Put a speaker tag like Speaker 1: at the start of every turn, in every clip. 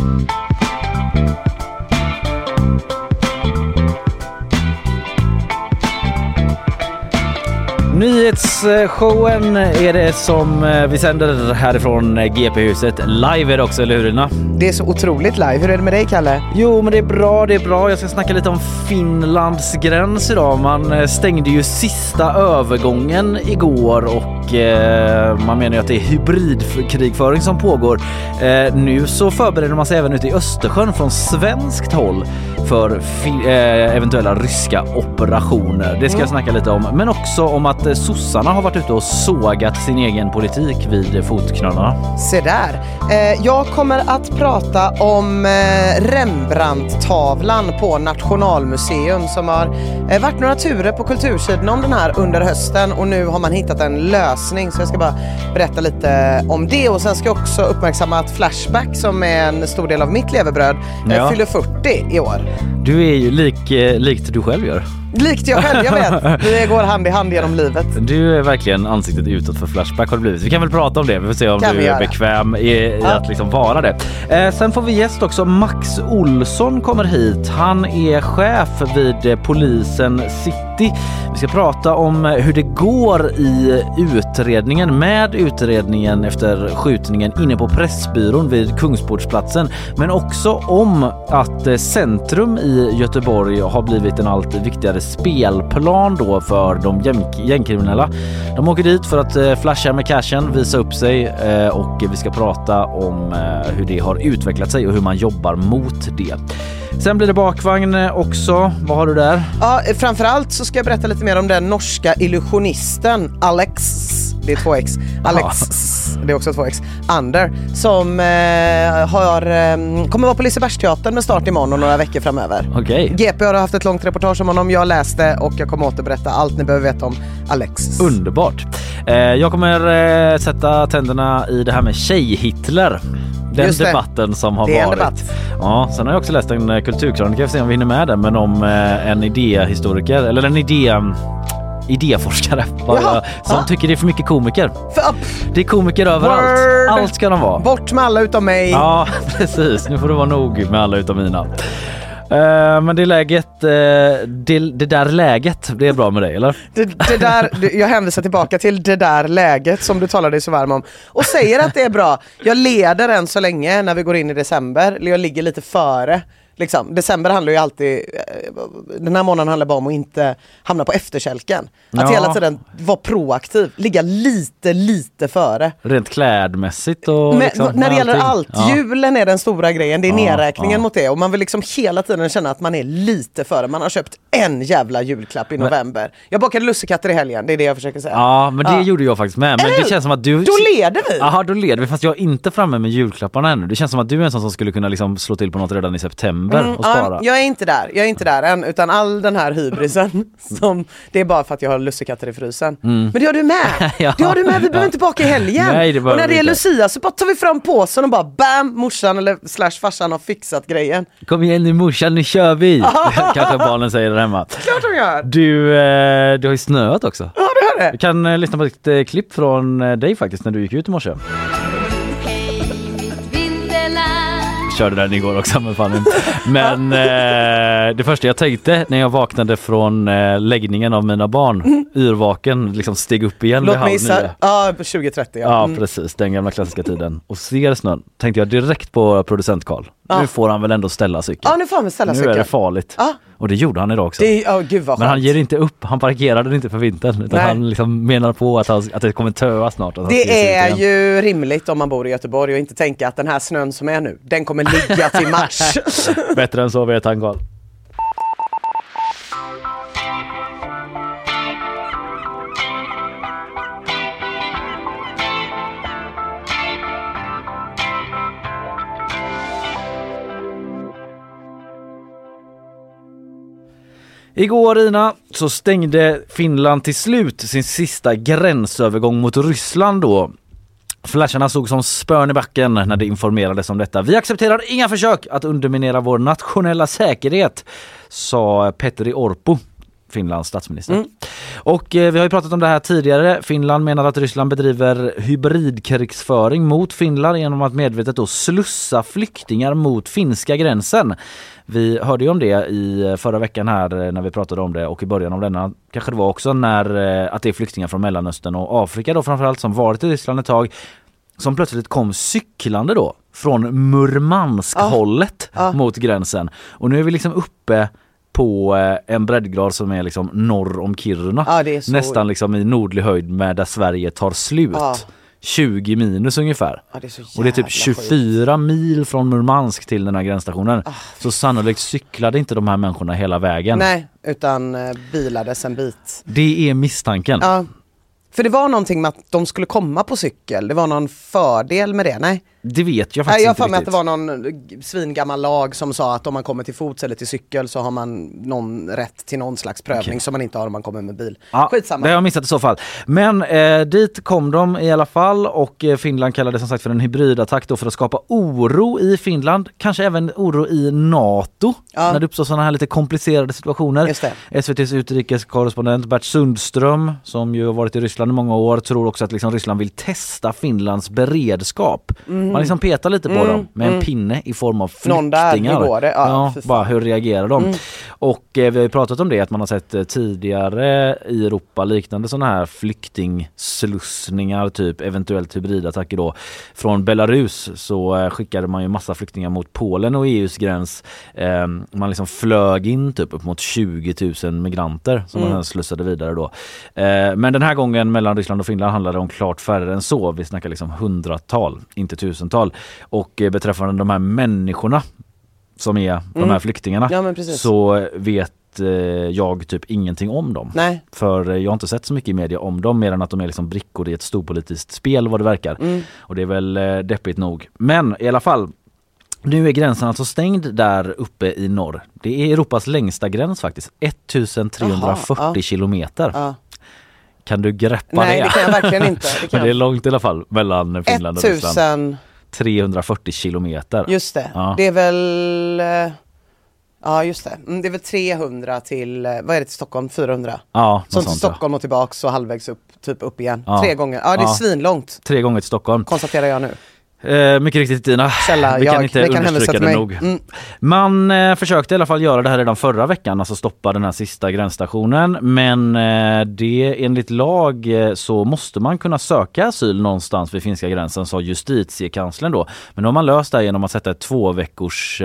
Speaker 1: Thank you.
Speaker 2: Nyhetsshowen är det som eh, vi sänder härifrån eh, GP-huset. Live är det också, eller hur Lina?
Speaker 3: Det är så otroligt live. Hur är det med dig Kalle?
Speaker 2: Jo, men det är bra, det är bra. Jag ska snacka lite om Finlands gräns idag. Man eh, stängde ju sista övergången igår och eh, man menar ju att det är hybridkrigföring som pågår. Eh, nu så förbereder man sig även ute i Östersjön från svenskt håll för eh, eventuella ryska operationer. Det ska jag snacka lite om, men också om att eh, sossarna har varit ute och sågat sin egen politik vid fotknölarna.
Speaker 3: Se där. Eh, jag kommer att prata om eh, Rembrandt-tavlan på Nationalmuseum som har varit några turer på kultursidorna om den här under hösten och nu har man hittat en lösning så jag ska bara berätta lite om det och sen ska jag också uppmärksamma att Flashback som är en stor del av mitt levebröd
Speaker 2: Ja.
Speaker 3: fyller 40 i år.
Speaker 2: Du är ju lik, eh, likt du själv gör.
Speaker 3: Likt jag själv, jag vet. Vi går hand i hand genom livet.
Speaker 2: Du är verkligen ansiktet utåt för Flashback har det blivit. Vi kan väl prata om det. Vi får se om
Speaker 3: Kan
Speaker 2: du är bekväm i, i att liksom vara det. Eh, sen får vi gäst också. Max Olsson kommer hit. Han är chef vid polisen City. Vi ska prata om hur det går i utredningen med utredningen efter skjutningen inne på Pressbyrån vid Kungsportsplatsen. Men också om att eh, Centrum i Göteborg har blivit en allt viktigare spelplan då för de gäng- gängkriminella. De åker dit för att eh, flasha med cashen, visa upp sig eh, och vi ska prata om eh, hur det har utvecklat sig och hur man jobbar mot det. Sen blir det bakvagn eh, också. Vad har du där?
Speaker 3: Ja, eh, framförallt så ska jag berätta lite mer om den norska illusionisten Alex, det är två x, Alex, det är också två x, Ander, som eh, har, eh, kommer vara på Lisebergsteatern med start imorgon och några veckor framöver.
Speaker 2: Okej.
Speaker 3: GP har haft ett långt reportage om honom, jag läste och jag kommer återberätta allt ni behöver veta om Alex.
Speaker 2: Underbart. Eh, jag kommer eh, sätta tänderna i det här med tjej-Hitler. Den
Speaker 3: Just det.
Speaker 2: debatten som har
Speaker 3: Det
Speaker 2: varit. Ja, sen har jag också läst en eh, kulturkrönika, vi får se om vi hinner med den, men om eh, en idéhistoriker, eller en idé idéforskare vad
Speaker 3: Jaha,
Speaker 2: jag- som
Speaker 3: ja.
Speaker 2: tycker det är för mycket komiker.
Speaker 3: För,
Speaker 2: Det är komiker överallt.
Speaker 3: Word.
Speaker 2: Allt ska de vara.
Speaker 3: bort med alla utom mig.
Speaker 2: Ja, precis. Nu får det vara nog med alla utom mina. Eh, men det läget, eh, det, det där läget, det är bra med dig eller?
Speaker 3: Det, det där, det- jag hänvisar tillbaka till det där läget som du talade dig så varm om och säger att det är bra. Jag leder än så länge när vi går in i december, eller jag ligger lite före. Liksom. December handlar ju alltid, eh, den här månaden handlar bara om att inte hamna på efterkälken. Att
Speaker 2: Ja.
Speaker 3: hela tiden vara proaktiv, ligga lite, lite före.
Speaker 2: Rent klädmässigt och
Speaker 3: Men
Speaker 2: liksom,
Speaker 3: när det gäller allt,
Speaker 2: Ja.
Speaker 3: julen är den stora grejen, det är
Speaker 2: Ja,
Speaker 3: nedräkningen mot det och man vill liksom hela tiden känna att man är lite före. Man har köpt en jävla julklapp i november. Jag bakade lussekatter i helgen, det är det jag försöker säga.
Speaker 2: Ja, men det gjorde jag faktiskt med. Men
Speaker 3: Eller
Speaker 2: det känns som att du...
Speaker 3: Då leder vi!
Speaker 2: Jaha, då leder vi. Fast jag är inte framme med julklapparna ännu. Det känns som att du är en sån som skulle kunna liksom slå till på något redan i september. December och
Speaker 3: Ja,
Speaker 2: spara.
Speaker 3: jag är inte där, jag är inte där än utan all den här hybrisen som det är bara för att jag har lussekatter i frysen. Men det har du med!
Speaker 2: Mm. Ja.
Speaker 3: Det har du med, vi behöver inte baka i helgen.
Speaker 2: Nej,
Speaker 3: och när det är. Lucia så bara tar vi fram påsen och bara bam, morsan eller slash farsan har fixat grejen.
Speaker 2: Kom igen nu morsan, nu kör vi! Kanske barnen säger där hemma.
Speaker 3: Klart de gör!
Speaker 2: Du, eh, det har ju snöat också.
Speaker 3: Ja det har det.
Speaker 2: Vi kan eh, lyssna på ett eh, klipp från eh, dig faktiskt när du gick ut i morse. Körde den igår också men fan inte. Men eh, det första jag tänkte när jag vaknade från eh, läggningen av mina barn, yrvaken, liksom steg upp igen vid
Speaker 3: Låt mig
Speaker 2: halv nio.
Speaker 3: ja på 2030 ja.
Speaker 2: Ja
Speaker 3: Mm.
Speaker 2: precis, den gamla klassiska tiden. Och ser snön tänkte jag direkt på producent Karl. Nu får han väl ändå ställa cykeln.
Speaker 3: Ja nu får han väl ställa
Speaker 2: nu är
Speaker 3: cykeln.
Speaker 2: det farligt.
Speaker 3: Ja.
Speaker 2: Och det gjorde han idag också.
Speaker 3: Det är, ja gud vad
Speaker 2: Men han ger inte upp, han parkerade den inte för vintern utan
Speaker 3: Nej.
Speaker 2: han liksom menar på att, han, att det kommer töa snart.
Speaker 3: Det är ju rimligt om man bor i Göteborg och inte tänka att den här snön som är nu, den kommer ligga till mars.
Speaker 2: Bättre än så vet han Karl. Igår Ina så stängde Finland till slut sin sista gränsövergång mot Ryssland då. Flasharna såg som spön i backen när det informerades om detta. Vi accepterar inga försök att underminera vår nationella säkerhet, sa Petteri Orpo. Finlands statsminister. Och eh, vi har ju pratat om det här tidigare. Finland menar att Ryssland bedriver hybridkrigsföring mot Finland genom att medvetet då slussa flyktingar mot finska gränsen. Vi hörde ju om det i eh, förra veckan här eh, när vi pratade om det och i början av denna kanske det var också när eh, att det är flyktingar från Mellanöstern och Afrika då framförallt som varit i Ryssland ett tag som plötsligt kom cyklande då från Murmansk-hållet
Speaker 3: Ja.
Speaker 2: mot gränsen. Och nu är vi liksom uppe på eh, en breddgrad som är liksom norr om Kiruna.
Speaker 3: Ja,
Speaker 2: Nästan liksom i nordlig höjd med där Sverige tar slut.
Speaker 3: Ja.
Speaker 2: 20 minus ungefär.
Speaker 3: Ja, det
Speaker 2: Och det är typ
Speaker 3: jävla sjukt.
Speaker 2: 24 mil från Murmansk till den här gränsstationen. Så sannolikt cyklade inte de här människorna hela vägen.
Speaker 3: Nej, utan eh, bilades en bit.
Speaker 2: Det är misstanken.
Speaker 3: Ja. För det var någonting med att de skulle komma på cykel, det var någon fördel med det, nej?
Speaker 2: Det vet jag
Speaker 3: Nej,
Speaker 2: faktiskt
Speaker 3: jag har
Speaker 2: inte
Speaker 3: för mig att det var någon svingammal lag som sa att om man kommer till fots eller till cykel så har man någon rätt till någon slags prövning
Speaker 2: Okej.
Speaker 3: som man inte har om man kommer med bil.
Speaker 2: Ja,
Speaker 3: Skitsamma.
Speaker 2: Det har jag missat i så fall. Men eh, dit kom de i alla fall och eh, Finland kallade det som sagt för en hybridattack då för att skapa oro i Finland. Kanske även oro i NATO
Speaker 3: Ja.
Speaker 2: när det uppstår sådana här lite komplicerade situationer. SVTs utrikeskorrespondent Bert Sundström som ju har varit i Ryssland i många år tror också att liksom Ryssland vill testa Finlands beredskap. Man liksom petar lite på dem med en pinne i form av flyktingar.
Speaker 3: Mm. Någon där, hur går det? Ja,
Speaker 2: Ja, bara hur reagerar de? Och eh, vi har ju pratat om det att man har sett eh, tidigare i Europa liknande sådana här flyktingslussningar typ eventuellt hybridattacker då. Från Belarus så eh, skickade man ju massa flyktingar mot Polen och EUs gräns. Eh, man liksom flög in typ upp mot 20 000 migranter som man sen slussade vidare då. Eh, men den här gången mellan Ryssland och Finland handlade det om klart färre än så. Vi snackar liksom hundratal, inte tusental. Och eh, beträffande de här människorna som är de här flyktingarna
Speaker 3: Ja,
Speaker 2: så vet eh, jag typ ingenting om dem.
Speaker 3: Nej.
Speaker 2: För eh, jag har inte sett så mycket i media om dem mer än att de är liksom brickor i ett storpolitiskt spel vad det verkar.
Speaker 3: Mm.
Speaker 2: Och det är väl deppigt nog. Men i alla fall nu är gränsen alltså stängd där uppe i norr. Det är Europas längsta gräns faktiskt. 1340
Speaker 3: Jaha, ja.
Speaker 2: kilometer.
Speaker 3: Ja.
Speaker 2: Kan du greppa
Speaker 3: Nej,
Speaker 2: det?
Speaker 3: det kan jag verkligen inte. Det
Speaker 2: Men det är långt i alla fall mellan Finland och Ryssland.
Speaker 3: 1000,
Speaker 2: 340 kilometer.
Speaker 3: just det.
Speaker 2: Ja.
Speaker 3: Det är väl, eh, ja just det. Mm, det är väl 300 till, eh, vad är det till Stockholm? 400?
Speaker 2: Ja, något
Speaker 3: Som till
Speaker 2: sånt, ja.
Speaker 3: Stockholm och tillbaks och halvvägs upp, typ upp igen.
Speaker 2: Ja.
Speaker 3: Tre gånger. Ja det är
Speaker 2: Ja.
Speaker 3: svinlångt,
Speaker 2: Tre gånger till Stockholm.
Speaker 3: konstaterar jag nu.
Speaker 2: Eh, mycket riktigt Dina.
Speaker 3: Källa,
Speaker 2: Vi kan
Speaker 3: jag.
Speaker 2: inte
Speaker 3: Ni kan
Speaker 2: understryka det
Speaker 3: mig.
Speaker 2: nog.
Speaker 3: Mm.
Speaker 2: Man eh, försökte i alla fall göra det här redan förra veckan, alltså stoppa den här sista gränsstationen. Men eh, det enligt lag eh, så måste man kunna söka asyl någonstans vid finska gränsen sa justitiekanslern då. Men då har man löst det här genom att sätta ett två veckors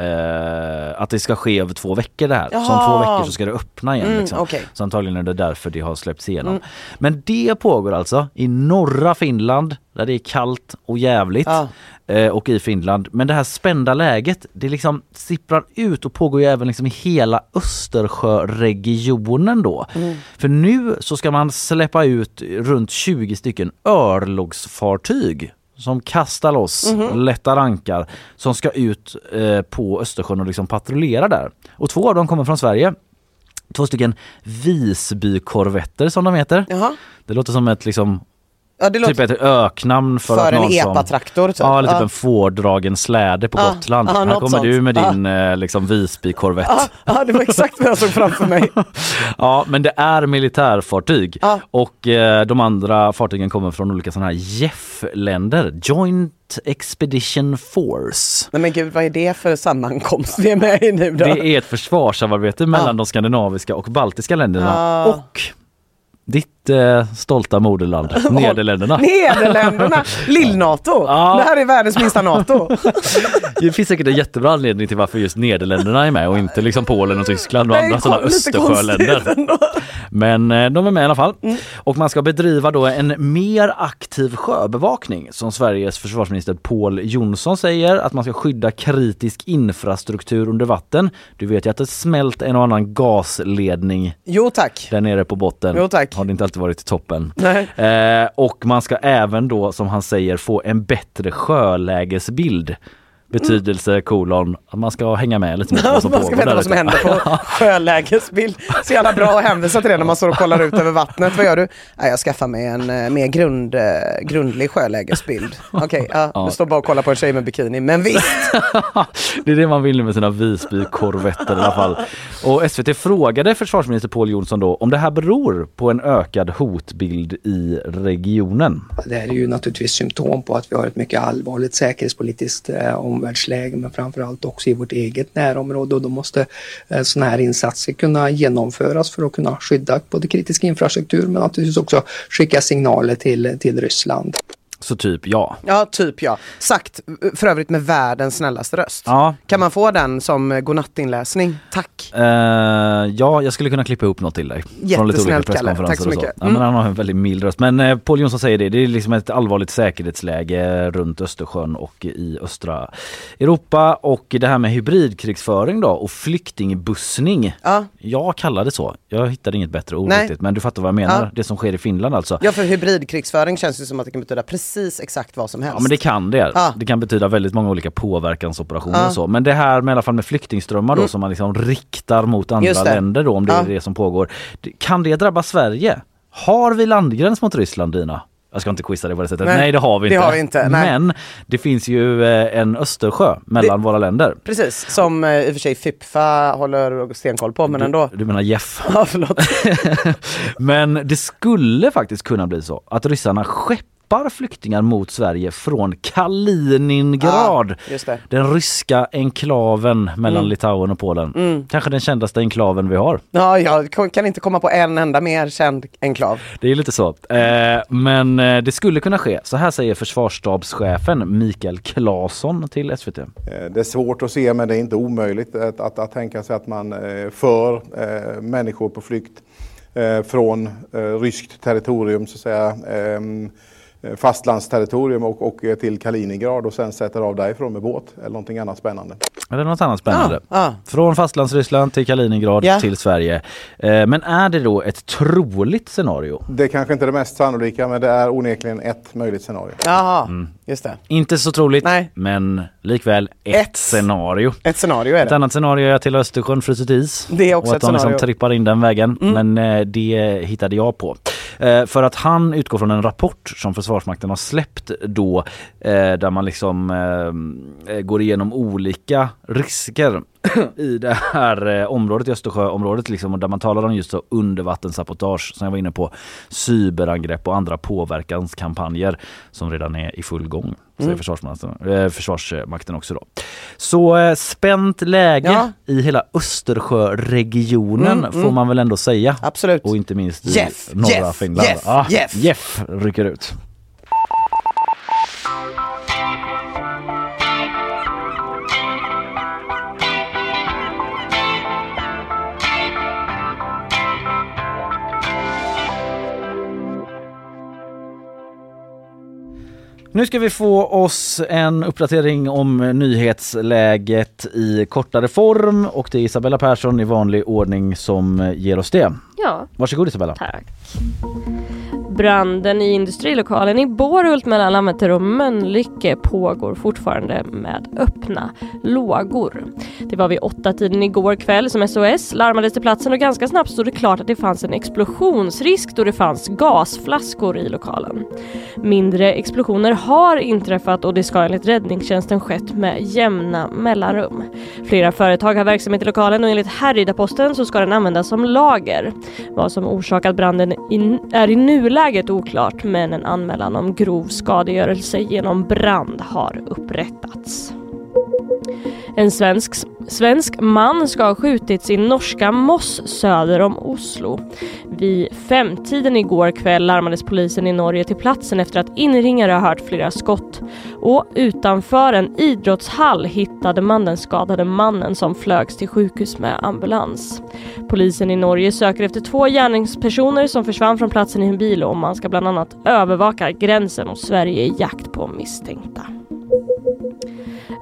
Speaker 2: eh, att det ska ske över två veckor det här. Så om två veckor så ska det öppna igen.
Speaker 3: Mm,
Speaker 2: liksom.
Speaker 3: okej.
Speaker 2: Så antagligen är det därför det har släppts igenom. Men det pågår alltså i norra Finland där det är kallt och jävligt.
Speaker 3: Ja.
Speaker 2: Eh, och i Finland. Men det här spända läget det liksom sipprar ut och pågår ju även liksom i hela Östersjöregionen då. För nu så ska man släppa ut runt 20 stycken örlogsfartyg som kastar loss
Speaker 3: Mhm.
Speaker 2: lätta rankar som ska ut eh, på Östersjön och liksom patrullera där. Och två av dem kommer från Sverige. Två stycken Visbykorvetter som de heter.
Speaker 3: Jaha.
Speaker 2: Det låter som ett liksom
Speaker 3: Ja, det låter
Speaker 2: Typ ett öknamn för,
Speaker 3: för
Speaker 2: att
Speaker 3: en
Speaker 2: någon som...
Speaker 3: epatraktor typ.
Speaker 2: Ja, eller typ
Speaker 3: Ja.
Speaker 2: en fårdragen släde på
Speaker 3: Ja,
Speaker 2: Gotland.
Speaker 3: ja,
Speaker 2: Här kommer
Speaker 3: sånt.
Speaker 2: du med
Speaker 3: Ja.
Speaker 2: din eh, liksom Visby-korvett.
Speaker 3: Ja, ja, det var exakt vad jag såg framför mig.
Speaker 2: Ja, men det är militärfartyg
Speaker 3: Ja.
Speaker 2: och eh, de andra fartygen kommer från olika sådana här JEF-länder, Joint Expedition Force.
Speaker 3: Nej men gud, vad är det för sammankomst vi är med i nu då?
Speaker 2: Det är ett försvarssamarbete mellan
Speaker 3: Ja.
Speaker 2: de skandinaviska och baltiska länderna
Speaker 3: Ja.
Speaker 2: och ditt eh, stolta moderland Nederländerna.
Speaker 3: Nederländerna, lill-NATO.
Speaker 2: Ja.
Speaker 3: Det här är världens minsta NATO.
Speaker 2: Det finns säkert en jättebra anledning till varför just Nederländerna är med och inte liksom Polen och Tyskland och
Speaker 3: Nej,
Speaker 2: andra sådana Östersjöländer. Men eh, de är med i alla fall.
Speaker 3: Mm.
Speaker 2: Och man ska bedriva då en mer aktiv sjöbevakning som Sveriges försvarsminister Paul Jonsson säger att man ska skydda kritisk infrastruktur under vatten. Du vet ju att det smält en och annan gasledning
Speaker 3: Jo tack.
Speaker 2: där nere på botten.
Speaker 3: Jo, tack.
Speaker 2: Har det inte alltid varit toppen.
Speaker 3: Nej.
Speaker 2: Eh, och man ska även då som han säger få en bättre sjölägesbild. Betydelse kolon att man ska hänga med lite mer på vad som
Speaker 3: Man ska veta vad som händer på sjölägesbild. Så jävla bra att hänvisa till det när man står och kollar ut över vattnet. Vad gör du? Ja, jag skaffar mig en eh, mer grund, eh, grundlig sjölägesbild. Okej, ja, du står bara och kollar på en tjej med bikini. Men visst,
Speaker 2: det är det man vill med sina Visby-korvetter i alla fall. Och SVT frågade försvarsminister Paul Jonsson då om det här beror på en ökad hotbild i regionen.
Speaker 4: Det här är ju naturligtvis symptom på att vi har ett mycket allvarligt säkerhetspolitiskt eh, omvärldsläge men framförallt också i vårt eget närområde och då måste eh, sådana här insatser kunna genomföras för att kunna skydda både kritisk infrastruktur men naturligtvis också skicka signaler till, till Ryssland.
Speaker 2: Så typ ja.
Speaker 3: ja typ ja. Sagt för övrigt med världens snällaste röst.
Speaker 2: Ja,
Speaker 3: Kan man få den som godnattinläsning? Tack.
Speaker 2: eh, ja, jag skulle kunna klippa ihop något till dig.
Speaker 3: Jättesnällt, Kalle. Tack så mycket.
Speaker 2: Ja,
Speaker 3: Mm.
Speaker 2: men han har en väldigt mild röst. Men eh, Paul Jonsson säger det, det är liksom ett allvarligt säkerhetsläge runt Östersjön och i östra Europa. Och det här med hybridkrigsföring då och flyktingbussning.
Speaker 3: Ja.
Speaker 2: Jag kallar det så. Jag hittade inget bättre ord
Speaker 3: Nej.
Speaker 2: riktigt. Men du fattar vad jag menar.
Speaker 3: Ja.
Speaker 2: Det som sker i Finland alltså.
Speaker 3: ja, för hybridkrigsföring känns ju som att det kan betyda precis exakt vad som helst.
Speaker 2: Ja men det kan det.
Speaker 3: Ja.
Speaker 2: Det kan betyda väldigt många olika påverkansoperationer
Speaker 3: Ja.
Speaker 2: och så. Men det här med i alla fall med flyktingströmmar då som man liksom riktar mot andra
Speaker 3: det.
Speaker 2: länder då om det
Speaker 3: Ja.
Speaker 2: är det som pågår. Det- Kan det drabba Sverige? Har vi landgräns mot Ryssland Dina? Jag ska inte quizza dig på det sättet.
Speaker 3: Nej,
Speaker 2: Nej, det har vi
Speaker 3: det
Speaker 2: inte.
Speaker 3: har vi inte.
Speaker 2: Men det finns ju eh, en Östersjö mellan våra länder.
Speaker 3: Precis, som eh, i och för sig Fipfa håller stenkoll på men ändå.
Speaker 2: Du menar Jeff?
Speaker 3: Ja, förlåt.
Speaker 2: Men det skulle faktiskt kunna bli så att ryssarna skeppar flyktingar mot Sverige från Kaliningrad.
Speaker 3: Det.
Speaker 2: Den ryska enklaven mellan Litauen och Polen. Kanske den kändaste enklaven vi har.
Speaker 3: Ja, jag kan inte komma på en enda mer känd enklav.
Speaker 2: Det är lite så. Eh, men eh, det skulle kunna ske. Så här säger försvarsstabschefen Mikael Claesson till SVT.
Speaker 5: Eh, Det är svårt att se men det är inte omöjligt att, att, att tänka sig att man eh, för eh, människor på flykt eh, från eh, ryskt territorium, så att säga, ehm, eh, fastlandsterritorium och, och eh, till Kaliningrad och sen sätter av därifrån med båt eller någonting annat spännande.
Speaker 2: Eller något annat spännande.
Speaker 3: Ja, ja.
Speaker 2: Från fastlandsryssland till Kaliningrad
Speaker 3: Ja.
Speaker 2: till Sverige. Eh, men är det då ett troligt scenario?
Speaker 5: Det är kanske inte är det mest sannolika men det är onekligen ett möjligt scenario.
Speaker 3: Jaha, just det.
Speaker 2: Inte så troligt,
Speaker 3: Nej.
Speaker 2: men likväl ett,
Speaker 3: Ett.
Speaker 2: scenario.
Speaker 3: Ett scenario är
Speaker 2: Ett
Speaker 3: det.
Speaker 2: annat scenario är att hela Östersjön frusit is.
Speaker 3: Det är också
Speaker 2: och att
Speaker 3: ett
Speaker 2: de liksom.
Speaker 3: Mm.
Speaker 2: trippar in den vägen. Men eh, det hittade jag på. Eh, för att han utgår från en rapport som Försvarsmakten har släppt då eh, där man liksom går igenom olika risker i det här eh, området i Östersjöområdet liksom, och där man talar om just undervattenssabotage som jag var inne på, cyberangrepp och andra påverkanskampanjer som redan är i full gång. Försvarsmakten, eh, försvarsmakten också då. Så eh, spänt läge
Speaker 3: Ja.
Speaker 2: i hela Östersjöregionen
Speaker 3: Mm,
Speaker 2: får
Speaker 3: mm.
Speaker 2: man väl ändå säga.
Speaker 3: Absolut.
Speaker 2: Och inte minst i
Speaker 3: Jeff,
Speaker 2: norra
Speaker 3: Jeff,
Speaker 2: Finland.
Speaker 3: Jeff,
Speaker 2: ah,
Speaker 3: Jeff.
Speaker 2: Jeff rycker ut. Nu ska vi få oss en uppdatering om nyhetsläget i kortare form och det är Isabella Persson i vanlig ordning som ger oss det.
Speaker 6: Ja,
Speaker 2: Varsågod Isabella.
Speaker 6: tack. Branden i industrilokalen i Bårhult mellan Lammeter och Mölnlycke pågår fortfarande med öppna lågor. Det var vid åtta tiden igår kväll som SOS larmades till platsen och ganska snabbt stod det klart att det fanns en explosionsrisk då det fanns gasflaskor i lokalen. Mindre explosioner har inträffat och det ska enligt räddningstjänsten skett med jämna mellanrum. Flera företag har verksamhet i lokalen och enligt Härryda-Posten så ska den användas som lager. Vad som orsakat branden är i nuläget oklart men en anmälan om grov skadegörelse genom brand har upprättats. En svensk, svensk man ska ha skjutits i norska Moss söder om Oslo. Vid femtiden igår kväll larmades polisen i Norge till platsen efter att inringare har hört flera skott. Och utanför en idrottshall hittade man den skadade mannen som flögs till sjukhus med ambulans. Polisen i Norge söker efter två gärningspersoner som försvann från platsen i en bil och man ska bland annat övervaka gränsen mot Sverige i jakt på misstänkta.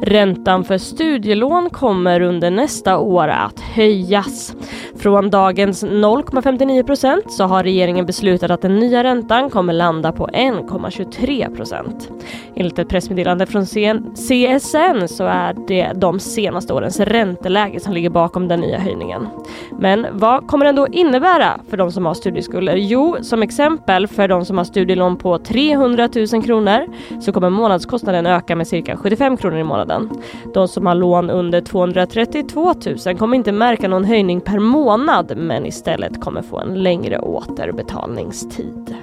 Speaker 6: Räntan för studielån kommer under nästa år att höjas. Från dagens 0,59 procent så har regeringen beslutat att den nya räntan kommer landa på 1,23 procent. Enligt ett pressmeddelande från CSN så är det de senaste årens ränteläge som ligger bakom den nya höjningen. Men vad kommer den då innebära för de som har studieskulder? Jo, som exempel för de som har studielån på 300 000 kronor så kommer månadskostnaden öka med cirka 75 kronor i månaden. De som har lån under 232 000 kommer inte märka någon höjning per månad men istället kommer få en längre återbetalningstid.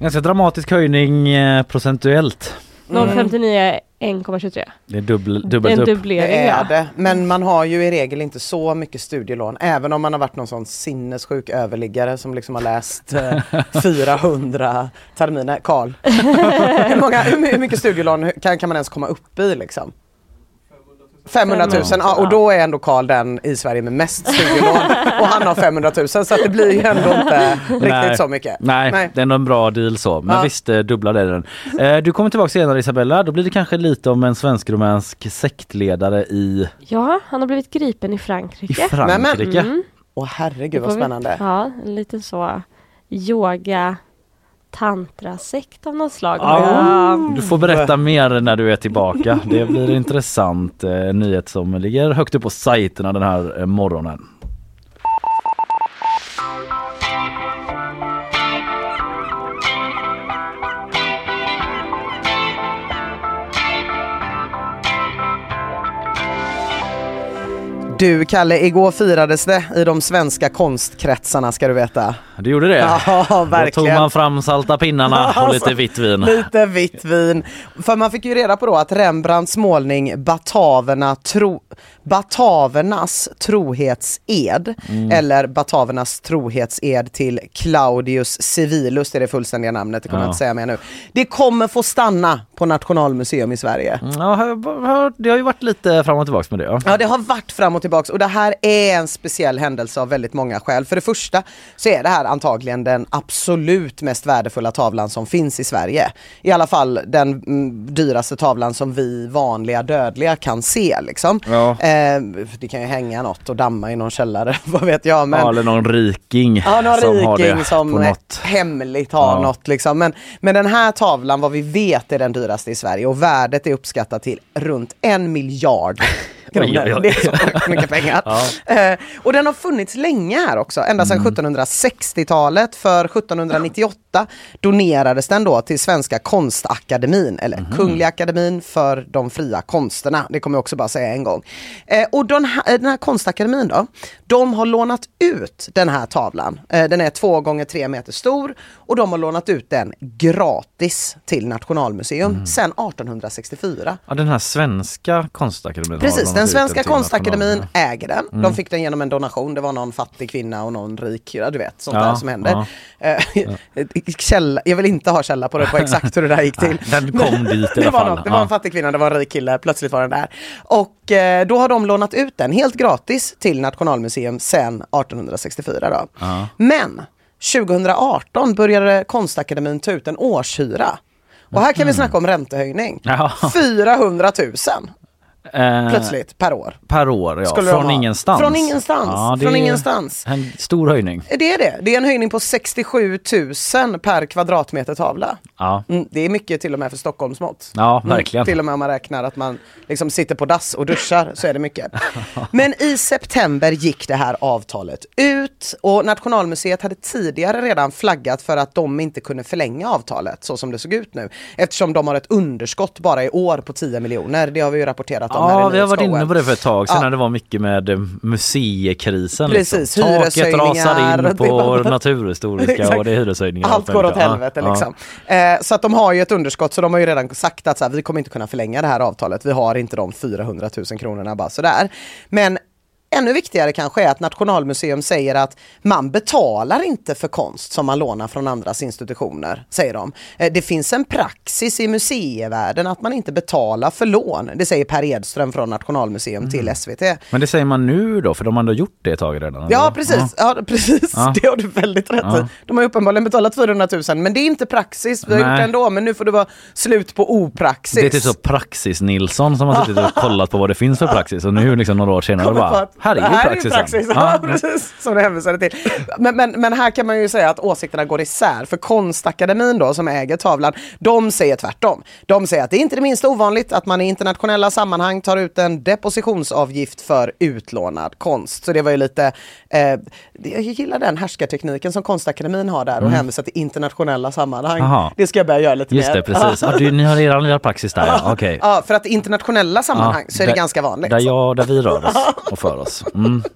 Speaker 2: Ganska dramatisk höjning eh, procentuellt.
Speaker 6: 0,59 1,23.
Speaker 2: Det är dubbel, dubbelt
Speaker 6: en
Speaker 2: upp.
Speaker 6: dubblering.
Speaker 3: Det är
Speaker 6: ja.
Speaker 3: det. Men man har ju i regel inte så mycket studielån. Även om man har varit någon sån sinnessjuk överliggare som liksom har läst eh, 400 terminer. Karl, hur, många, hur, hur mycket studielån kan, kan man ens komma upp i liksom? 500 000, ja, och då är ändå Karl den i Sverige med mest studielån och han har 500 000 så att det blir ju ändå inte riktigt
Speaker 2: Nej.
Speaker 3: så mycket.
Speaker 2: Nej,
Speaker 3: Nej.
Speaker 2: det är ändå en bra deal så. Men
Speaker 3: Ja.
Speaker 2: visst, eh, dubbla det den. Eh, Du kommer tillbaka senare Isabella. Då blir det kanske lite om en svensk-rumänsk sektledare i,
Speaker 6: ja, han har blivit gripen i
Speaker 2: i
Speaker 6: Frankrike.
Speaker 2: Frankrike.
Speaker 6: Mm.
Speaker 3: Åh herregud vad
Speaker 6: Får vi-
Speaker 3: spännande.
Speaker 6: Ja, en liten så yoga tantrasekt av något slag.
Speaker 2: Ja. Du får berätta mer när du är tillbaka. Det blir intressant. eh, En nyhet som ligger högt upp på sajterna den här eh, morgonen.
Speaker 3: Du Kalle, igår firades det i de svenska konstkretsarna ska du veta.
Speaker 2: Du gjorde det?
Speaker 3: Ja,
Speaker 2: Då tog
Speaker 3: verkligen.
Speaker 2: man fram salta pinnarna och lite vitt vin.
Speaker 3: Lite vitt vin. För man fick ju reda på då att Rembrandts målning Bataverna tro, Batavernas trohetsed
Speaker 2: Mm.
Speaker 3: eller Batavernas trohetsed till Claudius Civilus, det är det fullständiga namnet, det kommer
Speaker 2: Ja.
Speaker 3: jag inte säga mer nu. Det kommer få stanna på Nationalmuseum i Sverige.
Speaker 2: Ja, hör- hör- det har ju varit lite fram och tillbaks med det. Ja.
Speaker 3: Ja det har varit fram och tillbaks och det här är en speciell händelse av väldigt många skäl. För det första så är det här antagligen den absolut mest värdefulla tavlan som finns i Sverige. I alla fall den mm, dyraste tavlan som vi vanliga dödliga kan se liksom.
Speaker 2: Ja.
Speaker 3: Eh, det kan ju hänga något och damma i någon källare, vad vet jag. Men...
Speaker 2: Ja, eller någon riking
Speaker 3: Ja, någon
Speaker 2: som
Speaker 3: riking som
Speaker 2: något.
Speaker 3: hemligt har
Speaker 2: Ja.
Speaker 3: något liksom. Men, men den här tavlan, vad vi vet, är den dyraste i Sverige och värdet är uppskattat till runt en miljard kronor.
Speaker 2: Oj, oj, oj.
Speaker 3: Det är så mycket pengar.
Speaker 2: Ja.
Speaker 3: Eh, och den har funnits länge här också, ända sedan
Speaker 2: Mm.
Speaker 3: 1760-talet. För 1798 donerades den då till Svenska konstakademin, eller
Speaker 2: Mhm.
Speaker 3: Kungliga akademin för de fria konsterna. Det kommer jag också bara säga en gång. Eh, och den här, den här konstakademin då, de har lånat ut den här tavlan. Eh, den är två gånger tre meter stor och de har lånat ut den gratis till Nationalmuseum
Speaker 2: Mm.
Speaker 3: sedan 1864.
Speaker 2: Ja, den här svenska konstakademin.
Speaker 3: Precis, den svenska konstakademin äger den.
Speaker 2: Mm.
Speaker 3: De fick den genom en donation. Det var någon fattig kvinna och någon rik, du vet sånt
Speaker 2: Ja,
Speaker 3: där som händer.
Speaker 2: ja.
Speaker 3: Eh, källa, jag vill inte ha källa på det på exakt hur det där gick till.
Speaker 2: Den kom dit i
Speaker 3: det
Speaker 2: alla
Speaker 3: var,
Speaker 2: fall.
Speaker 3: något, det var en fattig kvinna, det var en rik kille, plötsligt var den där. Och eh, då har de lånat ut den helt gratis till Nationalmuseum sedan 1864. Då.
Speaker 2: Ja.
Speaker 3: Men 2018 började Konstakademin ta ut en årshyra. Och här kan vi snacka om räntehöjning.
Speaker 2: Ja.
Speaker 3: 400 000.
Speaker 2: Eh,
Speaker 3: plötsligt per år.
Speaker 2: Per år, ja.
Speaker 3: Skulle
Speaker 2: Från ingenstans.
Speaker 3: Från ingenstans.
Speaker 2: Ja, det
Speaker 3: Från
Speaker 2: är
Speaker 3: ingenstans.
Speaker 2: En stor höjning.
Speaker 3: Det är det. Det är en höjning på 67 000 per kvadratmeter tavla.
Speaker 2: Ja,
Speaker 3: Mm, det är mycket till och med för Stockholmsmått.
Speaker 2: ja
Speaker 3: Mm,
Speaker 2: verkligen.
Speaker 3: till och med om man räknar att man liksom sitter på dass och duschar så är det mycket. Men i september gick det här avtalet ut och Nationalmuseet hade tidigare redan flaggat för att de inte kunde förlänga avtalet så som det såg ut nu. Eftersom de har ett underskott bara i år på 10 miljoner. Det har vi ju rapporterat
Speaker 2: Ja, vi har varit inne på det för ett tag sedan
Speaker 3: Ja.
Speaker 2: när det var mycket med eh, museikrisen.
Speaker 3: Precis,
Speaker 2: liksom. Taket rasar in på Naturhistoriska och det är hyreshöjningar.
Speaker 3: Allt går åt helvete
Speaker 2: ja.
Speaker 3: liksom. Eh, så att de har ju ett underskott så de har ju redan sagt att så här, vi kommer inte kunna förlänga det här avtalet. Vi har inte de 400 000 kronorna bara sådär. Men Ännu viktigare kanske är att Nationalmuseum säger att man betalar inte för konst som man lånar från andras institutioner, säger de. Eh, Det finns en praxis i museivärlden att man inte betalar för lån. Det säger Per Edström från Nationalmuseum till SVT.
Speaker 2: Men det säger man nu då, för de har ändå gjort det ett tag redan? eller?
Speaker 3: Ja precis, ja. precis.
Speaker 2: Ja.
Speaker 3: det har du väldigt rätt
Speaker 2: Ja.
Speaker 3: i. De har uppenbarligen betalat 400 000 men det är inte praxis, vi har
Speaker 2: Nej.
Speaker 3: gjort det ändå men nu får det vara slut på opraxis.
Speaker 2: Det är typ så Praxis-Nilsson som har suttit och kollat på vad det finns för praxis och nu liksom några år senare bara, här är ju
Speaker 3: det
Speaker 2: praxisen.
Speaker 3: praxis.
Speaker 2: Ja,
Speaker 3: Ja, precis, som du hänvisade till. Men, men, men här kan man ju säga att åsikterna går isär. För Konstakademin då, som äger tavlan, de säger tvärtom. De säger att det är inte det minsta ovanligt att man i internationella sammanhang tar ut en depositionsavgift för utlånad konst. Så det var ju lite, eh, jag gillar den härskartekniken som Konstakademin har där och hänvisa till internationella sammanhang.
Speaker 2: Mm. Aha.
Speaker 3: Det ska jag börja göra lite
Speaker 2: Just
Speaker 3: mer.
Speaker 2: det, precis. Ja, du, ni har era lilla praxis där, ja. okej.
Speaker 3: Ja, för att internationella sammanhang så är det
Speaker 2: där-
Speaker 3: ganska vanligt.
Speaker 2: Där, jag, där vi rör oss och för oss. Mm.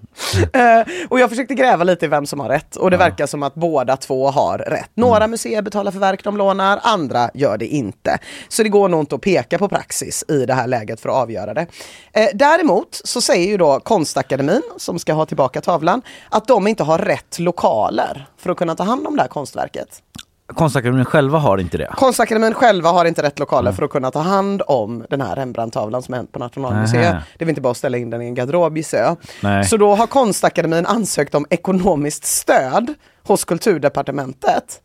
Speaker 3: Eh, och jag försökte gräva lite i vem som har rätt och det verkar som att båda två har rätt. Några museer betalar för verk de lånar, andra gör det inte. Så det går nog inte att peka på praxis i det här läget för att avgöra det. Eh, däremot så säger ju då Konstakademin, som ska ha tillbaka tavlan, att de inte har rätt lokaler för att kunna ta hand om det här konstverket.
Speaker 2: Konstakademin själva har inte det.
Speaker 3: Konstakademin själva har inte rätt lokaler för att kunna ta hand om den här Rembrandt-tavlan som har hänt på Nationalmuseet.
Speaker 2: Nähä.
Speaker 3: Det är inte bara att ställa in den i en garderob gissar jag.
Speaker 2: Nej.
Speaker 3: Så då har Konstakademin ansökt om ekonomiskt stöd hos Kulturdepartementet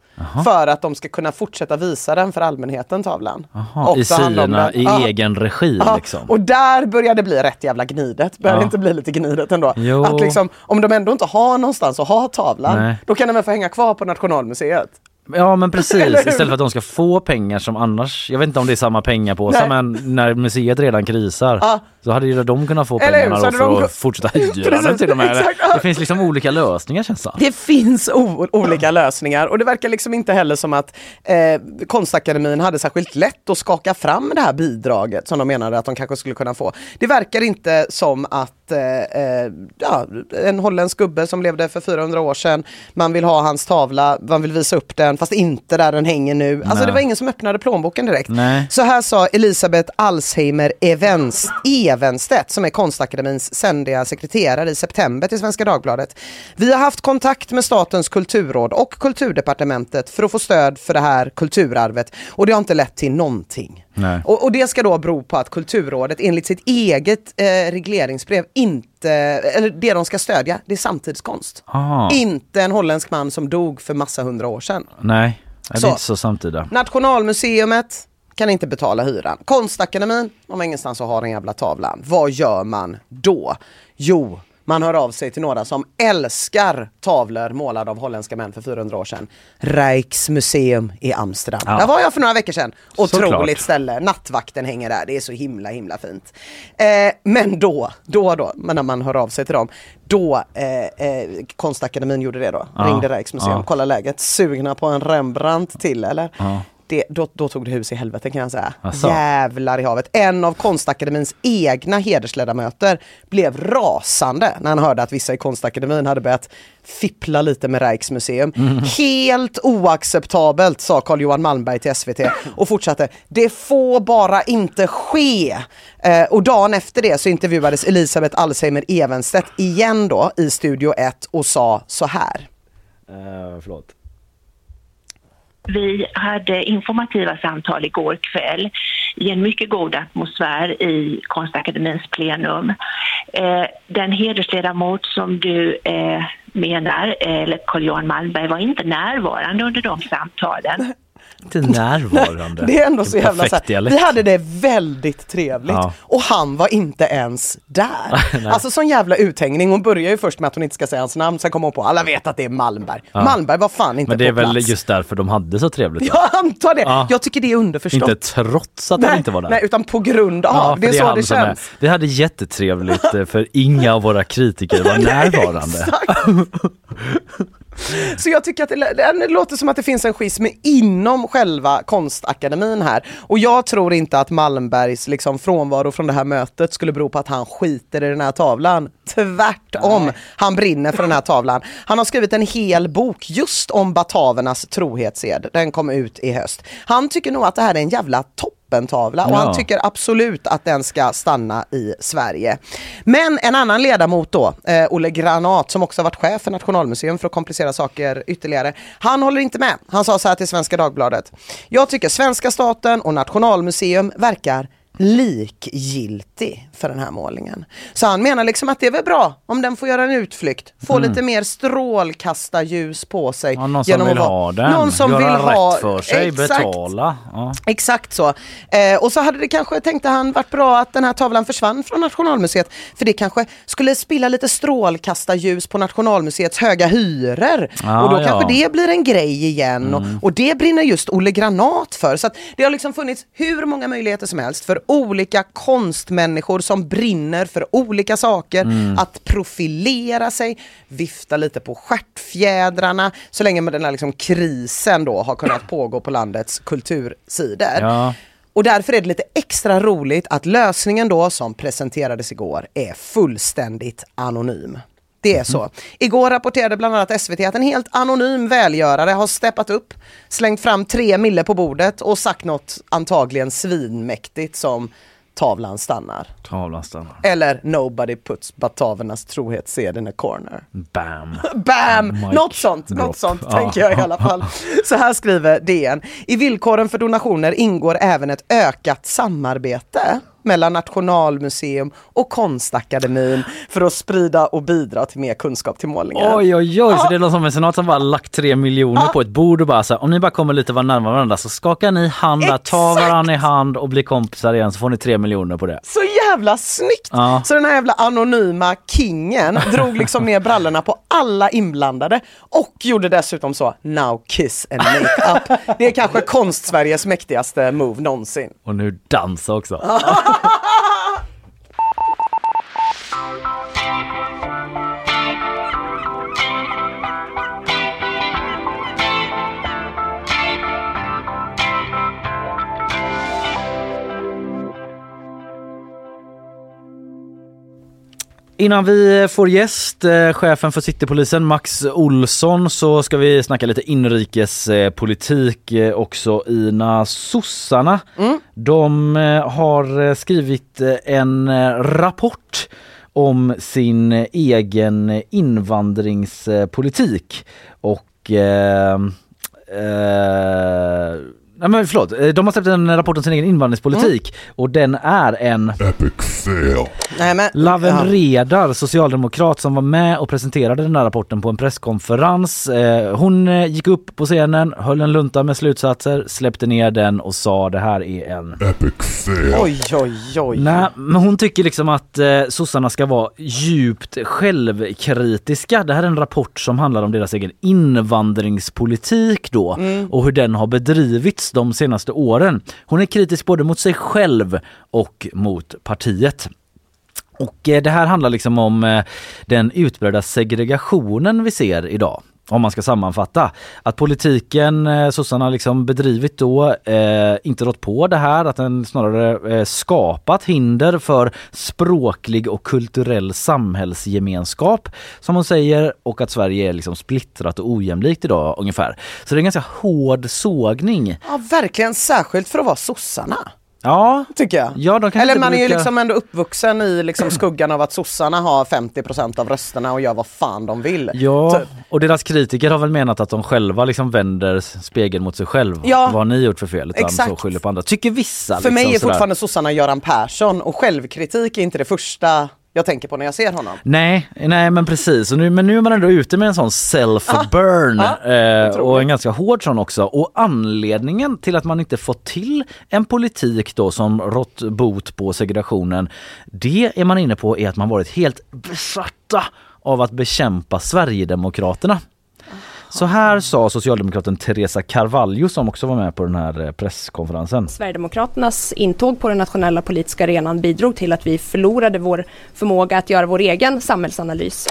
Speaker 3: för att de ska kunna fortsätta visa den för allmänheten, tavlan.
Speaker 2: Aha, I sina, i
Speaker 3: Ja.
Speaker 2: egen regi
Speaker 3: Ja,
Speaker 2: liksom.
Speaker 3: Och där börjar det bli rätt jävla gnidet. Börjar
Speaker 2: Ja.
Speaker 3: det inte bli lite gnidet ändå?
Speaker 2: Jo.
Speaker 3: Att liksom, om de ändå inte har någonstans att ha tavlan,
Speaker 2: Nej.
Speaker 3: då kan den väl få hänga kvar på Nationalmuseet?
Speaker 2: Ja men precis, istället för att de ska få pengar som annars, jag vet inte om det är samma pengapåse
Speaker 3: Nej.
Speaker 2: men när museet redan krisar
Speaker 3: Ja.
Speaker 2: Så hade ju de kunnat få
Speaker 3: Eller
Speaker 2: pengarna då för
Speaker 3: de-
Speaker 2: att fortsätta hyra den till och med.
Speaker 3: exakt.
Speaker 2: Det finns liksom olika lösningar känns det
Speaker 3: Det finns olika lösningar och det verkar liksom inte heller som att eh, Konstakademin hade särskilt lätt att skaka fram det här bidraget som de menade att de kanske skulle kunna få. Det verkar inte som att eh, eh, ja, en holländsk gubbe som levde för 400 år sedan, man vill ha hans tavla, man vill visa upp den fast inte där den hänger nu. Alltså
Speaker 2: Nej.
Speaker 3: det var ingen som öppnade plånboken direkt.
Speaker 2: Nej.
Speaker 3: Så här sa Elisabeth Alsheimer Evens, Evenstedt som är Konstakademins sändiga sekreterare i september till Svenska Dagbladet. Vi har haft kontakt med Statens kulturråd och Kulturdepartementet för att få stöd för det här kulturarvet och det har inte lett till någonting. Och, och det ska då bero på att Kulturrådet enligt sitt eget eh, regleringsbrev inte, eller det de ska stödja, det är samtidskonst.
Speaker 2: Ah.
Speaker 3: Inte en holländsk man som dog för massa hundra år sedan.
Speaker 2: Nej, det är
Speaker 3: Så.
Speaker 2: inte så samtida.
Speaker 3: Nationalmuseumet kan inte betala hyran. Konstakademin, de har ingenstans att ha den jävla tavlan. Vad gör man då? Jo, man hör av sig till några som älskar tavlor målade av holländska män för 400 år sedan. Rijksmuseum i Amsterdam.
Speaker 2: Ja.
Speaker 3: Där var jag för några veckor sedan. Otroligt
Speaker 2: Såklart.
Speaker 3: ställe. Nattvakten hänger där. Det är så himla himla fint. Eh, men då, då då, men när man hör av sig till dem, då eh, eh, Konstakademin gjorde det då.
Speaker 2: Ja.
Speaker 3: Ringde Rijksmuseum,
Speaker 2: Ja.
Speaker 3: kolla läget. Sugna på en Rembrandt till eller?
Speaker 2: Ja.
Speaker 3: Det, då, då tog det hus i helvete kan jag säga.
Speaker 2: Asså?
Speaker 3: Jävlar i havet. En av Konstakademins egna hedersledamöter blev rasande när han hörde att vissa i Konstakademin hade börjat fippla lite med Rijksmuseum.
Speaker 2: Mm.
Speaker 3: Helt oacceptabelt sa Carl-Johan Malmberg till SVT och fortsatte. Det får bara inte ske. Eh, och dagen efter det så intervjuades Elisabeth Alsheimer Evenstedt igen då i Studio 1 och sa så här.
Speaker 2: Uh, förlåt.
Speaker 7: Vi hade informativa samtal igår kväll i en mycket god atmosfär i Konstakademins plenum. Eh, den hedersledamot som du eh, menar, eh, eller Carl-Johan Malmberg, var inte närvarande under de samtalen.
Speaker 2: Inte närvarande.
Speaker 3: Det är ändå så jävla så här. Vi hade det väldigt trevligt
Speaker 2: Ja.
Speaker 3: och han var inte ens där. alltså sån jävla uthängning. Hon börjar ju först med att hon inte ska säga hans namn, sen kommer hon på alla vet att det är Malmberg. Malmberg var fan inte
Speaker 2: Men det är
Speaker 3: på
Speaker 2: väl
Speaker 3: plats.
Speaker 2: just därför de hade så trevligt.
Speaker 3: Jag antar det.
Speaker 2: Ja.
Speaker 3: Jag tycker det är underförstått.
Speaker 2: Inte trots att han inte var där.
Speaker 3: nej, utan på grund av.
Speaker 2: Ja,
Speaker 3: det är
Speaker 2: för
Speaker 3: så det
Speaker 2: är-
Speaker 3: känns.
Speaker 2: Vi hade jättetrevligt eh, för inga av våra kritiker var närvarande.
Speaker 3: Så jag tycker att det, det låter som att det finns en schism inom själva konstakademin här. Och jag tror inte att Malmbergs liksom frånvaro från det här mötet skulle bero på att han skiter i den här tavlan. Tvärtom, han brinner för den här tavlan. Han har skrivit en hel bok just om batavernas trohetssed. Den kom ut i höst. Han tycker nog att det här är en jävla toppentavla och
Speaker 2: Ja.
Speaker 3: han tycker absolut att den ska stanna i Sverige. Men en annan ledamot då, eh, Olle Granat, som också varit chef för Nationalmuseum för att komplicera saker ytterligare. Han håller inte med. Han sa så här till Svenska Dagbladet. Jag tycker svenska staten och Nationalmuseum verkar likgiltig för den här målningen. Så han menar liksom att det är väl bra om den får göra en utflykt, få lite mer strålkastarljus på sig.
Speaker 2: Mm. Ja, någon som vill ha den,
Speaker 3: Någon som
Speaker 2: göra
Speaker 3: vill
Speaker 2: rätt
Speaker 3: ha...
Speaker 2: för sig,
Speaker 3: Exakt.
Speaker 2: betala. Ja.
Speaker 3: Exakt så. Eh, och så hade det kanske, tänkte han, varit bra att den här tavlan försvann från Nationalmuseet. För det kanske skulle spilla lite strålkastarljus på Nationalmuseets höga hyror.
Speaker 2: Ah,
Speaker 3: och då
Speaker 2: ja. Mm.
Speaker 3: kanske det blir en grej igen. Och, och det brinner just Olle Granat för. Så att det har liksom funnits hur många möjligheter som helst för olika konstmänniskor som brinner för olika saker.
Speaker 2: Mm.
Speaker 3: Att profilera sig, vifta lite på stjärtfjädrarna. Så länge med den här liksom krisen då har kunnat pågå på landets kultursidor.
Speaker 2: Ja.
Speaker 3: Och därför är det lite extra roligt att lösningen då som presenterades igår är fullständigt anonym. Det är så. Igår rapporterade bland annat SVT att en helt anonym välgörare har steppat upp, slängt fram tre mille på bordet och sagt något antagligen svinmäktigt som tavlan stannar.
Speaker 2: Tavlan stannar.
Speaker 3: Eller nobody puts Batavernas trohetssed in a corner.
Speaker 2: Bam!
Speaker 3: Bam!
Speaker 2: Mic
Speaker 3: Något sånt,
Speaker 2: drop.
Speaker 3: något sånt
Speaker 2: Ja.
Speaker 3: tänker jag i alla fall. Så här skriver DN. I villkoren för donationer ingår även ett ökat samarbete mellan Nationalmuseum och Konstakademin för att sprida och bidra till mer kunskap till målningar.
Speaker 2: Oj oj oj, så det är någon som mecenat som bara lagt tre miljoner på ett bord och bara så här, om ni bara kommer lite var närmare varandra så skakar ni hand, där, ta
Speaker 3: Exakt!
Speaker 2: varandra i hand och blir kompisar igen så får ni tre miljoner på det.
Speaker 3: Så jävla snyggt!
Speaker 2: Ja.
Speaker 3: Så den här jävla anonyma kingen drog liksom ner brallorna på alla inblandade och gjorde dessutom så, now kiss and make up. Det är kanske konst-Sveriges mäktigaste move någonsin.
Speaker 2: Och nu dansa också. Innan vi får gäst, eh, chefen för Citypolisen Max Olsson, så ska vi snacka lite inrikespolitik eh, också. Ina sossarna, de eh, har skrivit en rapport om sin egen invandringspolitik och eh, eh, Nej men förlåt, Eh, de har släppt en rapport om sin egen invandringspolitik och den är en
Speaker 3: Nej, men,
Speaker 2: Laven
Speaker 3: ja.
Speaker 2: Redar, socialdemokrat som var med och presenterade den här rapporten på en presskonferens. Eh, Hon eh, gick upp på scenen, höll en lunta med slutsatser, släppte ner den och sa det här är en...
Speaker 3: Oj, oj, oj.
Speaker 2: Nej, men hon tycker liksom att eh, sossarna ska vara djupt självkritiska. Det här är en rapport som handlar om deras egen invandringspolitik då och hur den har bedrivits de senaste åren. Hon är kritisk både mot sig själv och mot partiet. Och eh, det här handlar liksom om eh, den utbredda segregationen vi ser idag. Om man ska sammanfatta. Att politiken eh, sossarna liksom bedrivit då eh, inte rått på det här, att den snarare eh, skapat hinder för språklig och kulturell samhällsgemenskap som hon säger och att Sverige är liksom splittrat och ojämlikt idag ungefär. Så det är en ganska hård sågning.
Speaker 3: Ja, verkligen. Särskilt för att vara sossarna.
Speaker 2: Ja,
Speaker 3: Tycker jag.
Speaker 2: Ja, de
Speaker 3: Eller man är ju
Speaker 2: brukar-
Speaker 3: liksom ändå uppvuxen i liksom skuggan av att sossarna har 50% av rösterna och gör vad fan de vill.
Speaker 2: Ja,
Speaker 3: Typ.
Speaker 2: och deras kritiker har väl menat att de själva liksom vänder spegeln mot sig själv.
Speaker 3: Ja.
Speaker 2: Vad har ni gjort för fel? Utan
Speaker 3: Exakt.
Speaker 2: så skyller på andra. Tycker vissa.
Speaker 3: För mig är
Speaker 2: liksom sådär.
Speaker 3: fortfarande sossarna Göran Persson och självkritik är inte det första jag tänker på när jag ser honom.
Speaker 2: Nej, nej men precis. Och nu, men nu är man ändå ute med en sån self-burn
Speaker 3: Ah,
Speaker 2: eh, och en ganska hård sån också. Och anledningen till att man inte fått till en politik då som rått bot på segregationen, det är man inne på är att man varit helt besatta av att bekämpa Sverigedemokraterna. Så här sa socialdemokraten Teresa Carvalho som också var med på den här eh, presskonferensen.
Speaker 8: Sverigedemokraternas intåg på den nationella politiska arenan bidrog till att vi förlorade vår förmåga att göra vår egen samhällsanalys.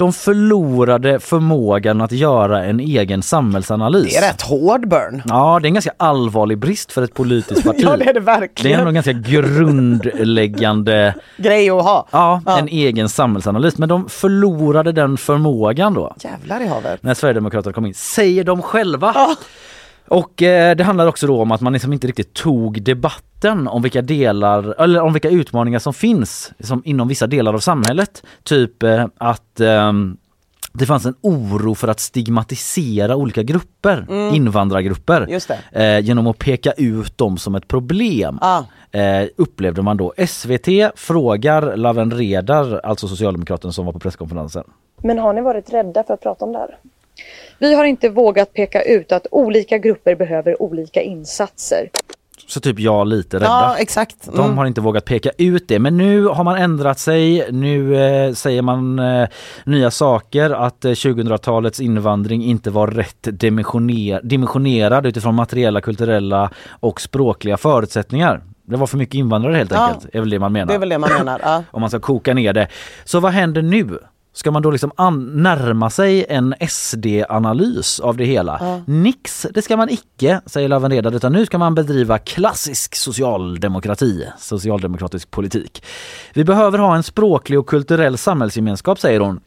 Speaker 2: De förlorade förmågan att göra en egen samhällsanalys.
Speaker 3: Det är rätt hård burn.
Speaker 2: Ja, det är en ganska allvarlig brist för ett politiskt parti.
Speaker 3: Ja det är det
Speaker 2: Det är
Speaker 3: verkligen.
Speaker 2: ändå en ganska grundläggande,
Speaker 3: Grej att ha.
Speaker 2: ja,
Speaker 3: Ja.
Speaker 2: en egen samhällsanalys. Men de förlorade den förmågan då.
Speaker 3: Jävlar i havet.
Speaker 2: När Sverigedemokraterna kom in, säger de själva. Och eh, det handlar också då om att man liksom inte riktigt tog debatten om vilka delar, eller om vilka utmaningar som finns som inom vissa delar av samhället. Typ eh, att ehm, det fanns en oro för att stigmatisera olika grupper, invandrargrupper,
Speaker 3: Just det.
Speaker 2: eh, genom att peka ut dem som ett problem.
Speaker 3: Ah.
Speaker 2: Eh, upplevde man då. SVT frågar Laven Redar, alltså socialdemokraten som var på presskonferensen.
Speaker 8: Men har ni varit rädda för att prata om det här?
Speaker 9: Vi har inte vågat peka ut att olika grupper behöver olika insatser.
Speaker 2: Så typ jag lite rädda.
Speaker 3: Ja exakt. Mm.
Speaker 2: De har inte vågat peka ut det men nu har man ändrat sig. Nu eh, säger man eh, nya saker att eh, 2000-talets invandring inte var rätt dimensioner dimensionerad utifrån materiella, kulturella och språkliga förutsättningar. Det var för mycket invandrare helt
Speaker 3: Ja.
Speaker 2: enkelt, är väl det man menar.
Speaker 3: Det är väl det man menar. Ja.
Speaker 2: Om man ska koka ner det. Så vad händer nu? Ska man då liksom närma sig en SD-analys av det hela? Nix, det ska man icke, säger Laven Redar, utan nu ska man bedriva klassisk socialdemokrati, socialdemokratisk politik. Vi behöver ha en språklig och kulturell samhällsgemenskap, säger hon.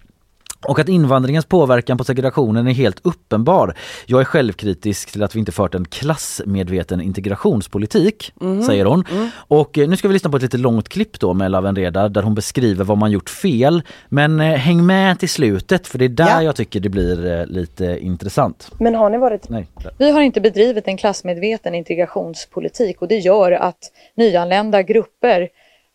Speaker 2: Och att invandringens påverkan på segregationen är helt uppenbar. Jag är självkritisk till att vi inte fört en klassmedveten integrationspolitik, säger hon. Och eh, nu ska vi lyssna på ett lite långt klipp då med Laven Redar där hon beskriver vad man gjort fel. Men eh, häng med till slutet för det är där
Speaker 3: Ja.
Speaker 2: jag tycker det blir eh, lite intressant.
Speaker 8: Men har ni varit
Speaker 2: Nej.
Speaker 9: Vi har inte bedrivit en klassmedveten integrationspolitik och det gör att nyanlända grupper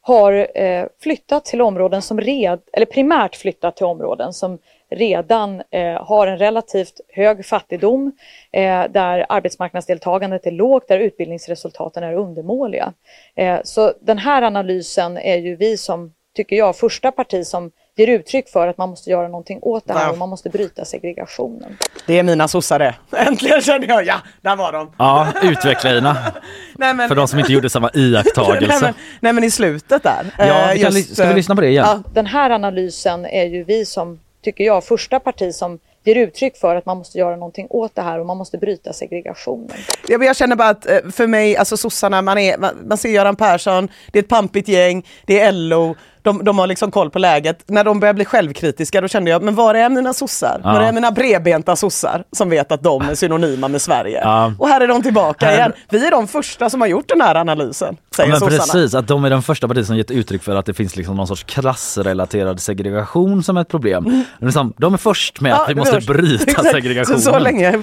Speaker 9: har eh, flyttat till områden som red, eller primärt flyttat till områden som redan eh, har en relativt hög fattigdom, eh, där arbetsmarknadsdeltagandet är lågt, där utbildningsresultaten är undermåliga. Eh, så den här analysen är ju vi som, tycker jag, första parti som ger uttryck för att man måste göra någonting åt det här
Speaker 3: Ja.
Speaker 9: och man måste bryta segregationen.
Speaker 3: Det är mina sossar det. Äntligen kände jag, ja, där var de.
Speaker 2: Ja, utveckla Ina.
Speaker 3: Nej men,
Speaker 2: För de som inte gjorde samma
Speaker 3: nej,
Speaker 2: iakttagelse.
Speaker 3: men, nej men i slutet där.
Speaker 2: Ja,
Speaker 3: eh,
Speaker 2: vi kan,
Speaker 3: just,
Speaker 2: ska vi
Speaker 3: eh,
Speaker 2: lyssna på det igen?
Speaker 3: Ja,
Speaker 9: Den här analysen är ju vi som, tycker jag, första parti som ger uttryck för att man måste göra någonting åt det här och man måste bryta segregationen.
Speaker 3: Jag, jag känner bara att eh, för mig, alltså sossarna, man, är, man ser Göran Persson, det är ett pampigt gäng, det är LO, de, de har liksom koll på läget. När de börjar bli självkritiska då kände jag, men var är mina sossar?
Speaker 2: Ja.
Speaker 3: Var är mina bredbenta sossar som vet att de är synonyma med Sverige?
Speaker 2: Ja.
Speaker 3: Och här är de tillbaka igen. Vi är de första som har gjort den här analysen,
Speaker 2: Ja,
Speaker 3: säger
Speaker 2: men
Speaker 3: sossarna.
Speaker 2: precis, att de är den första parti som gett uttryck för att det finns liksom någon sorts klassrelaterad segregation som ett problem. Liksom, de är först med
Speaker 3: Ja,
Speaker 2: att vi måste bryta segregationen.
Speaker 3: Så, så länge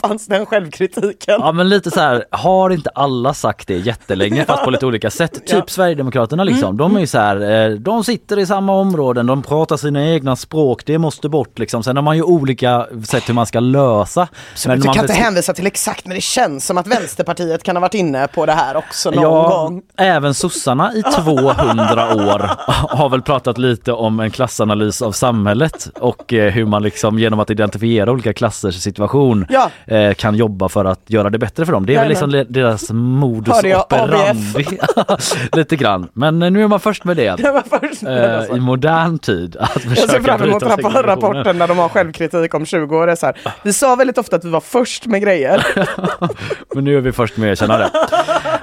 Speaker 3: fanns den självkritiken.
Speaker 2: Ja men lite så här, har inte alla sagt det jättelänge fast på lite olika sätt? Typ
Speaker 3: Ja. Mm.
Speaker 2: Sverigedemokraterna liksom, de är ju så här, eh, de sitter i samma områden, de pratar sina egna språk, det måste bort liksom. Sen har man ju olika sätt hur man ska lösa.
Speaker 3: Så
Speaker 2: Men
Speaker 3: du
Speaker 2: man
Speaker 3: kan inte hänvisa till exakt, men det känns som att Vänsterpartiet kan ha varit inne på det här också någon
Speaker 2: Ja,
Speaker 3: gång.
Speaker 2: även sossarna i 200 år har väl pratat lite om en klassanalys av samhället och eh, hur man liksom genom att identifiera olika klassers situation
Speaker 3: Ja.
Speaker 2: eh, kan jobba för att göra det bättre för dem. Det är väl liksom le- deras modus
Speaker 3: jag
Speaker 2: operandi. lite grann. Men eh, nu är man först med det.
Speaker 3: Först med alltså.
Speaker 2: I modern tid att
Speaker 3: Jag ser fram emot rapporten när de har självkritik om 20 år. Så här. Vi sa väldigt ofta att vi var först med grejer.
Speaker 2: Men nu är vi först med att erkänna det.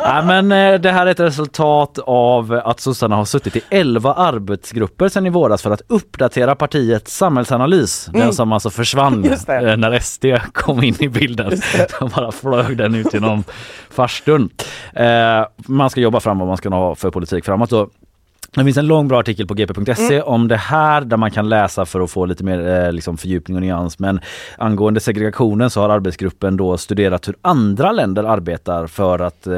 Speaker 2: Nej, men det här är ett resultat av att sossarna har suttit i 11 arbetsgrupper sedan i våras för att uppdatera partiets samhällsanalys. Den som alltså försvann
Speaker 3: Mm.
Speaker 2: Eh, när SD kom in i bilden. De bara flög den ut genom farstun. Eh, man ska jobba fram vad man ska ha för politik framåt. Då. Det finns en lång bra artikel på gp.se
Speaker 3: Mm.
Speaker 2: om det här där man kan läsa för att få lite mer eh, liksom fördjupning och nyans. Men angående segregationen så har arbetsgruppen då studerat hur andra länder arbetar för att, eh,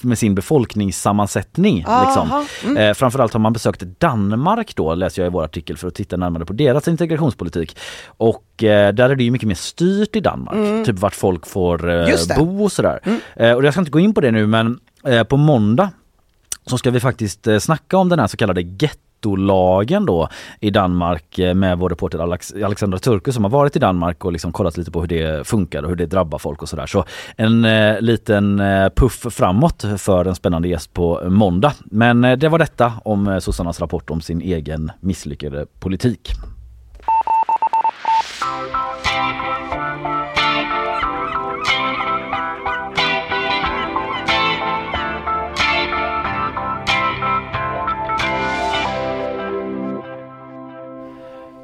Speaker 2: med sin befolkningssammansättning. Liksom.
Speaker 3: mm.
Speaker 2: Eh, framförallt har man besökt Danmark då, läser jag i vår artikel, för att titta närmare på deras integrationspolitik. Och eh, där är det ju mycket mer styrt i Danmark,
Speaker 3: Mm.
Speaker 2: typ vart folk får eh, bo och sådär.
Speaker 3: Mm.
Speaker 2: Eh, och jag ska inte gå in på det nu men på måndag så ska vi faktiskt eh, snacka om den här så kallade gettolagen då i Danmark eh, med vår reporter Alex Alexandra Turku som har varit i Danmark och liksom kollat lite på hur det funkar och hur det drabbar folk och sådär. Så en eh, liten eh, puff framåt för en spännande gäst på måndag. Men eh, det var detta om eh, sossarnas rapport om sin egen misslyckade politik.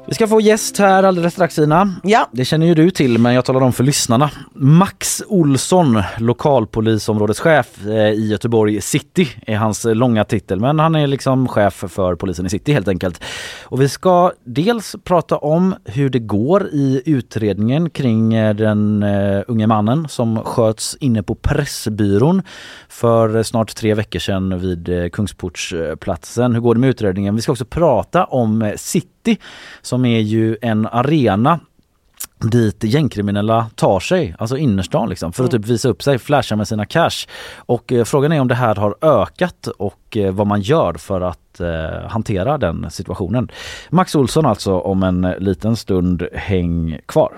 Speaker 2: Vi ska få gäst här alldeles strax Ina.
Speaker 3: Ja.
Speaker 2: Det känner ju du till men jag talar om för lyssnarna. Max Olsson, lokalpolisområdeschef eh, i Göteborg City är hans eh, långa titel men han är liksom chef för polisen i city helt enkelt. Och vi ska dels prata om hur det går i utredningen kring eh, den uh, unge mannen som sköts inne på Pressbyrån för eh, snart tre veckor sedan vid Kungsportsplatsen. Hur går det med utredningen? Vi ska också prata om eh, City som är ju en arena dit gängkriminella tar sig, alltså innerstan liksom, för att typ visa upp sig, flasha med sina cash. Och eh, frågan är om det här har ökat och eh, vad man gör för att eh, hantera den situationen. Max Olsson alltså om en liten stund, häng kvar.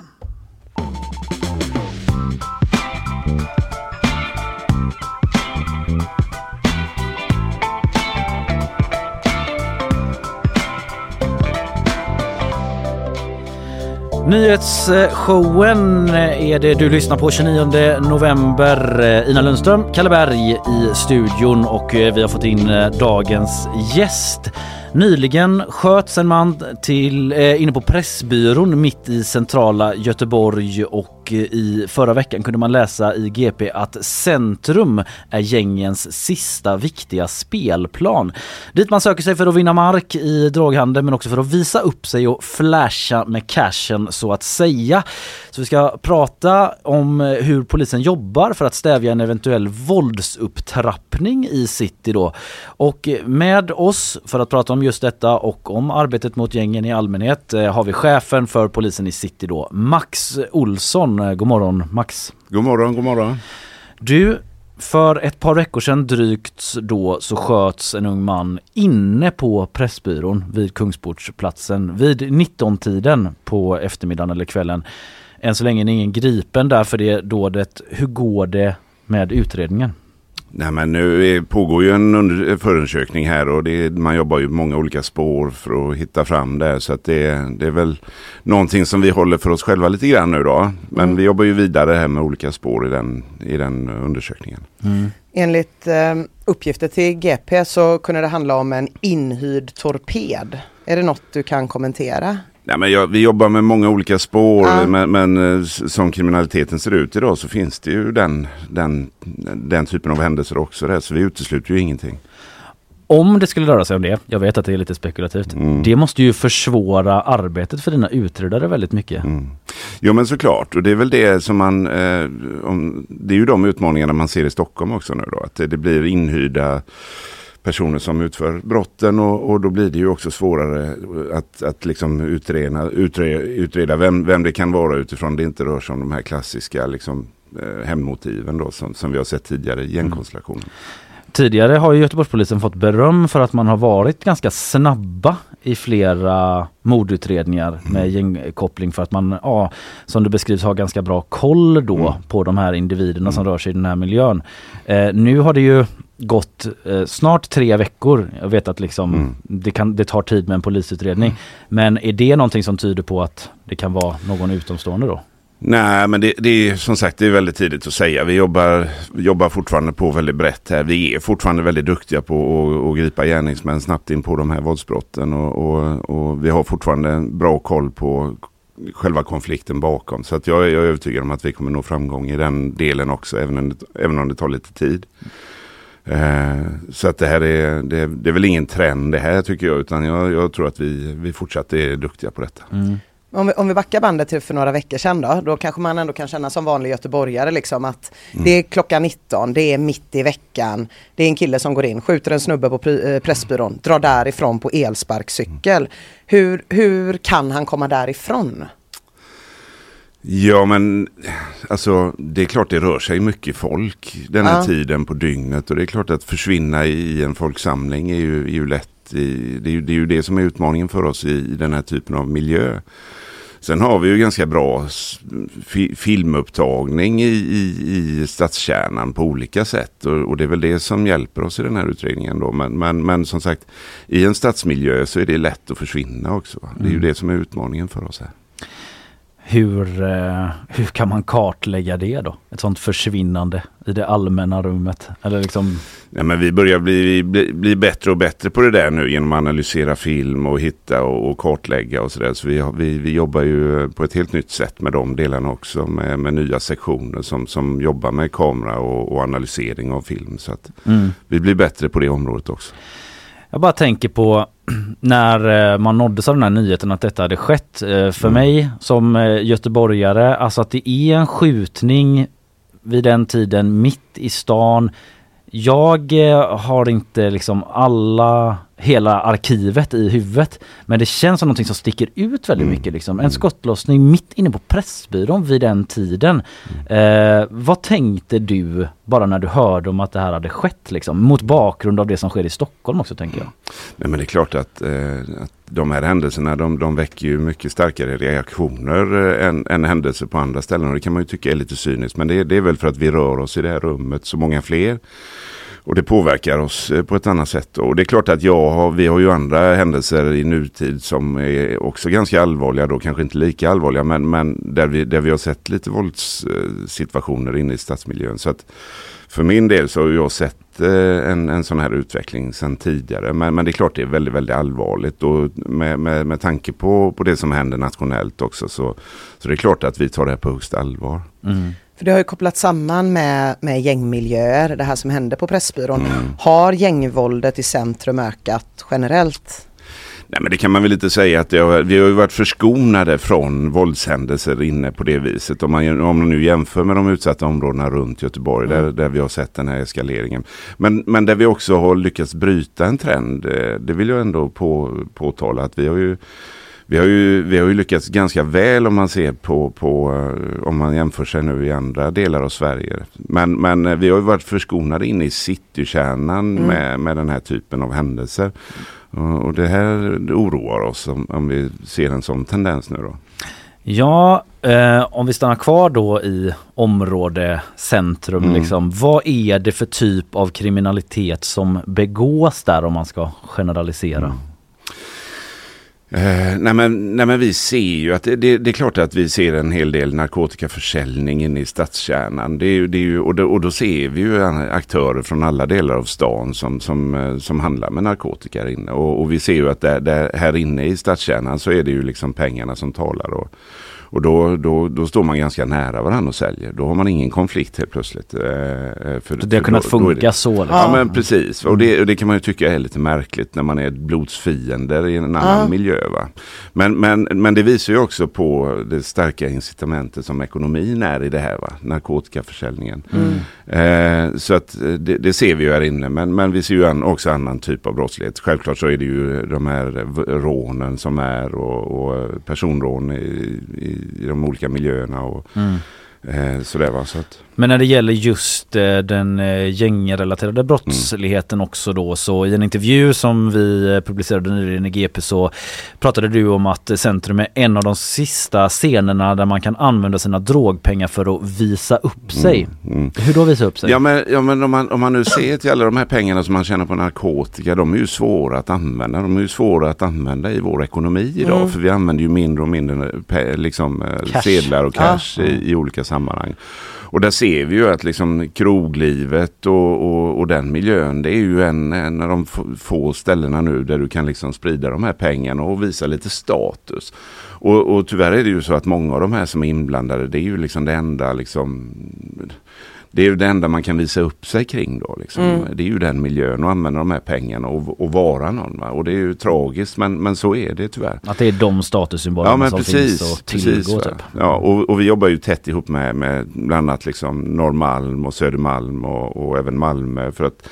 Speaker 2: Nyhetsshowen eh, är det du lyssnar på 29 november. Eh, Ina Lundström, Kalle Berg i studion och eh, vi har fått in dagens gäst. Nyligen sköts en man till, eh, inne på Pressbyrån mitt i centrala Göteborg och eh, i förra veckan kunde man läsa i GP att Centrum är gängens sista viktiga spelplan. Dit man söker sig för att vinna mark i droghandeln men också för att visa upp sig och flasha med cashen så att säga. Så vi ska prata om eh, hur polisen jobbar för att stävja en eventuell våldsupptrappning i city då. Och eh, med oss för att prata om just detta och om arbetet mot gängen i allmänhet eh, har vi chefen för polisen i city då, Max Olsson. Eh, God morgon Max!
Speaker 10: God morgon, god morgon.
Speaker 2: Du, för ett par veckor sedan drygt då så sköts en ung man inne på Pressbyrån vid Kungsportsplatsen vid 19-tiden på eftermiddagen eller kvällen. Än så länge är ingen gripen där för det dådet. Hur går det med utredningen?
Speaker 10: Nej, men nu är, pågår ju en under, förundersökning här och det, man jobbar ju många olika spår för att hitta fram det. Så att det, det är väl någonting som vi håller för oss själva lite grann nu då. Men
Speaker 3: Mm.
Speaker 10: vi jobbar ju vidare här med olika spår i den, i den undersökningen.
Speaker 3: Enligt eh, uppgifter till GP så kunde det handla om en inhyrd torped. Är det något du kan kommentera?
Speaker 10: Nej, men jag, vi jobbar med många olika spår
Speaker 3: Ja.
Speaker 10: men, men eh, som kriminaliteten ser ut idag så finns det ju den, den, den typen av händelser också där. Så vi utesluter ju ingenting.
Speaker 2: Om det skulle röra sig om det, jag vet att det är lite spekulativt, det måste ju försvåra arbetet för dina utredare väldigt mycket.
Speaker 10: Jo men såklart och det är väl det som man, eh, om, det är ju de utmaningarna man ser i Stockholm också nu då. Att det, det blir inhyrda personer som utför brotten och, och då blir det ju också svårare att, att liksom utreda, utreda, utreda vem, vem det kan vara utifrån det inte rör sig om de här klassiska liksom, eh, hemmotiven då som, som vi har sett tidigare i gängkonstellationen.
Speaker 2: Tidigare har ju Göteborgspolisen fått beröm för att man har varit ganska snabba i flera mordutredningar med gängkoppling för att man, ja, som det beskrivs, har ganska bra koll då på de här individerna som rör sig i den här miljön. Eh, nu har det ju gått eh, snart tre veckor. Jag vet att liksom det, kan, det tar tid med en polisutredning. Men är det någonting som tyder på att det kan vara någon utomstående då?
Speaker 10: Nej, men det, det är som sagt det är väldigt tidigt att säga. Vi jobbar, jobbar fortfarande på väldigt brett här. Vi är fortfarande väldigt duktiga på att, att gripa gärningsmän snabbt in på de här våldsbrotten. Och, och, och vi har fortfarande en bra koll på själva konflikten bakom. Så att jag, är- jag är övertygad om att vi kommer nå framgång i den delen också, även om det, även om det tar lite tid. Eh, så att det här är, det, det, är väl ingen trend det här tycker jag utan jag, jag tror att vi, vi fortsatt är duktiga på detta. Mm.
Speaker 3: Om vi, om vi backar bandet till för några veckor sedan då, då kanske man ändå kan känna som vanlig göteborgare liksom att mm. det är klockan 19, det är mitt i veckan, det är en kille som går in, skjuter en snubbe på eh, Pressbyrån, drar därifrån på elsparkcykel. Mm. Hur, hur kan han komma därifrån?
Speaker 10: Ja men alltså det är klart det rör sig mycket folk den här ja. tiden på dygnet och det är klart att försvinna i en folksamling är ju, är ju lätt. I, det, är ju, det är ju det som är utmaningen för oss i, i den här typen av miljö. Sen har vi ju ganska bra fi filmupptagning i, i, i stadskärnan på olika sätt och, och, det är väl det som hjälper oss i den här utredningen då. Men, men, men som sagt, i en stadsmiljö så är det lätt att försvinna också. Det är ju mm. det som är utmaningen för oss här.
Speaker 2: Hur, eh, hur kan man kartlägga det då? Ett sånt försvinnande i det allmänna rummet? Eller liksom...
Speaker 10: Nej, men vi börjar bli, bli, bli bättre och bättre på det där nu genom att analysera film och hitta och, och kartlägga och sådär. Så vi, vi, vi jobbar ju på ett helt nytt sätt med de delarna också med, med nya sektioner som, som jobbar med kamera och, och analysering av film. Så att mm. vi blir bättre på det området också.
Speaker 2: Jag bara tänker på när eh, man nåddes av den här nyheten att detta hade skett. Eh, för mm. mig som eh, göteborgare, alltså att det är en skjutning vid den tiden mitt i stan. Jag har inte liksom alla hela arkivet i huvudet. Men det känns som någonting som sticker ut väldigt mm. mycket. Liksom. En mm. skottlossning mitt inne på Pressbyrån vid den tiden. Mm. Eh, vad tänkte du bara när du hörde om att det här hade skett? Liksom, mot bakgrund av det som sker i Stockholm också tänker jag.
Speaker 10: Nej, men det är klart att, eh, att de här händelserna de, de väcker ju mycket starkare reaktioner eh, än, än händelser på andra ställen. Och det kan man ju tycka är lite cyniskt. Men det, det är väl för att vi rör oss i det här rummet så många fler. Och det påverkar oss eh, på ett annat sätt. Och det är klart att jag har, vi har ju andra händelser i nutid som är också ganska allvarliga då, kanske inte lika allvarliga, men, men där, vi, där vi har sett lite våldssituationer inne i stadsmiljön. Så att för min del så har jag sett eh, en, en sån här utveckling sedan tidigare. Men, men det är klart det är väldigt, väldigt allvarligt. Och med, med, med tanke på, på det som händer nationellt också så, så det är klart att vi tar det här på högsta allvar. Mm.
Speaker 3: För det har ju kopplat samman med, med gängmiljöer, det här som hände på Pressbyrån. Mm. Har gängvåldet i centrum ökat generellt?
Speaker 10: Nej men det kan man väl inte säga att har, vi har ju varit förskonade från våldshändelser inne på det viset. Om man, om man nu jämför med de utsatta områdena runt Göteborg mm. där, där vi har sett den här eskaleringen. Men, men där vi också har lyckats bryta en trend. Eh, det vill jag ändå på, påtala att vi har ju vi har, ju, vi har ju lyckats ganska väl om man ser på, på eh, om man jämför sig nu i andra delar av Sverige. Men, men eh, vi har ju varit förskonade inne i citykärnan mm. med, med den här typen av händelser. Och det här det oroar oss om, om vi ser en sån tendens nu då.
Speaker 2: Ja, eh, om vi stannar kvar då i område centrum, mm. liksom, vad är det för typ av kriminalitet som begås där om man ska generalisera? Mm.
Speaker 10: Eh, nej, men, nej men vi ser ju att det, det, det, är klart att vi ser en hel del narkotikaförsäljning inne i stadskärnan. Det är, det är ju, och, då, och då ser vi ju aktörer från alla delar av stan som, som, eh, som handlar med narkotika här inne. Och, och vi ser ju att där, där, här inne i stadskärnan så är det ju liksom pengarna som talar. Och, och då, då, då står man ganska nära varandra och säljer. Då har man ingen konflikt helt plötsligt. Eh,
Speaker 2: för, det har kunnat funka det, så?
Speaker 10: Liksom. Ja men precis. Och det, och det, kan man ju tycka är lite märkligt när man är blodsfiender i en annan ja. miljö. Va? Men, men, men det visar ju också på det starka incitamentet som ekonomin är i det här. Va? Narkotikaförsäljningen. Mm. Eh, så att det, det, ser vi ju här inne. Men, men vi ser ju an, också annan typ av brottslighet. Självklart så är det ju de här rånen som är och, och personrån i, i i de olika miljöerna. Och, mm eh, sådär, va? Så att,
Speaker 2: men när det gäller just eh, den eh, gängrelaterade brottsligheten mm. också då så i en intervju som vi publicerade nyligen i GP så pratade du om att Centrum är en av de sista scenerna där man kan använda sina drogpengar för att visa upp sig. Mm. Mm. Hur då visa upp sig?
Speaker 10: Ja men, ja, men om, man, om man nu ser till alla de här pengarna som man tjänar på narkotika de är ju svåra att använda. De är ju svåra att använda i vår ekonomi idag mm. för vi använder ju mindre och mindre liksom, sedlar och cash ah. i, i olika sammanhang. Och där ser vi ju att liksom kroglivet och, och, och den miljön det är ju en, en av de få ställena nu där du kan liksom sprida de här pengarna och visa lite status. Och, och tyvärr är det ju så att många av de här som är inblandade det är ju liksom det enda liksom det är ju det enda man kan visa upp sig kring då. Liksom.
Speaker 3: Mm.
Speaker 10: Det är ju den miljön och använda de här pengarna och, och vara någon. Va? Och det är ju tragiskt men, men så är det tyvärr.
Speaker 2: Att det är de statussymbolerna
Speaker 10: Ja
Speaker 2: som
Speaker 10: precis.
Speaker 2: finns att tillgå. Typ.
Speaker 10: ja, och, och vi jobbar ju tätt ihop med, med bland annat liksom Norrmalm och Södermalm och, och även Malmö för att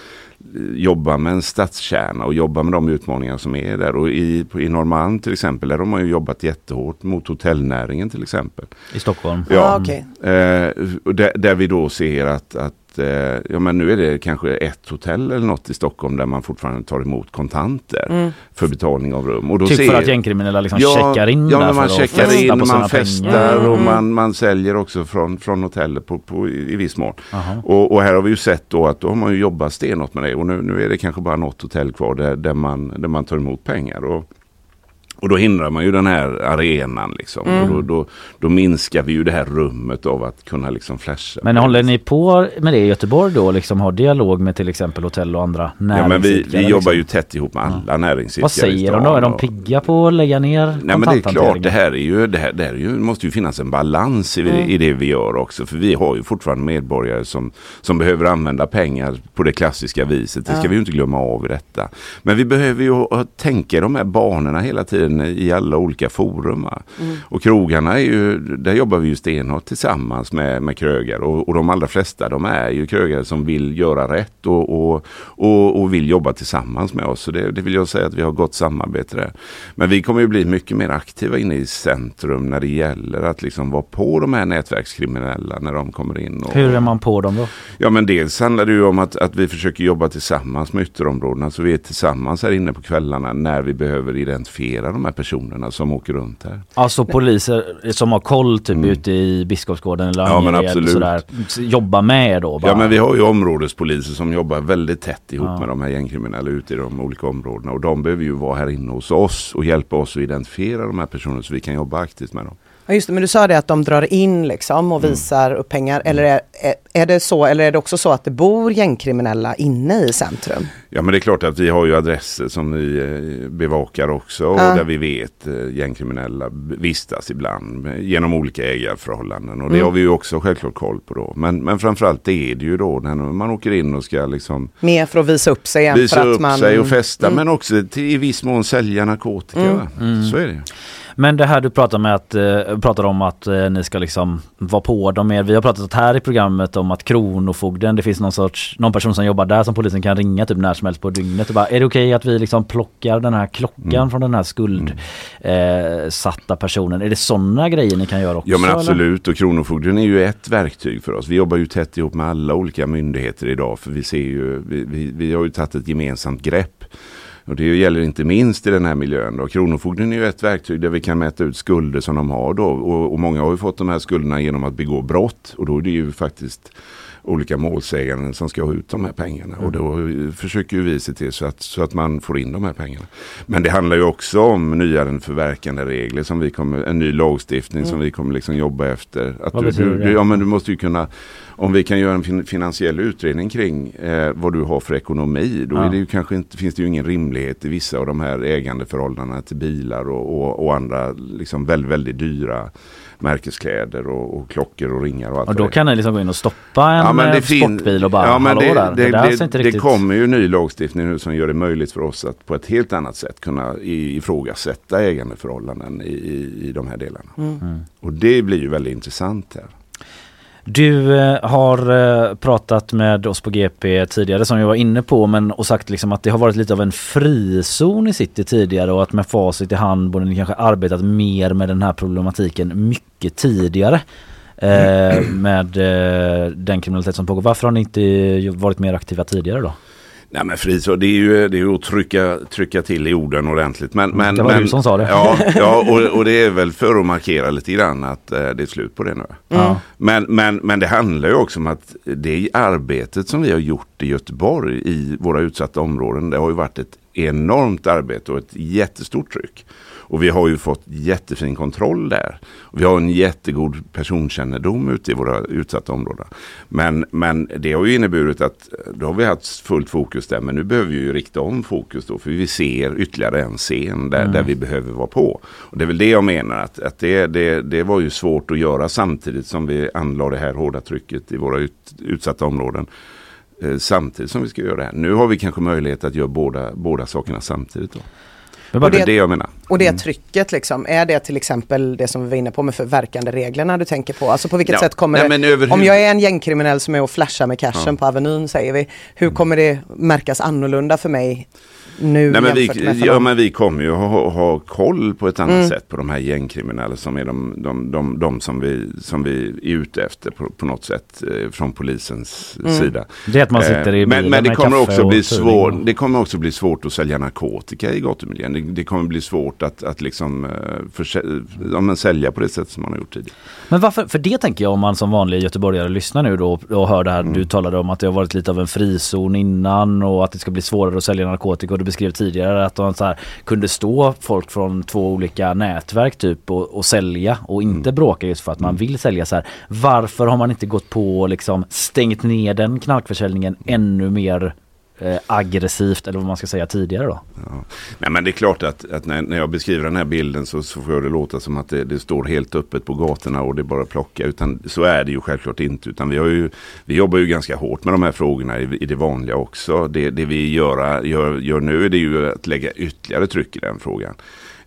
Speaker 10: jobba med en stadskärna och jobba med de utmaningar som är där. Och i, i Norrmalm till exempel, där har man ju jobbat jättehårt mot hotellnäringen till exempel.
Speaker 2: I Stockholm.
Speaker 10: Ja,
Speaker 3: Ah, okej.
Speaker 10: eh, och där, där vi då ser att, att eh, ja, men nu är det kanske ett hotell eller något i Stockholm där man fortfarande tar emot kontanter
Speaker 3: Mm.
Speaker 10: för betalning av rum. Och då
Speaker 2: Typ
Speaker 10: ser,
Speaker 2: för att gängkriminella liksom checkar in
Speaker 10: ja,
Speaker 2: där
Speaker 10: man
Speaker 2: att
Speaker 10: checkar in,
Speaker 2: på sina
Speaker 10: man festar
Speaker 2: pengar.
Speaker 10: och
Speaker 3: Mm.
Speaker 10: man, man säljer också från, från hotellet på, på, i, i viss mån. Och, och här har vi ju sett då att då har man ju jobbat stenhårt med det och nu, nu är det kanske bara något hotell kvar där, där, man, där man tar emot pengar. Och, och då hindrar man ju den här arenan liksom.
Speaker 3: Mm.
Speaker 10: Och då, då, då minskar vi ju det här rummet av att kunna liksom flasha.
Speaker 2: Men håller ni på med det i Göteborg då? Liksom har dialog med till exempel hotell och andra
Speaker 10: Ja men vi,
Speaker 2: näringsidkare,
Speaker 10: vi jobbar
Speaker 2: liksom?
Speaker 10: ju tätt ihop med alla näringsidkare.
Speaker 2: Vad säger de då? Är de pigga på att lägga ner
Speaker 10: Nej men det är klart, det här är ju, det här, det här är ju, måste ju finnas en balans i,
Speaker 3: Mm.
Speaker 10: i det vi gör också. För vi har ju fortfarande medborgare som, som behöver använda pengar på det klassiska viset. Det ska
Speaker 3: Ja.
Speaker 10: vi ju inte glömma av i detta. Men vi behöver ju tänka i de här banorna hela tiden i alla olika forum.
Speaker 3: Mm.
Speaker 10: Och krogarna är ju, där jobbar vi ju stenhårt tillsammans med, med krögare. Och, och de allra flesta de är ju krögare som vill göra rätt och, och, och, och vill jobba tillsammans med oss. Så det, det vill jag säga att vi har gott samarbete där. Men vi kommer ju bli mycket mer aktiva inne i centrum när det gäller att liksom vara på de här nätverkskriminella när de kommer in. Och,
Speaker 2: Hur är man på dem då?
Speaker 10: Ja men dels handlar det ju om att, att vi försöker jobba tillsammans med ytterområdena. Så vi är tillsammans här inne på kvällarna när vi behöver identifiera de här personerna som åker runt här.
Speaker 2: Alltså poliser som har koll typ ute i Biskopsgården eller
Speaker 10: Mm. Ja, men absolut.
Speaker 2: sådär, jobba med er då? Bara.
Speaker 10: Ja men vi har ju områdespoliser som jobbar väldigt tätt ihop
Speaker 2: Ja.
Speaker 10: med de här gängkriminella ute i de olika områdena. Och de behöver ju vara här inne hos oss och hjälpa oss att identifiera de här personerna så vi kan jobba aktivt med dem.
Speaker 3: Ja just det, men du sa det att de drar in liksom och visar upp pengar. Eller är, är, är det så, eller är det också så att det bor gängkriminella inne i centrum?
Speaker 10: Ja men det är klart att vi har ju adresser som vi eh, bevakar också och där vi vet eh, gängkriminella vistas ibland genom olika ägarförhållanden och det
Speaker 3: Mm.
Speaker 10: har vi ju också självklart koll på då. Men, men framförallt det är det ju då när man åker in och ska liksom
Speaker 3: Mer för att visa upp sig än
Speaker 10: visa
Speaker 3: för att
Speaker 10: upp
Speaker 3: man...
Speaker 10: sig och festa
Speaker 3: Mm.
Speaker 10: men också till i viss mån sälja narkotika.
Speaker 3: Mm.
Speaker 10: Va?
Speaker 2: Mm.
Speaker 10: Så är det.
Speaker 2: Men det här du pratar, med att, eh, pratar om att eh, ni ska liksom vara på dem mer. Vi har pratat här i programmet om att Kronofogden, det finns någon sorts, någon person som jobbar där som polisen kan ringa typ när som helst på dygnet. Och bara, är det okej att vi liksom plockar den här klockan
Speaker 10: Mm.
Speaker 2: från den här skuldsatta personen? Är det sådana grejer ni kan göra också?
Speaker 10: Ja men
Speaker 2: eller?
Speaker 10: absolut och Kronofogden är ju ett verktyg för oss. Vi jobbar ju tätt ihop med alla olika myndigheter idag för vi ser ju, vi, vi, vi har ju tagit ett gemensamt grepp. Och det gäller inte minst i den här miljön. Då. Kronofogden är ju ett verktyg där vi kan mäta ut skulder som de har då. Och, och många har ju fått de här skulderna genom att begå brott. Och då är det ju faktiskt olika målsäganden som ska ha ut de här pengarna. Och då försöker vi se till så att, så att man får in de här pengarna. Men det handlar ju också om nya förverkande regler som vi kommer, en ny lagstiftning som vi kommer liksom jobba efter. Att
Speaker 2: Vad
Speaker 10: du, du, du, ja, men du måste ju kunna, om vi kan göra en fin, finansiell utredning kring eh, vad du har för ekonomi, då
Speaker 2: Ja.
Speaker 10: är det ju kanske inte, finns det ju ingen rimlighet i vissa av de här ägandeförhållandena till bilar och, och, och andra liksom väldigt, väldigt dyra märkeskläder och, och klockor och ringar och allt
Speaker 2: Och då
Speaker 10: det
Speaker 2: kan ni liksom gå in och stoppa en eh,
Speaker 10: fin-
Speaker 2: sportbil och bara
Speaker 10: ja, men
Speaker 2: hallå
Speaker 10: det,
Speaker 2: där. Det,
Speaker 10: Det,
Speaker 2: där
Speaker 10: det,
Speaker 2: inte
Speaker 10: det
Speaker 2: riktigt...
Speaker 10: kommer ju ny lagstiftning nu som gör det möjligt för oss att på ett helt annat sätt kunna i- ifrågasätta ägandeförhållanden i, i, i de här delarna.
Speaker 2: Mm.
Speaker 10: Och det blir ju väldigt intressant här.
Speaker 2: Du eh, har eh, pratat med oss på GP tidigare som jag var inne på men och sagt liksom att det har varit lite av en frizon i city tidigare och att med facit i hand borde ni kanske arbetat mer med den här problematiken mycket tidigare. Eh, med eh, den kriminalitet som pågår. Varför har ni inte varit mer aktiva tidigare då?
Speaker 10: Nej men frizon, det är ju, det är att trycka, trycka till i orden ordentligt. Men, men,
Speaker 2: Det var
Speaker 10: men,
Speaker 2: du som sa det.
Speaker 10: Ja, ja och, och det är väl för att markera lite grann att eh, det är slut på det nu.
Speaker 2: Ja.
Speaker 10: Men, men, men det handlar ju också om att det arbetet som vi har gjort i Göteborg i våra utsatta områden, det har ju varit ett enormt arbete och ett jättestort tryck. Och vi har ju fått jättefin kontroll där. Och vi har en jättegod personkännedom ute i våra utsatta områden. Men, men det har ju inneburit att då har vi haft fullt fokus där. Men nu behöver vi ju rikta om fokus då. För vi ser ytterligare en scen där,
Speaker 2: Mm.
Speaker 10: där vi behöver vara på. Och det är väl det jag menar. Att, att det, det, det var ju svårt att göra samtidigt som vi anlade det här hårda trycket i våra ut, utsatta områden. Eh, samtidigt som vi ska göra det här. Nu har vi kanske möjlighet att göra båda, båda sakerna samtidigt. Då.
Speaker 2: Men
Speaker 10: det
Speaker 3: bara-
Speaker 10: är det jag menar.
Speaker 3: Och det trycket liksom, är det till exempel det som vi var inne på med förverkande reglerna du tänker på? Alltså på vilket
Speaker 10: Ja,
Speaker 3: sätt kommer
Speaker 10: nej,
Speaker 3: det, om jag är en gängkriminell som är och flashar med cashen
Speaker 10: Ja.
Speaker 3: på Avenyn säger vi, hur kommer det märkas annorlunda för mig nu
Speaker 10: Nej, men vi,
Speaker 3: för
Speaker 10: ja, men vi kommer ju ha, ha koll på ett annat
Speaker 3: Mm.
Speaker 10: sätt på de här gängkriminella som är de, de, de, de som, vi, som vi är ute efter på, på något sätt eh, från polisens
Speaker 2: Mm.
Speaker 10: sida.
Speaker 2: Det är att man sitter i
Speaker 10: Eh, men,
Speaker 2: bilen
Speaker 10: men det
Speaker 2: med
Speaker 10: kommer också bli
Speaker 2: och-
Speaker 10: det kommer också bli svårt att sälja narkotika i gatumiljön. Det, det kommer bli svårt att, att liksom, eh, förse, ja, men sälja på det sätt som man har gjort tidigare.
Speaker 2: Men varför, för det tänker jag om man som vanlig göteborgare lyssnar nu då och hör det här. Du talade om att det har varit lite av en frizon innan och att det ska bli svårare att sälja narkotika och du beskrev tidigare att man så här, kunde stå folk från två olika nätverk typ och, och sälja och inte bråka just för att man vill sälja så här. Varför har man inte gått på och liksom stängt ner den knarkförsäljningen ännu mer Eh, aggressivt eller vad man ska säga tidigare då?
Speaker 10: Ja. Nej, men det är klart att, att när, när jag beskriver den här bilden så, så får jag det låta som att det, det står helt öppet på gatorna och det är bara att plocka. Utan så är det ju självklart inte. Utan vi, har ju, vi jobbar ju ganska hårt med de här frågorna i, i det vanliga också. Det, det vi gör, gör, gör nu är det ju att lägga ytterligare tryck i den frågan.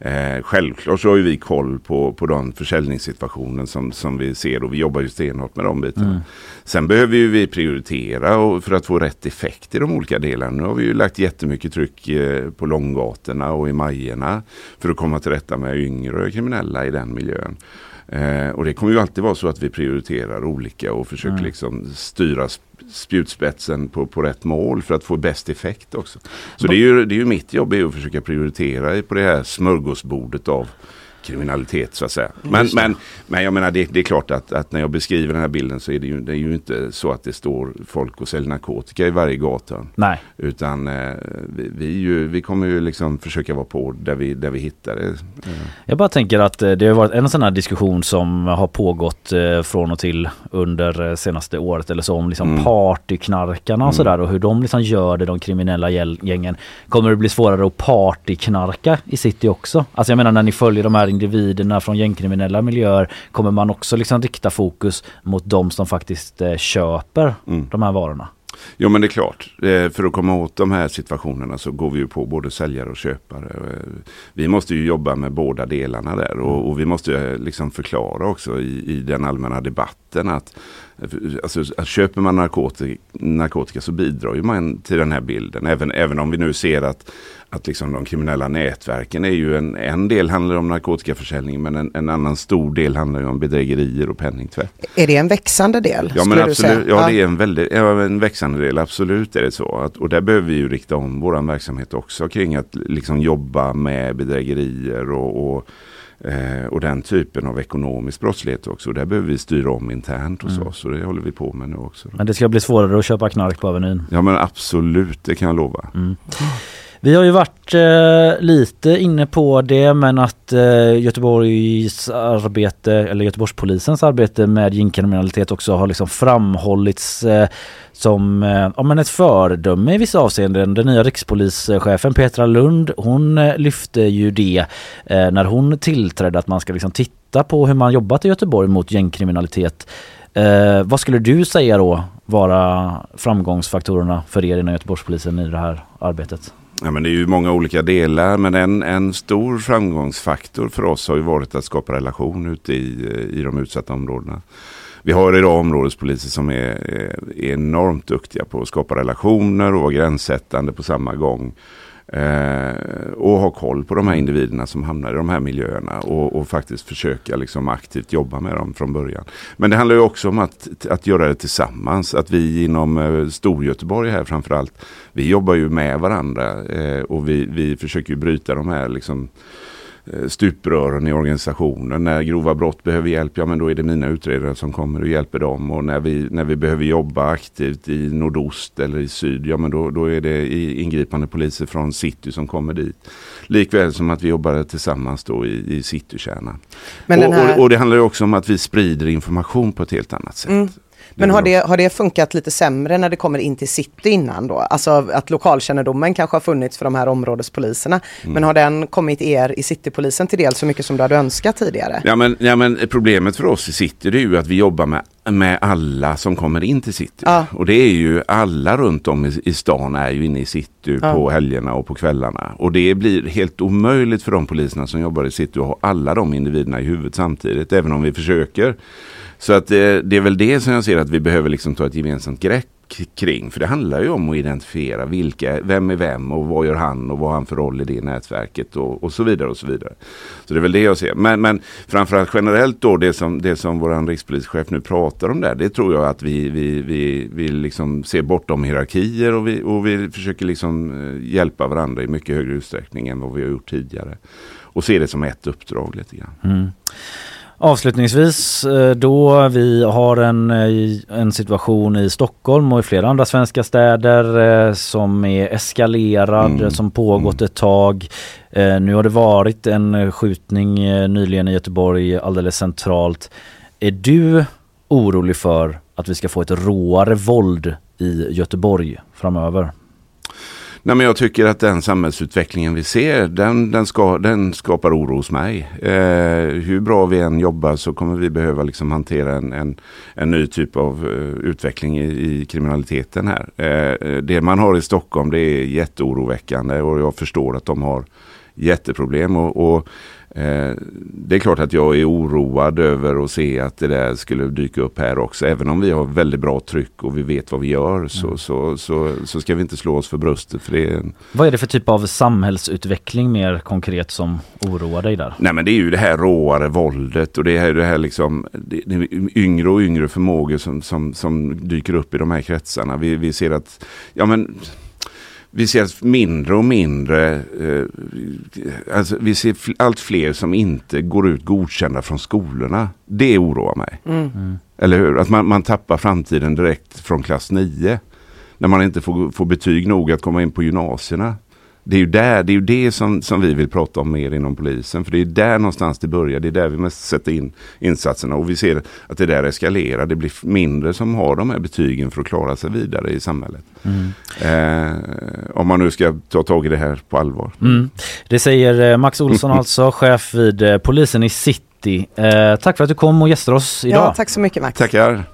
Speaker 10: Eh, självklart så har ju vi koll på, på den försäljningssituationen som, som vi ser och vi jobbar ju stenhårt med de bitarna.
Speaker 2: Mm.
Speaker 10: Sen behöver ju vi prioritera och för att få rätt effekt i de olika delarna. Nu har vi ju lagt jättemycket tryck eh, på långgatorna och i Majerna för att komma till rätta med yngre kriminella i den miljön. Eh, och det kommer ju alltid vara så att vi prioriterar olika och försöker
Speaker 2: Mm.
Speaker 10: liksom styra sp- spjutspetsen på, på rätt mål för att få bäst effekt också. Så det är ju, det är ju mitt jobb är att försöka prioritera på det här smörgåsbordet av kriminalitet så att säga. Men,
Speaker 2: Just det.
Speaker 10: men, men jag menar det, det är klart att, att när jag beskriver den här bilden så är det, ju, det är ju inte så att det står folk och säljer narkotika i varje gata.
Speaker 2: Nej.
Speaker 10: Utan eh, vi, vi, ju, vi kommer ju liksom försöka vara på där vi, där vi hittar det. Eh,
Speaker 2: Jag bara tänker att eh, det har varit en sån här diskussion som har pågått eh, från och till under senaste året eller så om liksom
Speaker 10: Mm.
Speaker 2: partyknarkarna och sådär och hur de liksom gör det, de kriminella gängen. Kommer det bli svårare att partyknarka i city också? Alltså jag menar när ni följer de här individerna från gängkriminella miljöer kommer man också liksom rikta fokus mot de som faktiskt eh, köper
Speaker 10: Mm.
Speaker 2: de här varorna?
Speaker 10: Jo men det är klart, Eh, för att komma åt de här situationerna så går vi ju på både säljare och köpare. Eh, Vi måste ju jobba med båda delarna där och, och vi måste liksom förklara också i, i den allmänna debatten att Alltså, köper man narkotika, narkotika så bidrar ju man till den här bilden. Även, även om vi nu ser att, att liksom de kriminella nätverken är ju en, en del handlar om narkotikaförsäljning men en, en annan stor del handlar ju om bedrägerier och penningtvätt.
Speaker 3: Är det en växande del?
Speaker 10: Ja men absolut, ja det är en väldigt, ja, en växande del, absolut är det så. Att, och där behöver vi ju rikta om vår verksamhet också kring att liksom jobba med bedrägerier och, och, eh, och den typen av ekonomisk brottslighet också. Där behöver vi styra om internt hos
Speaker 2: Mm.
Speaker 10: oss och det håller vi på med nu också.
Speaker 2: Men det ska bli svårare att köpa knark på Avenyn.
Speaker 10: Ja men absolut, det kan jag lova.
Speaker 2: Mm. Vi har ju varit eh, lite inne på det men att eh, Göteborgs arbete eller Göteborgspolisens arbete med gängkriminalitet också har liksom framhållits eh, som eh, ja, men ett föredöme i vissa avseenden. Den nya rikspolischefen Petra Lund hon eh, lyfte ju det eh, när hon tillträdde att man ska liksom titta på hur man jobbat i Göteborg mot gängkriminalitet. Eh, vad skulle du säga då vara framgångsfaktorerna för er inom Göteborgspolisen i det här arbetet?
Speaker 10: Ja, men det är ju många olika delar men en, en stor framgångsfaktor för oss har ju varit att skapa relation ute i, eh, i de utsatta områdena. Vi har idag områdespoliser som är, eh, är enormt duktiga på att skapa relationer och vara gränssättande på samma gång. Eh, och ha koll på de här individerna som hamnar i de här miljöerna och, och faktiskt försöka liksom aktivt jobba med dem från början. Men det handlar ju också om att, att göra det tillsammans. Att vi inom eh, Storgöteborg här framförallt, vi jobbar ju med varandra eh, och vi, vi försöker ju bryta de här liksom eh, stuprören i organisationen. När grova brott behöver hjälp, ja men då är det mina utredare som kommer och hjälper dem. Och när vi, när vi behöver jobba aktivt i nordost eller i syd, ja men då, då är det ingripande poliser från city som kommer dit. Likväl som att vi jobbar tillsammans då i, i citykärnan. Och, här... och, och, det handlar ju också om att vi sprider information på ett helt annat sätt. Mm.
Speaker 3: Men har det, har det funkat lite sämre när det kommer in till city innan då? Alltså att lokalkännedomen kanske har funnits för de här områdespoliserna. Mm. Men har den kommit er i citypolisen till del så mycket som du hade önskat tidigare?
Speaker 10: Ja men, ja, men problemet för oss i city det är ju att vi jobbar med, med alla som kommer in till city. Ja. Och det är ju alla runt om i, i stan är ju inne i city ja. på helgerna och på kvällarna. Och det blir helt omöjligt för de poliserna som jobbar i city att ha alla de individerna i huvudet samtidigt. Även om vi försöker. Så att det, eh, det är väl det som jag ser att vi behöver liksom ta ett gemensamt grepp kring. För det handlar ju om att identifiera vilka, vem är vem och vad gör han och vad har han för roll i det nätverket och, och så vidare och så vidare. Så det är väl det jag ser. Men, men framförallt generellt då det som, det som vår rikspolischef nu pratar om där. Det tror jag att vi, vi, vi, vi liksom ser bortom hierarkier och vi, och vi försöker liksom eh, hjälpa varandra i mycket högre utsträckning än vad vi har gjort tidigare. Och se det som ett uppdrag lite grann. Mm.
Speaker 2: Avslutningsvis eh, då vi har en, eh, en situation i Stockholm och i flera andra svenska städer eh, som är eskalerad, mm. som pågått mm. ett tag. Nu har det varit en skjutning nyligen i Göteborg alldeles centralt. Är du orolig för att vi ska få ett råare våld i Göteborg framöver?
Speaker 10: Nej, men jag tycker att den samhällsutvecklingen vi ser, den, den, ska, den skapar oro hos mig. Eh, hur bra vi än jobbar så kommer vi behöva liksom hantera en, en, en ny typ av eh, utveckling i, i, kriminaliteten här. Eh, det man har i Stockholm det är jätteoroväckande och jag förstår att de har jätteproblem. och, och det är klart att jag är oroad över att se att det där skulle dyka upp här också. Även om vi har väldigt bra tryck och vi vet vad vi gör så, mm. så, så, så, ska vi inte slå oss för bröstet. För det en...
Speaker 2: Vad är det för typ av samhällsutveckling mer konkret som oroar dig där?
Speaker 10: Nej men det är ju det här råare våldet och det är det här liksom det, det yngre och yngre förmågor som, som, som dyker upp i de här kretsarna. Vi, vi ser att, ja men vi ser mindre och mindre, eh, alltså vi ser allt fler som inte går ut godkända från skolorna. Det oroar mig. Mm. mm. Eller hur? Att man, man tappar framtiden direkt från klass 9. När man inte får, får betyg nog att komma in på gymnasierna det är ju där, det är ju det som, som vi vill prata om mer inom polisen. För det är där någonstans det börjar. Det är där vi måste sätta in insatserna. Och vi ser att det där eskalerar. Det blir mindre som har de här betygen för att klara sig vidare i samhället. Mm. Eh, om man nu ska ta tag i det här på allvar.
Speaker 2: Mm. Det säger eh, Max Olsson alltså, chef vid eh, polisen i City. Eh, tack för att du kom och gästade oss idag.
Speaker 3: Ja, tack så mycket Max.
Speaker 10: Tackar.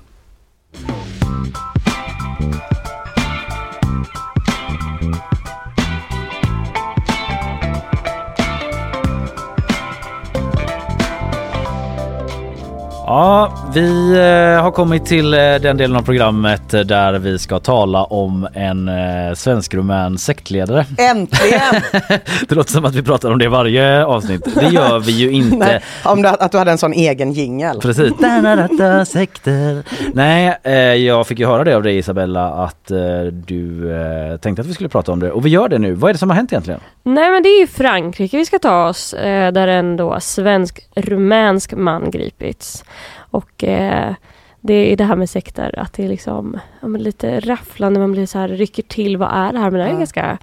Speaker 2: Ja, vi eh, har kommit till eh, den delen av programmet där vi ska tala om en eh, svensk-rumän sektledare.
Speaker 3: Äntligen!
Speaker 2: det låter som att vi pratar om det varje avsnitt. Det gör vi ju inte.
Speaker 3: Nej, om du, att du hade en sån egen jingel.
Speaker 2: Precis. sekter. Nej, jag fick ju höra det av dig Isabella att du tänkte att vi skulle prata om det och vi gör det nu. Vad är det som har hänt egentligen?
Speaker 6: Nej men det är ju Frankrike vi ska ta oss där en då svensk-rumänsk man gripits. Och eh, det är det här med sekter, att det är liksom ja, lite rafflande, man blir så här, rycker till, vad är det här? Men det är en ganska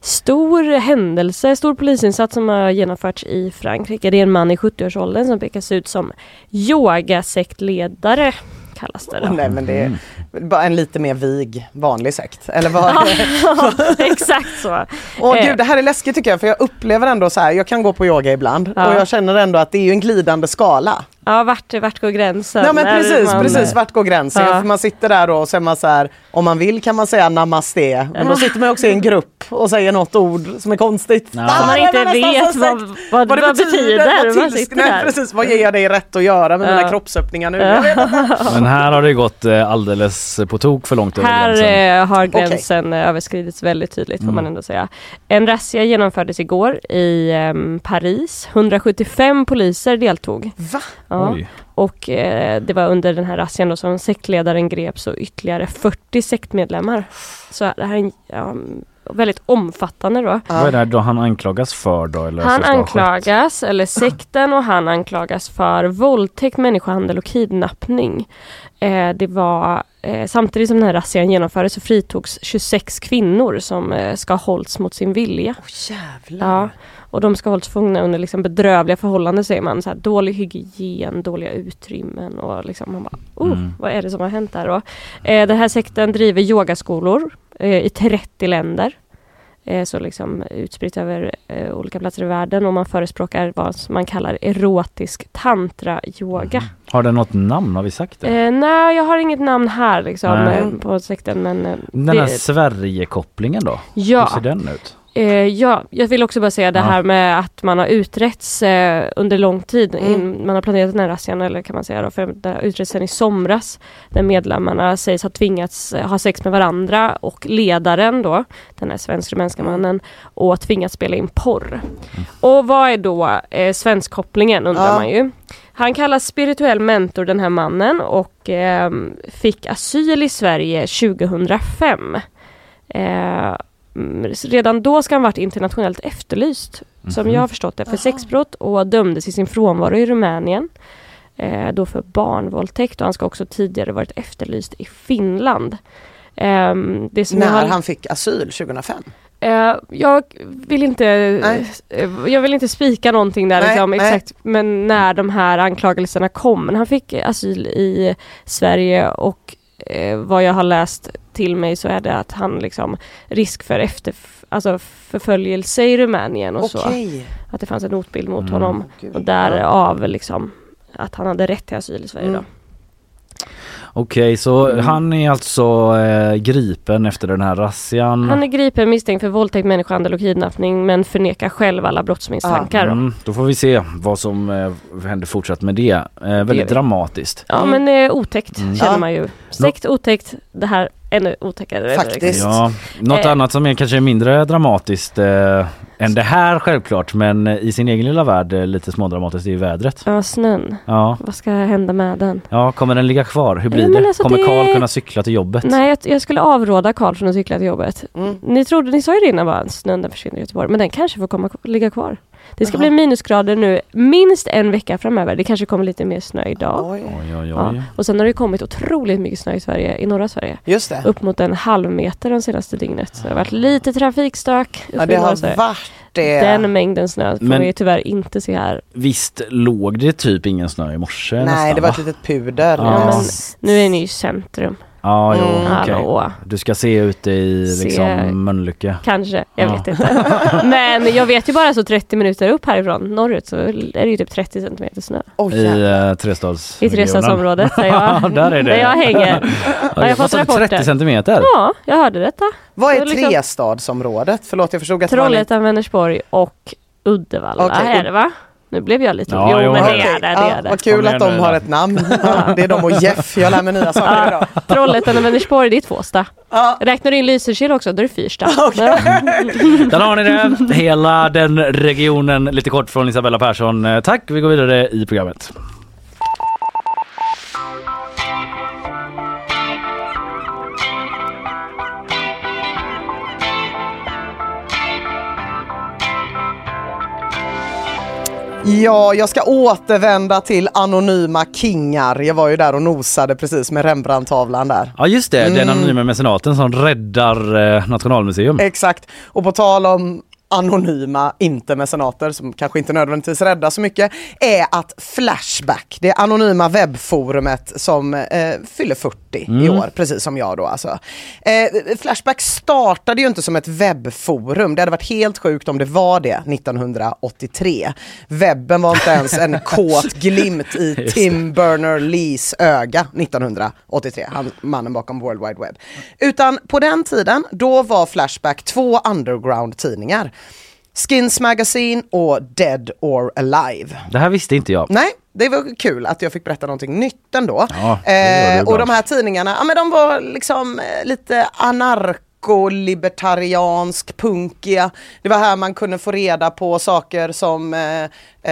Speaker 6: stor händelse, stor polisinsats som har genomförts i Frankrike. Det är en man i 70-årsåldern som pekas ut som yogasektledare kallas det. Då.
Speaker 3: Nej men det är mm. bara en lite mer vig vanlig sekt. Eller vad?
Speaker 6: ja, exakt så.
Speaker 3: Och gud det här är läskigt tycker jag för jag upplever ändå så här, jag kan gå på yoga ibland ja. och jag känner ändå att det är ju en glidande skala.
Speaker 6: Ja, vart, vart går gränsen?
Speaker 3: Ja men precis, man... precis, vart går gränsen? Ja. För man sitter där och så är man så här, om man vill kan man säga namaste, men då sitter man också i en grupp och säger något ord som är konstigt.
Speaker 6: Ja. Som man inte vet vad, vad, vad, det vad betyder. Vad,
Speaker 3: tills, nej, precis, vad ger jag dig rätt att göra med ja. mina kroppsöppningar nu?
Speaker 2: men här har det gått eh, alldeles på tok för långt
Speaker 6: över gränsen. Här eh, har gränsen okay. överskridits väldigt tydligt får mm. man ändå säga. En razzia genomfördes igår i um, Paris. 175 poliser deltog.
Speaker 3: Va?
Speaker 6: Ja. Och eh, det var under den här razzian då som sektledaren greps och ytterligare 40 sektmedlemmar. Så det här är en ja, väldigt omfattande då.
Speaker 2: Vad är det då han anklagas för då? Eller
Speaker 6: Han anklagas, eller sekten och han anklagas för våldtäkt, människohandel och kidnappning. Eh, det var eh, samtidigt som den här razzian genomfördes så fritogs 26 kvinnor som eh, ska ha hållits mot sin vilja.
Speaker 3: jävlar.
Speaker 6: Ja, och de ska ha hållits fångna under liksom bedrövliga förhållanden säger man. Så här, dålig hygien, dåliga utrymmen och liksom man bara, oh,
Speaker 2: Mm.
Speaker 6: vad är det som har hänt där då? Eh, den här sekten driver yogaskolor eh, i 30 länder. Eh, så liksom utspritt över eh, olika platser i världen och man förespråkar vad man kallar erotisk tantra-yoga.
Speaker 2: Har den något namn? Har vi sagt det?
Speaker 6: Eh, nej, jag har inget namn här liksom eh, på sekten men
Speaker 2: Den här
Speaker 6: det-
Speaker 2: Sverigekopplingen då?
Speaker 6: Ja.
Speaker 2: Hur ser den ut?
Speaker 6: Eh, ja, jag vill också bara säga det
Speaker 2: Ja.
Speaker 6: här med att man har utretts eh, under lång tid.
Speaker 3: Mm.
Speaker 6: In, man har planerat den här razzian, eller kan man säga då, för det har utretts sedan i somras. Där medlemmarna sägs ha tvingats eh, ha sex med varandra och ledaren då, den här svensk-rumänska mannen, och tvingats spela in porr. Och vad är då eh, svenskkopplingen undrar
Speaker 3: Ja.
Speaker 6: man ju. Han kallas spirituell mentor den här mannen och eh, fick asyl i Sverige 2005. Eh, mm, redan då ska han varit internationellt efterlyst, som
Speaker 3: Mhm.
Speaker 6: jag har förstått det, för sexbrott och dömdes i sin frånvaro i Rumänien. Eh, då för barnvåldtäkt och han ska också tidigare varit efterlyst i Finland. Det som jag
Speaker 3: När
Speaker 6: har-
Speaker 3: han fick asyl 2005.
Speaker 6: Eh, jag vill inte eh, Jag vill inte spika någonting där
Speaker 3: Nej,
Speaker 6: liksom,
Speaker 3: nej.
Speaker 6: exakt men när de här anklagelserna kom. Men han fick asyl i Sverige och eh, vad jag har läst till mig så är det att han liksom risk för efter, alltså förföljelse i Rumänien och så.
Speaker 3: Okej.
Speaker 6: Att det fanns en hotbild mot
Speaker 2: Mm.
Speaker 6: honom och därav liksom att han hade rätt till asyl i Sverige
Speaker 3: Mm.
Speaker 6: då.
Speaker 2: Okej, så
Speaker 6: Mm.
Speaker 2: han är alltså eh, gripen efter den här razzian.
Speaker 6: Han är gripen misstänkt för våldtäkt, människohandel och kidnappning men förnekar själv alla brottsmisstankar. då.
Speaker 2: Mm, då får vi se vad som eh, händer fortsatt med det. Eh, väldigt
Speaker 6: vi.
Speaker 2: dramatiskt.
Speaker 6: Ja men eh, otäckt
Speaker 2: Mm.
Speaker 6: känner
Speaker 3: Ja.
Speaker 6: man ju. Sekt, otäckt, det här ännu otäckare.
Speaker 3: Faktiskt.
Speaker 2: Ja, något
Speaker 6: Eh.
Speaker 2: annat som är kanske mindre dramatiskt eh, än det här självklart men i sin egen lilla värld eh, lite smådramatiskt är ju vädret.
Speaker 6: Ja, snön.
Speaker 2: Ja.
Speaker 6: Vad ska hända med den?
Speaker 2: ja, kommer den ligga kvar? Hur blir
Speaker 6: Ja, men
Speaker 2: det?
Speaker 6: alltså
Speaker 2: Kommer
Speaker 6: det-
Speaker 2: Karl kunna cykla till jobbet?
Speaker 6: Nej, jag, jag skulle avråda Karl från att cykla till jobbet.
Speaker 3: Mm.
Speaker 6: Ni trodde, ni sa ju det innan bara, snön den försvinner i Göteborg. Men den kanske får komma, ligga kvar. Det ska
Speaker 3: Jaha.
Speaker 6: bli minusgrader nu minst en vecka framöver. Det kanske kommer lite mer snö idag.
Speaker 3: Oj.
Speaker 2: Oj, oj, oj.
Speaker 6: Ja. Och sen har det kommit otroligt mycket snö i Sverige, i norra Sverige.
Speaker 3: Just det.
Speaker 6: Upp mot en halv meter de senaste dygnet. Så det har varit lite trafikstök.
Speaker 3: Ja, det har varit det.
Speaker 6: Den mängden snö får
Speaker 2: Men-
Speaker 6: vi tyvärr inte se här.
Speaker 2: Visst låg det typ ingen snö i morse
Speaker 3: Nej,
Speaker 2: nästan,
Speaker 3: det var
Speaker 2: va?
Speaker 3: ett litet puder.
Speaker 2: Ja.
Speaker 6: Men nu är ni i centrum.
Speaker 2: Ja, jo,
Speaker 3: Mm.
Speaker 6: Hallå.
Speaker 2: Du ska se ute i
Speaker 6: Se-
Speaker 2: liksom Mölnlycke.
Speaker 6: Kanske, jag
Speaker 2: Ja.
Speaker 6: vet inte. Men jag vet ju bara så 30 minuter upp härifrån norrut så är det ju typ 30 centimeter snö.
Speaker 3: Oj,
Speaker 2: I uh, Trestads
Speaker 6: I Trestadsområdet där jag,
Speaker 2: där är det.
Speaker 6: där jag hänger.
Speaker 2: Ja,
Speaker 6: jag fått
Speaker 2: fått 30
Speaker 6: rapporter.
Speaker 2: centimeter.
Speaker 6: Ja, jag hörde detta.
Speaker 3: Vad är
Speaker 6: Så liksom-
Speaker 3: trestadsområdet? Förlåt, jag förstod att det var lite...
Speaker 6: Trollhättan, Vänersborg och Uddevalla
Speaker 3: Okej,
Speaker 6: är det va? Nu blev jag lite...
Speaker 2: Ja,
Speaker 6: jo, men det är det. det, är det.
Speaker 3: vad kul att de har ett namn. Ja, det är de och Jeff. Jag lär mig nya saker idag.
Speaker 6: Trollhättan och Vänersborg, det är Tvåsta.
Speaker 3: Ja.
Speaker 6: Räknar du in Lysekil också, då är det Fyrsta.
Speaker 2: Där har ni det. Hela den regionen. Lite kort från Isabella Persson. Eh, Tack, vi går vidare i programmet.
Speaker 3: Ja, jag ska återvända till anonyma kingar. Jag var ju där och nosade precis med Rembrandt-tavlan där.
Speaker 2: Ja just det, den
Speaker 3: Mm.
Speaker 2: anonyma mecenaten som räddar eh, Nationalmuseum.
Speaker 3: Exakt. Och på tal om anonyma inte-mecenater som kanske inte nödvändigtvis räddar så mycket är att Flashback, det anonyma webbforumet som eh, fyller 40 i
Speaker 2: Mm.
Speaker 3: år, precis som jag då alltså. Eh, Flashback startade ju inte som ett webbforum, det hade varit helt sjukt om det var det 1983. Webben var inte ens en kåt glimt i. Tim Berners-Lees öga 1983, han, mannen bakom World Wide Web. Utan på den tiden, då var Flashback två underground-tidningar. Skins Magazine och Dead or Alive.
Speaker 2: Det här visste inte jag.
Speaker 3: Nej, det var kul att jag fick berätta någonting nytt ändå.
Speaker 2: Ja, det du
Speaker 3: eh, och de här tidningarna, ja men de var liksom eh, lite anarko eko-libertariansk punkiga. Det var här man kunde få reda på saker som eh,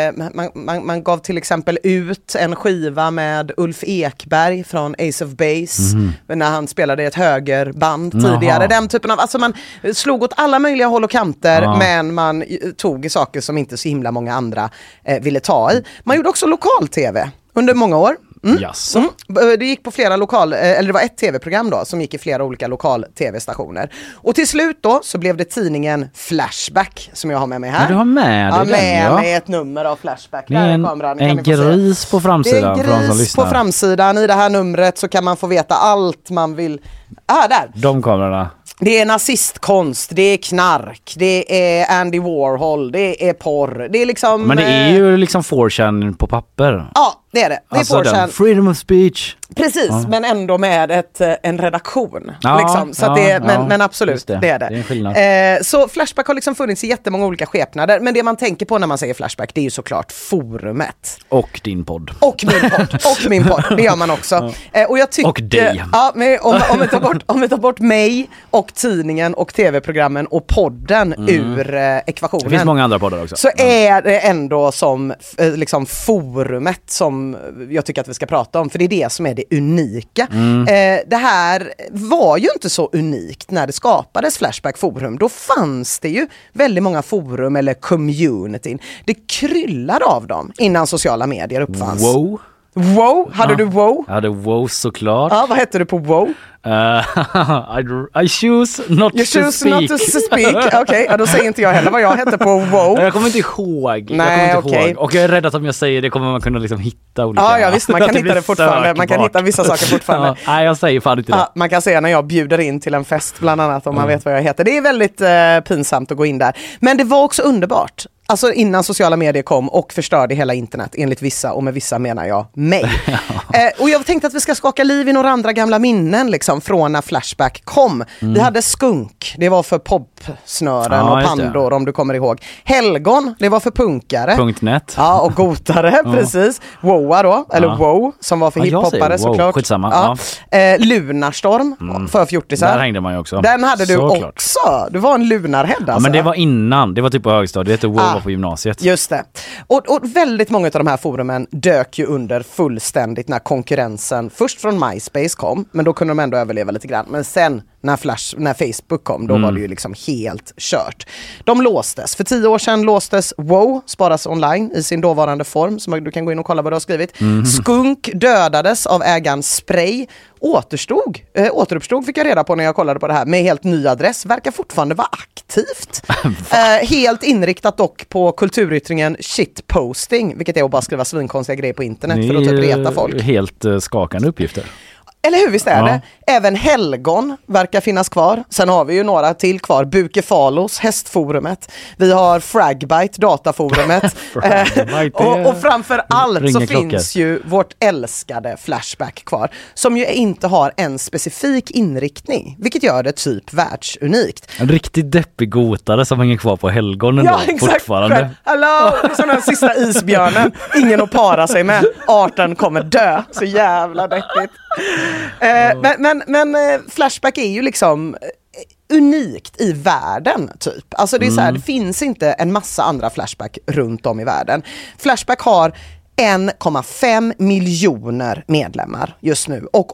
Speaker 3: eh, man, man, man gav till exempel ut en skiva med Ulf Ekberg från Ace of Base
Speaker 2: Mhm.
Speaker 3: när han spelade i ett högerband
Speaker 2: Jaha.
Speaker 3: tidigare. Den typen av, alltså man slog åt alla möjliga håll och kanter
Speaker 2: Ja.
Speaker 3: men man tog saker som inte så himla många andra eh, ville ta i. Man gjorde också lokal-tv under många år. Mm.
Speaker 2: Jaså?
Speaker 3: Mm. Det gick på flera lokal, eh, eller det var ett tv-program då som gick i flera olika lokal-tv-stationer. Och till slut då så blev det tidningen Flashback som jag har med mig här.
Speaker 2: Ja, du har med
Speaker 3: ja,
Speaker 2: dig den,
Speaker 3: med
Speaker 2: ja.
Speaker 3: mig ett nummer av Flashback.
Speaker 2: Det är en,
Speaker 3: kameran,
Speaker 2: en gris på
Speaker 3: Det är
Speaker 2: framsidan
Speaker 3: en gris på framsidan. I det här numret så kan man få veta allt man vill. Ah, där!
Speaker 2: De kamerorna.
Speaker 3: Det är nazistkonst, det är knark, det är Andy Warhol, det är porr. Det är liksom...
Speaker 2: Men det är
Speaker 3: eh,
Speaker 2: ju liksom 4chan på papper.
Speaker 3: Ja, det är det. Det är
Speaker 2: Alltså den
Speaker 3: 4chan.
Speaker 2: freedom of speech.
Speaker 3: Precis,
Speaker 2: Ja.
Speaker 3: men ändå med ett, eh, en redaktion.
Speaker 2: Ja,
Speaker 3: liksom. Så att
Speaker 2: ja,
Speaker 3: det, men,
Speaker 2: ja,
Speaker 3: men absolut, det.
Speaker 2: det.
Speaker 3: är det.
Speaker 2: Det är.
Speaker 3: Eh, så Flashback har liksom funnits i jättemånga olika skepnader. Men det man tänker på när man säger Flashback, det är ju såklart forumet.
Speaker 2: Och din podd.
Speaker 3: Och min podd. Och min podd, det gör man också. Eh, och, jag tycker,
Speaker 2: Och dig.
Speaker 3: Ja, men om, om, vi tar bort, om vi tar bort mig och tidningen och tv-programmen och podden
Speaker 2: Mm.
Speaker 3: ur eh, ekvationen.
Speaker 2: Det finns många andra poddar också.
Speaker 3: Så är det ändå som eh, liksom forumet som jag tycker att vi ska prata om, för det är det som är det unika.
Speaker 2: Mm.
Speaker 3: Eh, det här var ju inte så unikt när det skapades Flashback Forum. Då fanns det ju väldigt många forum eller communityn. Det kryllade av dem innan sociala medier uppfanns.
Speaker 2: Wow.
Speaker 3: Wow, hade
Speaker 2: Ja.
Speaker 3: du wow?
Speaker 2: Jag hade wow såklart.
Speaker 3: Ja, vad hette du på wow?
Speaker 2: Eh, I, I choose not
Speaker 3: You
Speaker 2: to
Speaker 3: choose
Speaker 2: speak.
Speaker 3: not to speak. Okej, ja, då säger inte jag heller vad jag hette på wow.
Speaker 2: Jag kommer inte ihåg.
Speaker 3: Nej,
Speaker 2: jag
Speaker 3: okej.
Speaker 2: ihåg. Och jag är rädd att om jag säger det kommer man kunna liksom hitta olika...
Speaker 3: Ja, ja visst, man kan hitta det fortfarande. Man kan hitta vissa saker fortfarande.
Speaker 2: Ja, nej, jag säger fan inte det.
Speaker 3: Ja, man kan säga när jag bjuder in till en fest bland annat om man
Speaker 2: Mm.
Speaker 3: vet vad jag heter. Det är väldigt eh, pinsamt att gå in där. Men det var också underbart. Alltså innan sociala medier kom och förstörde hela internet enligt vissa och med vissa menar jag mig. eh, och jag tänkte att vi ska skaka liv i några andra gamla minnen liksom från när Flashback kom.
Speaker 2: Mm.
Speaker 3: Vi hade Skunk, det var för popsnören
Speaker 2: Ja,
Speaker 3: och pandor om du kommer ihåg. Helgon, det var för punkare.
Speaker 2: Punkt net.
Speaker 3: Ja, och gotare,
Speaker 2: Ja.
Speaker 3: precis. Woa då, eller
Speaker 2: Ja.
Speaker 3: wow, som var för
Speaker 2: Ja,
Speaker 3: hiphoppare
Speaker 2: wow,
Speaker 3: såklart.
Speaker 2: skitsamma.
Speaker 3: Eh, Lunarstorm, för fjortisar.
Speaker 2: Där hängde man ju också.
Speaker 3: Den hade du
Speaker 2: Såklart.
Speaker 3: också. Du var en lunarhead alltså.
Speaker 2: Ja, men det var innan. Det var typ på högstadiet. Det wow
Speaker 3: Ah.
Speaker 2: På gymnasiet.
Speaker 3: Just det. Och, och väldigt många av de här forumen dök ju under fullständigt när konkurrensen först från MySpace kom, men då kunde de ändå överleva lite grann. Men sen när, Flash, när Facebook kom, då
Speaker 2: Mm.
Speaker 3: var det ju liksom helt kört. De låstes. För tio år sedan låstes WoW, sparas online i sin dåvarande form, som du kan gå in och kolla vad du har skrivit.
Speaker 2: Mhm.
Speaker 3: Skunk dödades av ägaren Spray, återstod, äh, återuppstod fick jag reda på när jag kollade på det här, med helt ny adress, verkar fortfarande vara aktivt. Eh, helt inriktat dock på kulturyttringen shitposting, vilket är att bara skriva svinkonstiga grejer på internet för att typ reta folk.
Speaker 2: helt eh, skakande uppgifter.
Speaker 3: Eller hur, visst är
Speaker 2: Ja.
Speaker 3: det? Även helgon verkar finnas kvar. Sen har vi ju några till kvar. Bukefalos, hästforumet. Vi har Fragbite, dataforumet.
Speaker 2: Fragbite,
Speaker 3: Eh, och, och framför allt så
Speaker 2: klockor.
Speaker 3: finns ju vårt älskade Flashback kvar. Som ju inte har en specifik inriktning, vilket gör det typ världsunikt.
Speaker 2: En riktigt deppig gotare som hänger kvar på helgon ändå, fortfarande.
Speaker 3: Själv. Hallå! Det är som den sista isbjörnen. Ingen att para sig med. Arten kommer dö. Så jävla deppigt. Eh, men men, men eh, Flashback är ju liksom eh, unikt i världen typ. Alltså det är så här,
Speaker 2: Mm.
Speaker 3: det finns inte en massa andra Flashback runt om i världen. Flashback har 1,5 miljoner medlemmar just nu och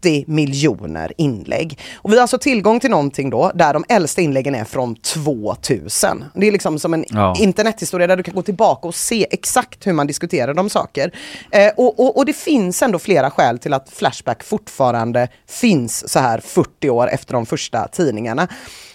Speaker 3: 80 miljoner inlägg. Och vi har alltså tillgång till någonting då där de äldsta inläggen är från 2000. Det är liksom som en
Speaker 2: Ja.
Speaker 3: internethistoria där du kan gå tillbaka och se exakt hur man diskuterar de saker. Eh, och, och, och det finns ändå flera skäl till att Flashback fortfarande finns så här 40 år efter de första tidningarna.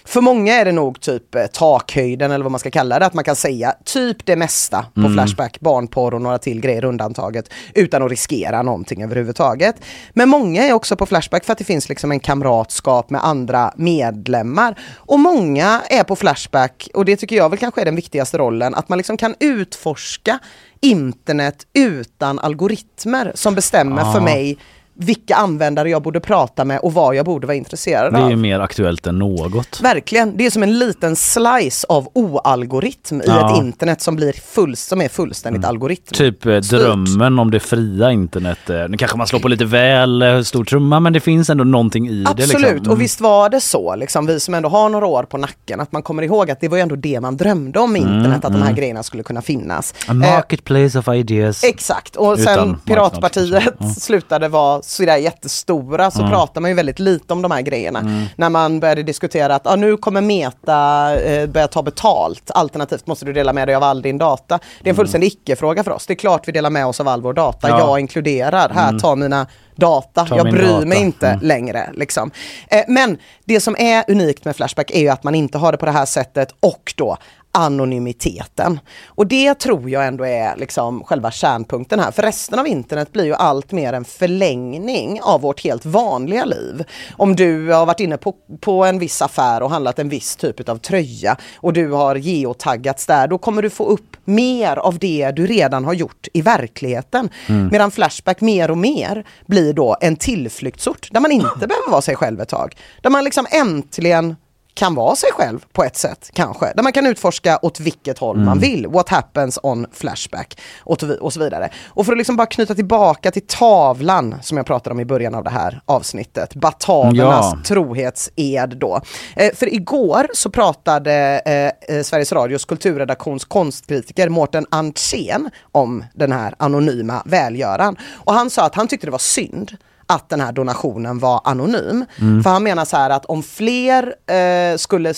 Speaker 3: För många är det nog typ eh, takhöjden eller vad man ska kalla det, att man kan säga typ det mesta på
Speaker 2: Mm.
Speaker 3: Flashback, barnporr och några till grejer undantaget utan att riskera någonting överhuvudtaget. Men många är också på Flashback för att det finns liksom en kamratskap med andra medlemmar. Och många är på Flashback, och det tycker jag väl kanske är den viktigaste rollen, att man liksom kan utforska internet utan algoritmer som bestämmer
Speaker 2: Ah.
Speaker 3: för mig vilka användare jag borde prata med och vad jag borde vara intresserad
Speaker 2: Det är
Speaker 3: av.
Speaker 2: ju mer aktuellt än något.
Speaker 3: Verkligen, det är som en liten slice av oalgoritm i
Speaker 2: Ja. Mm.
Speaker 3: ett internet som, blir full, som är fullständigt algoritm.
Speaker 2: Typ eh, drömmen om det fria internet. Eh, Nu kanske man slår på lite väl eh, stor trumma men det finns ändå någonting i det.
Speaker 3: Absolut,
Speaker 2: Liksom. Mm.
Speaker 3: och visst var det så, liksom, vi som ändå har några år på nacken, att man kommer ihåg att det var ju ändå det man drömde om
Speaker 2: Mm,
Speaker 3: internet, att de här
Speaker 2: mm.
Speaker 3: grejerna skulle kunna finnas.
Speaker 2: A
Speaker 3: Eh,
Speaker 2: marketplace of ideas.
Speaker 3: Exakt, och
Speaker 2: Utan
Speaker 3: sen
Speaker 2: marknad,
Speaker 3: Piratpartiet.
Speaker 2: Ja.
Speaker 3: slutade vara sådär jättestora så
Speaker 2: Mm.
Speaker 3: pratar man ju väldigt lite om de här grejerna.
Speaker 2: Mm.
Speaker 3: När man började diskutera att ah, nu kommer Meta eh, börja ta betalt, alternativt måste du dela med dig av all din data. Det är en fullständig icke-fråga för oss. Det är klart vi delar med oss av all vår data,
Speaker 2: Ja.
Speaker 3: jag inkluderar. Här,
Speaker 2: Mm.
Speaker 3: ta mina data,
Speaker 2: Ta
Speaker 3: jag bryr
Speaker 2: data.
Speaker 3: mig inte
Speaker 2: Mm.
Speaker 3: längre. Liksom. Eh, men det som är unikt med Flashback är ju att man inte har det på det här sättet och då anonymiteten. Och det tror jag ändå är liksom själva kärnpunkten här. För resten av internet blir ju allt mer en förlängning av vårt helt vanliga liv. Om du har varit inne på, på en viss affär och handlat en viss typ av tröja och du har geotaggats där, då kommer du få upp mer av det du redan har gjort i verkligheten.
Speaker 11: Mm.
Speaker 3: Medan Flashback mer och mer blir då en tillflyktsort där man inte behöver vara sig själv ett tag. Där man liksom äntligen kan vara sig själv på ett sätt kanske. Där man kan utforska åt vilket håll man
Speaker 2: Mm.
Speaker 3: vill. What happens on Flashback och, så vi- och så vidare. Och för att liksom bara knyta tillbaka till tavlan som jag pratade om i början av det här avsnittet. Batavernas
Speaker 2: Ja.
Speaker 3: trohetsed då. Eh, för igår så pratade eh, eh, Sveriges Radios kulturredaktions konstkritiker Mårten Andrén om den här anonyma välgöran. Och han sa att han tyckte det var synd att den här donationen var anonym.
Speaker 11: Mm.
Speaker 3: För han menar så här att om fler eh, skulle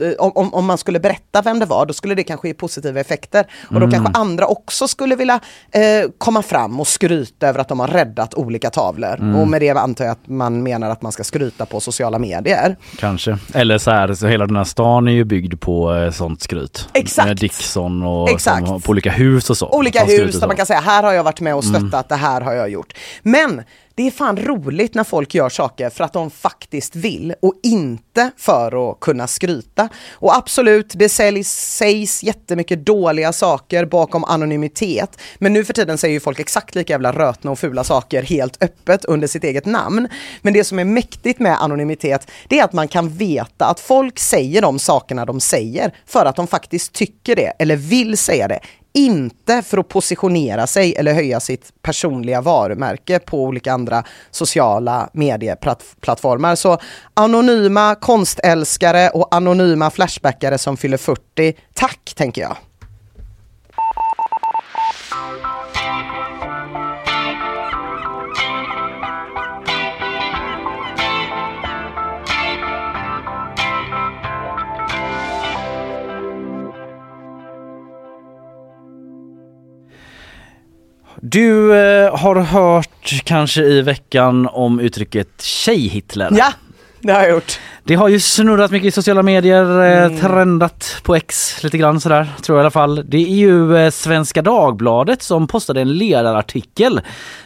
Speaker 3: eh, om, om- om man skulle berätta vem det var, då skulle det kanske ge positiva effekter. Och då
Speaker 11: Mm.
Speaker 3: kanske andra också skulle vilja eh, komma fram och skryta över att de har räddat olika tavlor.
Speaker 2: Mm.
Speaker 3: Och med det antar jag att man menar att man ska skryta på sociala medier.
Speaker 2: Kanske. Eller så här, så hela den här stan är ju byggd på eh, sånt skryt.
Speaker 3: Exakt.
Speaker 2: Med Dixon och
Speaker 3: Exakt.
Speaker 2: som, på olika hus och så.
Speaker 3: Olika hus där man kan säga här har jag varit med och stöttat,
Speaker 2: Mm.
Speaker 3: det här har jag gjort. Men det är fan roligt när folk gör saker för att de faktiskt vill och inte för att kunna skryta. Och absolut, det säljs, sägs jättemycket dåliga saker bakom anonymitet. Men nu för tiden säger ju folk exakt lika jävla rötna och fula saker helt öppet under sitt eget namn. Men det som är mäktigt med anonymitet, det är att man kan veta att folk säger de sakerna de säger för att de faktiskt tycker det eller vill säga det inte för att positionera sig eller höja sitt personliga varumärke på olika andra sociala medieplattformar. Så anonyma konstälskare och anonyma flashbackare som fyller 40, tack tänker jag.
Speaker 2: Du eh, har hört kanske i veckan om uttrycket Tjej-Hitler?
Speaker 3: Ja, det har jag gjort.
Speaker 2: Det har ju snurrat mycket i sociala medier, eh,
Speaker 3: Mm.
Speaker 2: trendat på X lite grann sådär, tror jag i alla fall. Det är ju eh, Svenska Dagbladet som postade en ledarartikel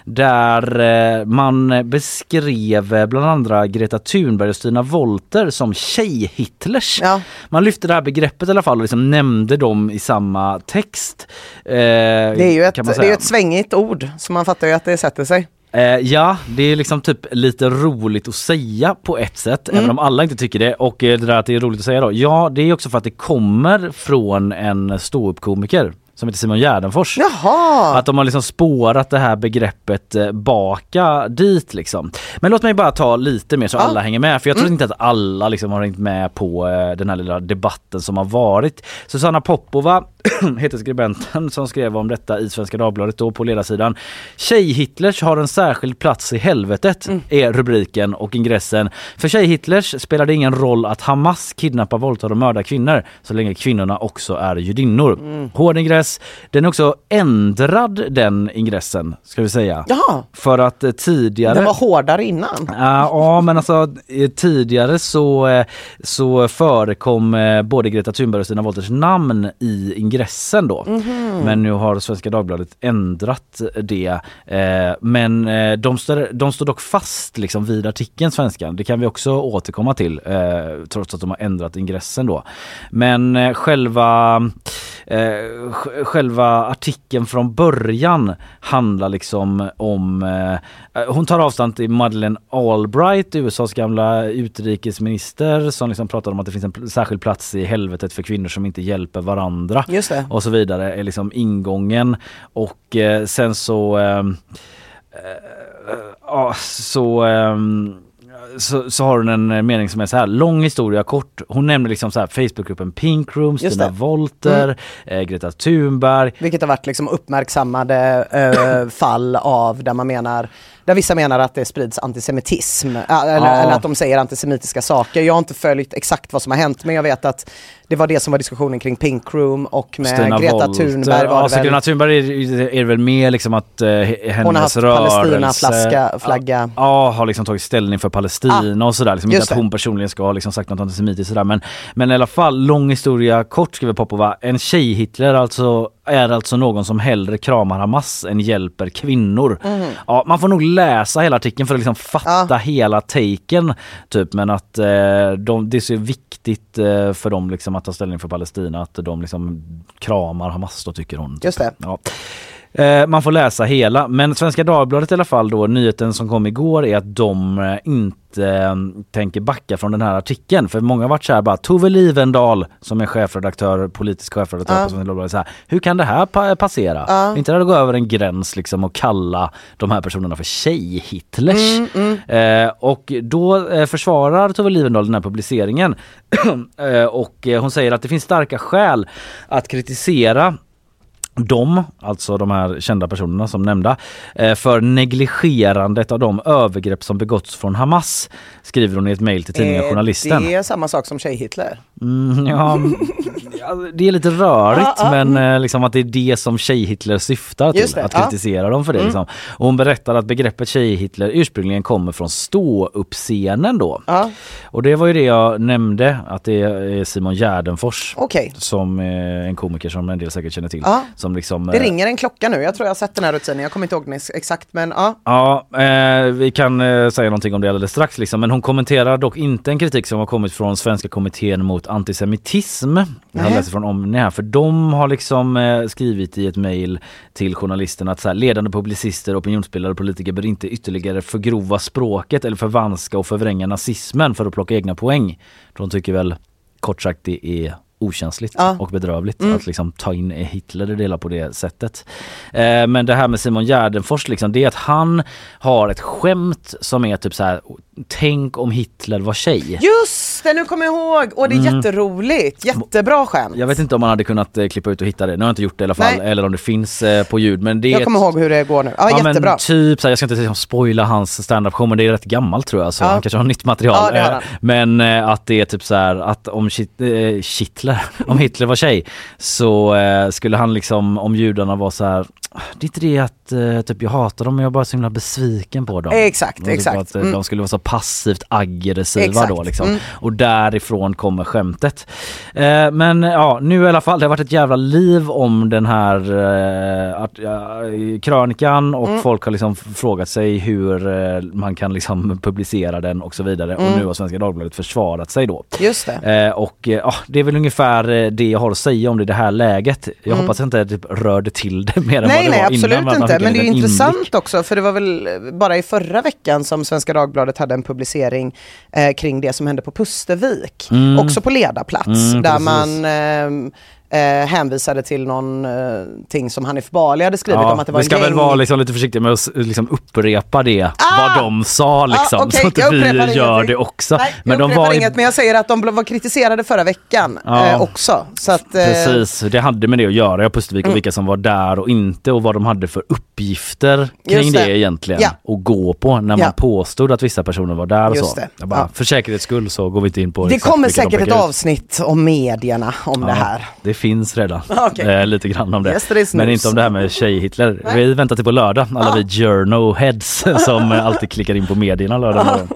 Speaker 2: där eh, man beskrev bland andra Greta Thunberg och Stina Wolter som tjej-Hitlers. Man lyfte det här begreppet i alla fall och liksom nämnde dem i samma text. Eh,
Speaker 3: Det är ju ett, det är ett svängigt ord, så man fattar ju att det sätter sig.
Speaker 2: Eh, ja, det är liksom typ lite roligt att säga på ett sätt,
Speaker 3: Mm.
Speaker 2: även om alla inte tycker det. Och eh, det där att det är roligt att säga då. Ja, det är också för att det kommer från en ståuppkomiker som heter Simon Gärdenfors.
Speaker 3: Jaha!
Speaker 2: Att de har liksom spårat det här begreppet eh, baka dit liksom. Men låt mig bara ta lite mer så
Speaker 3: Ja.
Speaker 2: alla hänger med. För jag tror
Speaker 3: Mm.
Speaker 2: inte att alla liksom har hängt med på eh, den här lilla debatten som har varit. Susanna Popova heter skribenten som skrev om detta i Svenska Dagbladet då på ledarsidan. Tjej-Hitlers har en särskild plats i helvetet
Speaker 3: Mm.
Speaker 2: är rubriken och ingressen. För Tjej-Hitlers spelar det ingen roll att Hamas kidnappar, våldtar och mördar kvinnor så länge kvinnorna också är judinnor.
Speaker 3: Mm.
Speaker 2: Hård ingress. Den är också ändrad den ingressen ska vi säga.
Speaker 3: Jaha,
Speaker 2: För att eh, tidigare
Speaker 3: den var hårdare innan.
Speaker 2: Ja, ja men alltså eh, tidigare så, eh, så förekom både Greta Thunberg och Stina Wolters namn i ingressen då.
Speaker 3: Mhm.
Speaker 2: Men nu har Svenska Dagbladet ändrat det. Eh, Men eh, de står, de står dock fast liksom vid artikeln Svenskan. Det kan vi också återkomma till eh, trots att de har ändrat ingressen då. Men själva eh, sj- själva artikeln från början handlar liksom om eh, hon tar avstånd till Madeleine Albright, USAs gamla utrikesminister som liksom pratar om att det finns en särskild plats i helvetet för kvinnor som inte hjälper varandra. Och så vidare är liksom ingången. Och eh, sen så ehm, eh, ja, så, ehm, så, så har hon en eh, mening som är så här, lång historia kort. Hon nämner liksom så här Facebookgruppen Pink Room,
Speaker 3: Just
Speaker 2: Stina
Speaker 3: det.
Speaker 2: Wolter, eh, Greta Thunberg.
Speaker 3: Vilket har varit liksom uppmärksammade eh, fall av där man menar där vissa menar att det sprids antisemitism, äh, eller,
Speaker 2: Ja.
Speaker 3: eller att de säger antisemitiska saker. Jag har inte följt exakt vad som har hänt men jag vet att det var det som var diskussionen kring Pink Room och med
Speaker 2: Stina
Speaker 3: Greta
Speaker 2: Wolter.
Speaker 3: Thunberg var
Speaker 2: ja,
Speaker 3: det väl.
Speaker 2: Greta Thunberg är, är väl mer liksom att eh, hennes
Speaker 3: Hon har haft Palestina-flagga- flagga.
Speaker 2: Ja, har liksom tagit ställning för Palestina och sådär. Liksom, inte att hon personligen ska ha liksom sagt något antisemitiskt sådär. Men, men i alla fall, lång historia kort skriver Popova. En tjej-Hitler alltså, är alltså någon som hellre kramar Hamas än hjälper kvinnor.
Speaker 3: Mhm.
Speaker 2: Ja, man får nog läsa hela artikeln för att liksom fatta hela taken. Typ, men att eh, de, det är så viktigt eh, för dem liksom att ta ställning för Palestina att de liksom kramar Hamas då tycker hon.
Speaker 3: Just det.
Speaker 2: Ja. Eh, man får läsa hela, men Svenska Dagbladet i alla fall då, nyheten som kom igår är att de eh, inte eh, tänker backa från den här artikeln. För många har varit så här bara, Tove Livendal som är chefredaktör, politisk chefredaktör
Speaker 3: Ja.
Speaker 2: på Svenska Dagbladet, så här, hur kan det här pa- passera?
Speaker 3: Ja.
Speaker 2: Inte det att gå över en gräns liksom och kalla de här personerna för tjej-Hitlers.
Speaker 3: Mm,
Speaker 2: Eh, och då eh, försvarar Tove Livendal den här publiceringen eh, och hon säger att det finns starka skäl att kritisera de, alltså de här kända personerna som nämnda, eh, för negligerandet av de övergrepp som begåtts från Hamas, skriver hon i ett mejl till tidningen Journalisten.
Speaker 3: Det är samma sak som tjej-Hitler.
Speaker 2: Mm, ja, ja, det är lite rörigt
Speaker 3: Ja, ja,
Speaker 2: men eh, liksom att det är det som tjej-Hitler syftar till,
Speaker 3: det,
Speaker 2: att
Speaker 3: ja.
Speaker 2: kritisera dem för det.
Speaker 3: Mm.
Speaker 2: Liksom. Och hon berättar att begreppet tjej-Hitler ursprungligen kommer från ståuppscenen då. Och det var ju det jag nämnde, att det är Simon Gärdenfors
Speaker 3: Okej.
Speaker 2: som en komiker som en del säkert känner till. Som liksom,
Speaker 3: Det
Speaker 2: eh,
Speaker 3: ringer en klocka nu, jag tror jag har sett den här rutinen, jag kommer inte ihåg den ex- exakt men ja.
Speaker 2: Ja, eh, vi kan eh, säga någonting om det alldeles strax liksom. men hon kommenterar dock inte en kritik som har kommit från Svenska kommittén mot antisemitism. Jag läst från Omni här, för de har liksom eh, skrivit i ett mejl till journalisten att så här, ledande publicister, opinionsbildare och politiker bör inte ytterligare förgrova språket eller förvanska och förvränga nazismen för att plocka egna poäng. De tycker väl kort sagt det är okänsligt
Speaker 3: Ja.
Speaker 2: och bedrövligt
Speaker 3: Mm.
Speaker 2: att liksom ta in Hitler i hela på det sättet. Eh, men det här med Simon Gärdenfors liksom, det är att han har ett skämt som är typ så här: tänk om Hitler var tjej.
Speaker 3: Just det, nu kommer jag ihåg! Och det är
Speaker 2: Mm.
Speaker 3: jätteroligt, jättebra skämt.
Speaker 2: Jag vet inte om man hade kunnat eh, klippa ut och hitta det, nu har jag inte gjort det i alla fall,
Speaker 3: Nej.
Speaker 2: eller om det finns eh, på ljud. Men det är
Speaker 3: Jag kommer
Speaker 2: ett-
Speaker 3: ihåg hur det går nu. Ja, jättebra.
Speaker 2: Men typ så här, jag ska inte liksom spoila hans standup show men det är rätt gammalt tror jag så
Speaker 3: Ja.
Speaker 2: han kanske har nytt material.
Speaker 3: Ja, har
Speaker 2: Eh. Men att det är typ så här att om eh, Hitler, om Hitler var tjej så skulle han liksom om judarna var så här det är inte det att eh, typ jag hatar dem men jag är bara så himla besviken på dem.
Speaker 3: Exakt,
Speaker 2: typ
Speaker 3: exakt.
Speaker 2: Att eh,
Speaker 3: Mm.
Speaker 2: de skulle vara så passivt aggressiva
Speaker 3: Exakt,
Speaker 2: då liksom.
Speaker 3: mm.
Speaker 2: Och därifrån kommer skämtet. Eh, men ja, nu i alla fall, det har varit ett jävla liv om den här eh, ja, krönikan och
Speaker 3: Mm.
Speaker 2: folk har liksom frågat sig hur eh, man kan liksom publicera den och så vidare. Och
Speaker 3: Mm.
Speaker 2: nu har Svenska Dagbladet försvarat sig då.
Speaker 3: Just det.
Speaker 2: Eh, och ja, det är väl ungefär det jag har att säga om det i det här läget. Jag
Speaker 3: Mm.
Speaker 2: hoppas jag inte typ rörde till det mer än vad
Speaker 3: Nej,
Speaker 2: det
Speaker 3: nej
Speaker 2: var
Speaker 3: absolut
Speaker 2: innan. att
Speaker 3: inte. Men det är intressant
Speaker 2: inblick.
Speaker 3: också för det var väl bara i förra veckan som Svenska Dagbladet hade en publicering eh, kring det som hände på Pustervik.
Speaker 2: Mm.
Speaker 3: Också på ledarplats
Speaker 2: Mm,
Speaker 3: där
Speaker 2: precis.
Speaker 3: man ehm, eh, hänvisade till någon eh, som Hanif Bali hade skrivit om att det var
Speaker 2: vi ska
Speaker 3: en
Speaker 2: väl
Speaker 3: gäng...
Speaker 2: vara liksom lite försiktiga med att liksom upprepa det,
Speaker 3: Ah!
Speaker 2: vad de sa liksom,
Speaker 3: Ah, okej,
Speaker 2: så att
Speaker 3: jag
Speaker 2: vi
Speaker 3: upprepar
Speaker 2: gör
Speaker 3: ingenting.
Speaker 2: det också.
Speaker 3: Nej,
Speaker 2: men
Speaker 3: jag
Speaker 2: de var
Speaker 3: inget, men jag säger att de var kritiserade förra veckan
Speaker 2: Ja.
Speaker 3: eh, också. Så att, eh,
Speaker 2: Precis, det hade med det att göra, ja, Pustervik och
Speaker 3: Mm.
Speaker 2: vilka som var där och inte och vad de hade för uppgifter kring
Speaker 3: Just
Speaker 2: det.
Speaker 3: det.
Speaker 2: egentligen
Speaker 3: Ja.
Speaker 2: och gå på när man
Speaker 3: Ja.
Speaker 2: påstod att vissa personer var där och
Speaker 3: Just
Speaker 2: så.
Speaker 3: det.
Speaker 2: Jag bara,
Speaker 3: Ja.
Speaker 2: För säkerhets skull så går vi inte in på
Speaker 3: det
Speaker 2: exakt
Speaker 3: kommer
Speaker 2: vilka de
Speaker 3: säkert ett
Speaker 2: ut.
Speaker 3: avsnitt om medierna om det
Speaker 2: Ja,
Speaker 3: här.
Speaker 2: Det finns redan
Speaker 3: Okej.
Speaker 2: eh, lite grann om det.
Speaker 3: Yes,
Speaker 2: Men inte om det här med tjej-Hitler. Vi väntar till på lördag, alla
Speaker 3: Ja.
Speaker 2: vi journo-heads som alltid klickar in på medierna lördag morgon.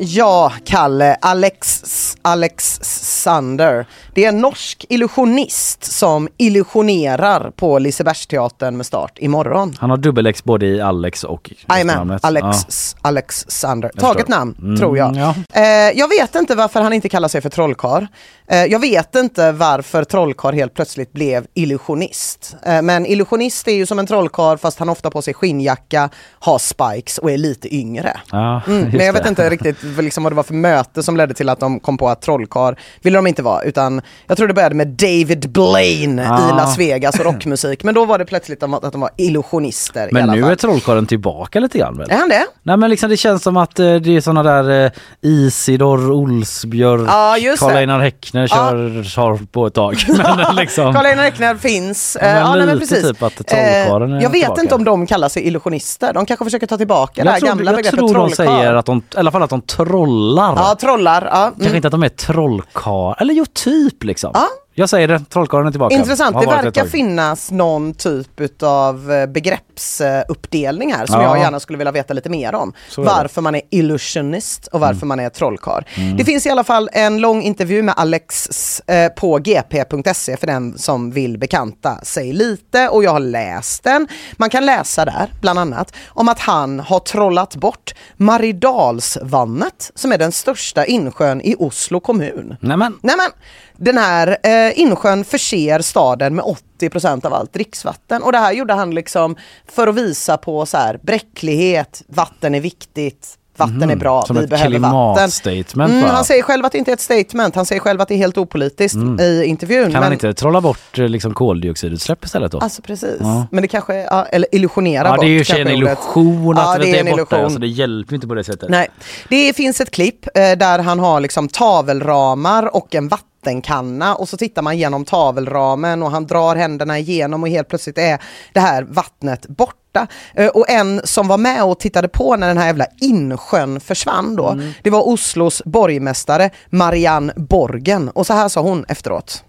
Speaker 3: Ja, Kalle, Alex, Alex Sander. Det är en norsk illusionist som illusionerar på Lisebergsteatern med start imorgon.
Speaker 2: Han har dubbel-X både i Alex och
Speaker 3: Jajamän. Alex, Alex Sander. Taget namn,
Speaker 2: Mm,
Speaker 3: tror jag.
Speaker 2: ja.
Speaker 3: Eh, jag vet inte varför han inte kallar sig för trollkarl. Eh, jag vet inte varför trollkarl helt plötsligt blev illusionist. Eh, men illusionist är ju som en trollkarl fast han ofta på sig skinnjacka, har spikes och är lite yngre.
Speaker 2: Ja,
Speaker 3: Mm, men jag vet
Speaker 2: det.
Speaker 3: inte riktigt liksom vad det var för möte som ledde till att de kom på att trollkarl ville de inte vara utan jag tror det började med David Blaine i
Speaker 2: Ah.
Speaker 3: Las Vegas och rockmusik men då var det plötsligt att de var illusionister i
Speaker 2: Men nu är trollkarlen tillbaka lite grann väl?
Speaker 3: Är han det?
Speaker 2: Nej men liksom det känns som att eh, det är såna där eh, Isidor Olsbjörk,
Speaker 3: Ja, det.
Speaker 2: Karl-Einar Häckner kör, kör på ett tag. men liksom,
Speaker 3: Karl-Einar Häckner finns.
Speaker 2: Ja, men
Speaker 3: Eh, nej, men precis.
Speaker 2: typ att trollkarlen är
Speaker 3: Eh, Jag vet
Speaker 2: tillbaka.
Speaker 3: inte om de kallar sig illusionister. De kanske försöker ta tillbaka det här
Speaker 2: jag tror,
Speaker 3: gamla
Speaker 2: jag
Speaker 3: begreppet
Speaker 2: tror de
Speaker 3: trollkarl.
Speaker 2: säger att de, i alla fall att de trollar.
Speaker 3: Ja, trollar. Ja.
Speaker 2: Kanske
Speaker 3: Mm.
Speaker 2: inte att de är trollkarl, eller jo typ liksom. Jag säger det, trollkarlen är tillbaka.
Speaker 3: Intressant, det verkar finnas någon typ utav eh, begreppsuppdelning här som
Speaker 2: Ja.
Speaker 3: jag gärna skulle vilja veta lite mer om. Varför man är illusionist och varför man är trollkarl.
Speaker 2: Mm.
Speaker 3: Det finns i alla fall en lång intervju med Alex eh, på gp.se för den som vill bekanta sig lite och jag har läst den. Man kan läsa där bland annat om att han har trollat bort Maridalsvannet som är den största insjön i Oslo kommun.
Speaker 2: Nämen.
Speaker 3: Nämen, den här eh, insjön förser staden med 80% av allt dricksvatten och det här gjorde han liksom för att visa på så här bräcklighet, vatten är viktigt, vatten
Speaker 2: Mhm,
Speaker 3: är bra,
Speaker 2: som
Speaker 3: vi behöver vatten.
Speaker 2: klimatstatement,
Speaker 3: Mm, han säger själv att det inte är ett statement, han säger själv att det är helt opolitiskt
Speaker 2: Mm.
Speaker 3: i intervjun.
Speaker 2: Kan
Speaker 3: men,
Speaker 2: man inte trolla bort eh, liksom, koldioxidutsläpp istället då?
Speaker 3: Alltså precis,
Speaker 2: Ja.
Speaker 3: men det kanske, ja, eller illusionera
Speaker 2: Ja
Speaker 3: bort.
Speaker 2: det är ju en illusion att
Speaker 3: Ja,
Speaker 2: det,
Speaker 3: det är en
Speaker 2: är borta, så det hjälper inte på det sättet.
Speaker 3: Nej, det finns ett klipp eh, där han har liksom tavelramar och en vattenkanna och så tittar man genom tavelramen och han drar händerna igenom och helt plötsligt är det här vattnet borta. Eh, och en som var med och tittade på när den här jävla insjön försvann då,
Speaker 2: Mm.
Speaker 3: det var Oslos borgmästare Marianne Borgen och så här sa hon efteråt.